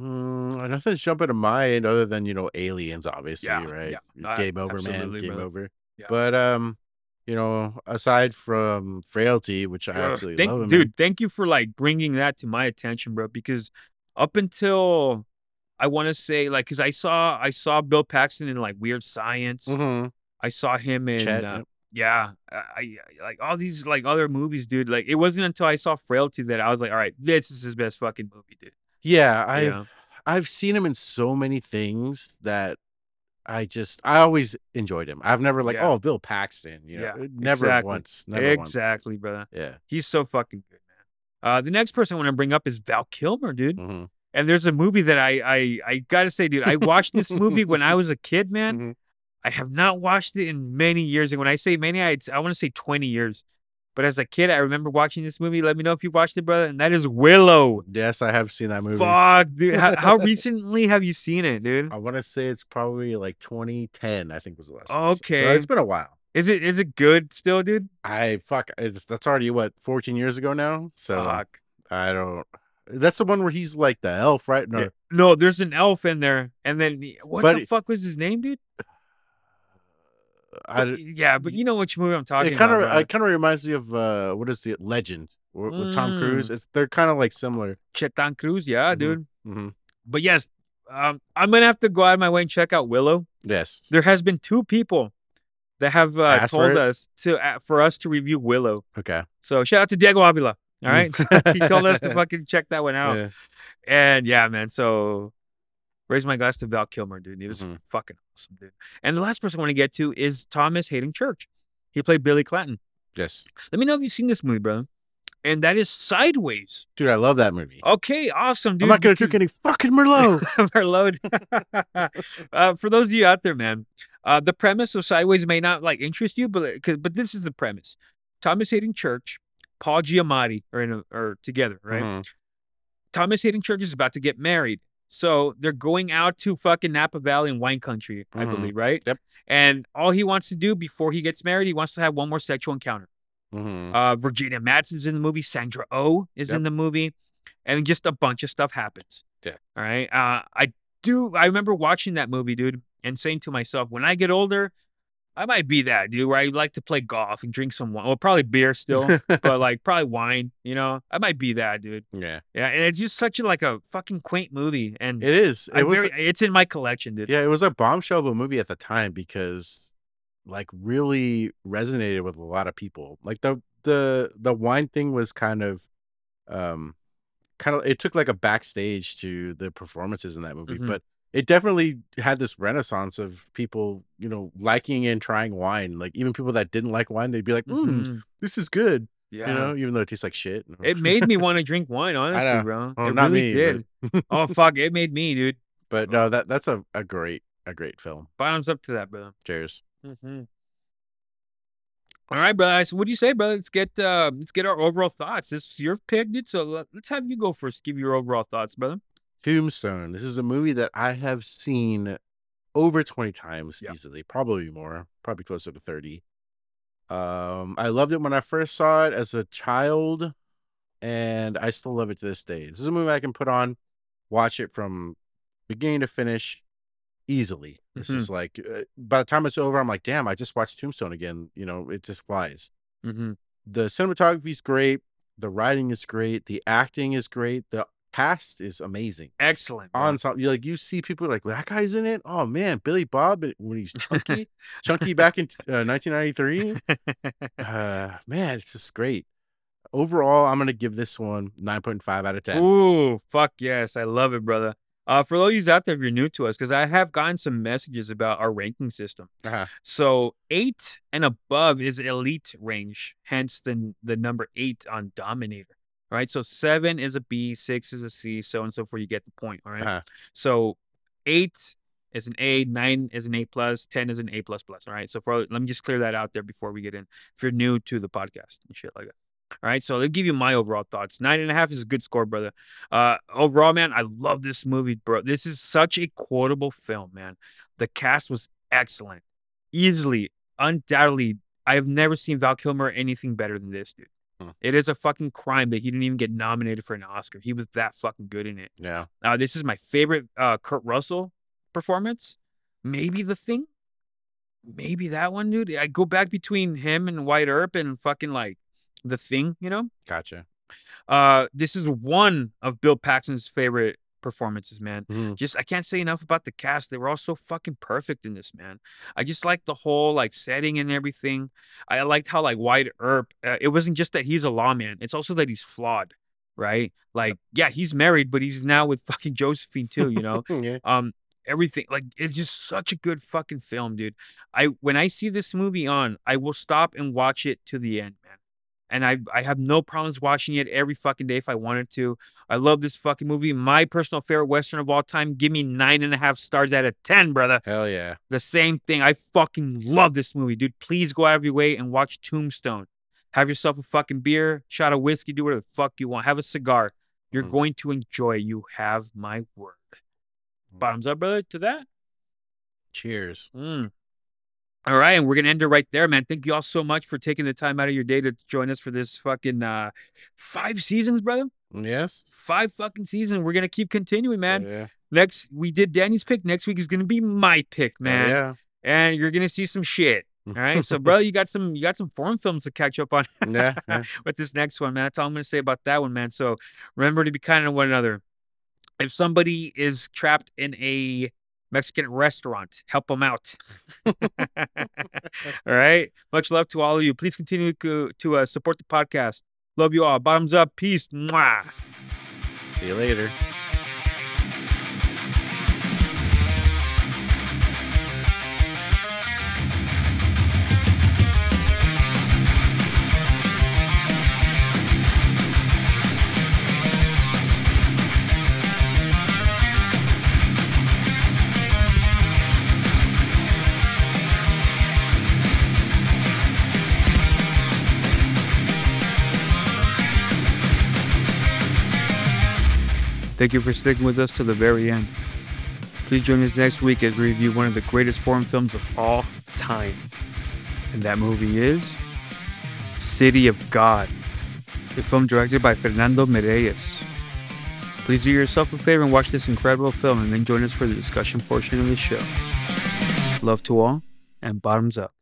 Mm, nothing's jumping to mind other than you know aliens, obviously, Yeah, right? yeah. Uh, Game over, man. absolutely, Game brother. over. Yeah. But um, you know, aside from frailty, which I Ugh, absolutely thank, love, him in, dude. Thank you for like bringing that to my attention, bro. Because up until I want to say like, because I saw I saw Bill Paxton in like Weird Science. Mhm. I saw him in Chet, uh, yep. yeah, I, I like all these like other movies, dude. Like it wasn't until I saw Frailty that I was like, all right, this is his best fucking movie, dude. Yeah, I've Yeah. I've seen him in so many things that I just I always enjoyed him. I've never like, Yeah. oh, Bill Paxton, you know, Yeah, uh, never exactly. once, never once. exactly, brother. Yeah. He's so fucking good, man. Uh, the next person I want to bring up is Val Kilmer, dude. hmm And there's a movie that I I I gotta say, dude, I watched this movie when I was a kid, man. Mhm. I have not watched it in many years. And when I say many, I I want to say 20 years. But as a kid, I remember watching this movie. Let me know if you watched it, brother. And that is Willow. Yes, I have seen that movie. Fuck, dude. How, how recently have you seen it, dude? I want to say it's probably like 2010. I think was the last. I. So Okay. it's been a while. Is it is it good still, dude? I fuck. It's, that's already what 14 years ago now. So Fuck. I don't. That's the one where he's like the elf, right? No, Yeah. No, there's an elf in there, and then what But the fuck was his name, dude? I, But- yeah, but you know which movie I'm talking it kind of about. brother. it kind of reminds me of uh what is the Legend with, with Tom Cruise. Mm. It's they're kind of like similar. Chetan Cruz, yeah, Mhm. dude. hmm But yes, um, I'm gonna have to go out of my way and check out Willow. Yes. There has been two people that have uh, told us to uh, for us to review Willow. Okay. So shout out to Diego Avila. All right, Mm. he told us to fucking check that one out. Yeah. And yeah, man. So raise my glass to Val Kilmer, dude. He was Mhm. fucking awesome, dude. And the last person I want to get to is Thomas Haden Church. He played Billy Clanton. Yes. Let me know if you've seen this movie, brother. And that is Sideways. Dude, I love that movie. Okay, awesome, dude. I'm not gonna drink any fucking Merlot. Merlot. uh, for those of you out there, man, uh, the premise of Sideways may not like interest you, but 'cause- but this is the premise: Thomas Haden Church, Paul Giamatti are in a, are together, right? Mhm. Thomas Haden Church is about to get married, so they're going out to fucking Napa Valley and wine country, I Mhm. believe, right? Yep. And all he wants to do before he gets married, he wants to have one more sexual encounter. Mhm. Uh, Virginia Madsen's in the movie. Sandra Oh is in the movie, and just a bunch of stuff happens. Yeah. All right. Uh, I do. I remember watching that movie, dude, and saying to myself, when I get older, I might be that dude where I like to play golf and drink some wine. Well, probably beer still, but like probably wine. You know, I might be that dude. yeah. Yeah, and it's just such a like a fucking quaint movie, and It is. It I'm was. very, it's in my collection, dude. Yeah, it was a bombshell of a movie at the time because like really resonated with a lot of people. Like the the the wine thing was kind of um kind of it took like a backstage to the performances in that movie, Mhm. but it definitely had this renaissance of people, you know, liking and trying wine. Like even people that didn't like wine, they'd be like, mm, Mhm. "This is good," Yeah. you know, even though it tastes like shit. It made me want to drink wine, honestly, bro. Well, it not really me, did. oh fuck, it made me, dude. but no, that that's a, a great a great film. Bottoms up to that, brother. Cheers. Mm-hmm. All right, brother. So what do you say, brother? Let's get uh, let's get our overall thoughts. This is your pick, dude. So let- let's have you go first. Give your overall thoughts, brother. Tombstone. This is a movie that I have seen over 20 times Yeah. easily, probably more, probably closer to 30. Um, I loved it when I first saw it as a child, and I still love it to this day. This is a movie I can put on, watch it from beginning to finish easily. This Mhm. is like, uh, by the time it's over, I'm like, damn, I just watched Tombstone again. You know, it just flies. Mm-hmm. The cinematography is great. The writing is great. The acting is great. The cast is amazing Excellent. on something. Like you see people like that guy's in it. Oh man, Billy Bob uh, when he's chunky, chunky back in uh, 1993. Uh, man, it's just great. Overall, I'm gonna give this one 9.5 out of 10. Ooh, fuck yes, I love it, brother. Uh, for those out there, if you're new to us, because I have gotten some messages about our ranking system. Uh-huh. So eight and above is elite range, hence the the number eight on Dominator. Right. So seven is a B, six is a C, so and so forth. You get the point. All right. Uh-huh. So eight is an A, nine is an A plus, ten is an A plus plus. All right. So for let me just clear that out there before we get in. If you're new to the podcast and shit like that. All right. So let me give you my overall thoughts. Nine and a half is a good score, brother. Uh overall, man, I love this movie, bro. This is such a quotable film, man. The cast was excellent. Easily, undoubtedly, I have never seen Val Kilmer anything better than this, dude. Hmm. It is a fucking crime that he didn't even get nominated for an Oscar. He was that fucking good in it. Yeah. Uh, this is my favorite uh, Kurt Russell performance. Maybe the thing. Maybe that one, dude. I go back between him and Wyatt Earp and fucking like the thing, you know. Gotcha. Uh, this is one of Bill Paxton's favorite performances, man. Mhm. Just I can't say enough about the cast. They were all so fucking perfect in this, man. I just like the whole like setting and everything. I liked how like Wyatt Earp. Uh, it wasn't just that he's a lawman. It's also that he's flawed, right? Like yeah, he's married, but he's now with fucking Josephine too. You know. yeah. um everything like it's just such a good fucking film dude i when i see this movie on i will stop and watch it to the end man and i i have no problems watching it every fucking day if i wanted to. I love this fucking movie. My personal favorite western of all time. Give me nine and a half stars out of ten brother. Hell yeah. the same thing. I fucking love this movie dude. Please go out of your way and watch tombstone. Have yourself a fucking beer shot of whiskey do whatever the fuck you want. Have a cigar. You're Mm. going to enjoy. You have my word. Bottoms up brother to that. Cheers. Mm. All right, and we're gonna end it right there, man. Thank you all so much for taking the time out of your day to join us for this fucking uh five seasons, brother. Yes. Five fucking seasons. We're gonna keep continuing, man. Yeah. Next, we did Danny's pick. Next week is gonna be my pick, Hell man. yeah. And you're gonna see some shit. All right, so brother, you got some you got some foreign films to catch up on Yeah. yeah. with this next one, man. That's all I'm gonna say about that one, man. So remember to be kind to one another. If somebody is trapped in a Mexican restaurant, help them out. all right. Much love to all of you. Please continue to, to uh, support the podcast. Love you all. Bottoms up. Peace. Mwah. See you later. Thank you for sticking with us to the very end. Please join us next week as we review one of the greatest foreign films of all time. And that movie is City of God, a film directed by Fernando Meirelles. Please do yourself a favor and watch this incredible film and then join us for the discussion portion of the show. Love to all and bottoms up.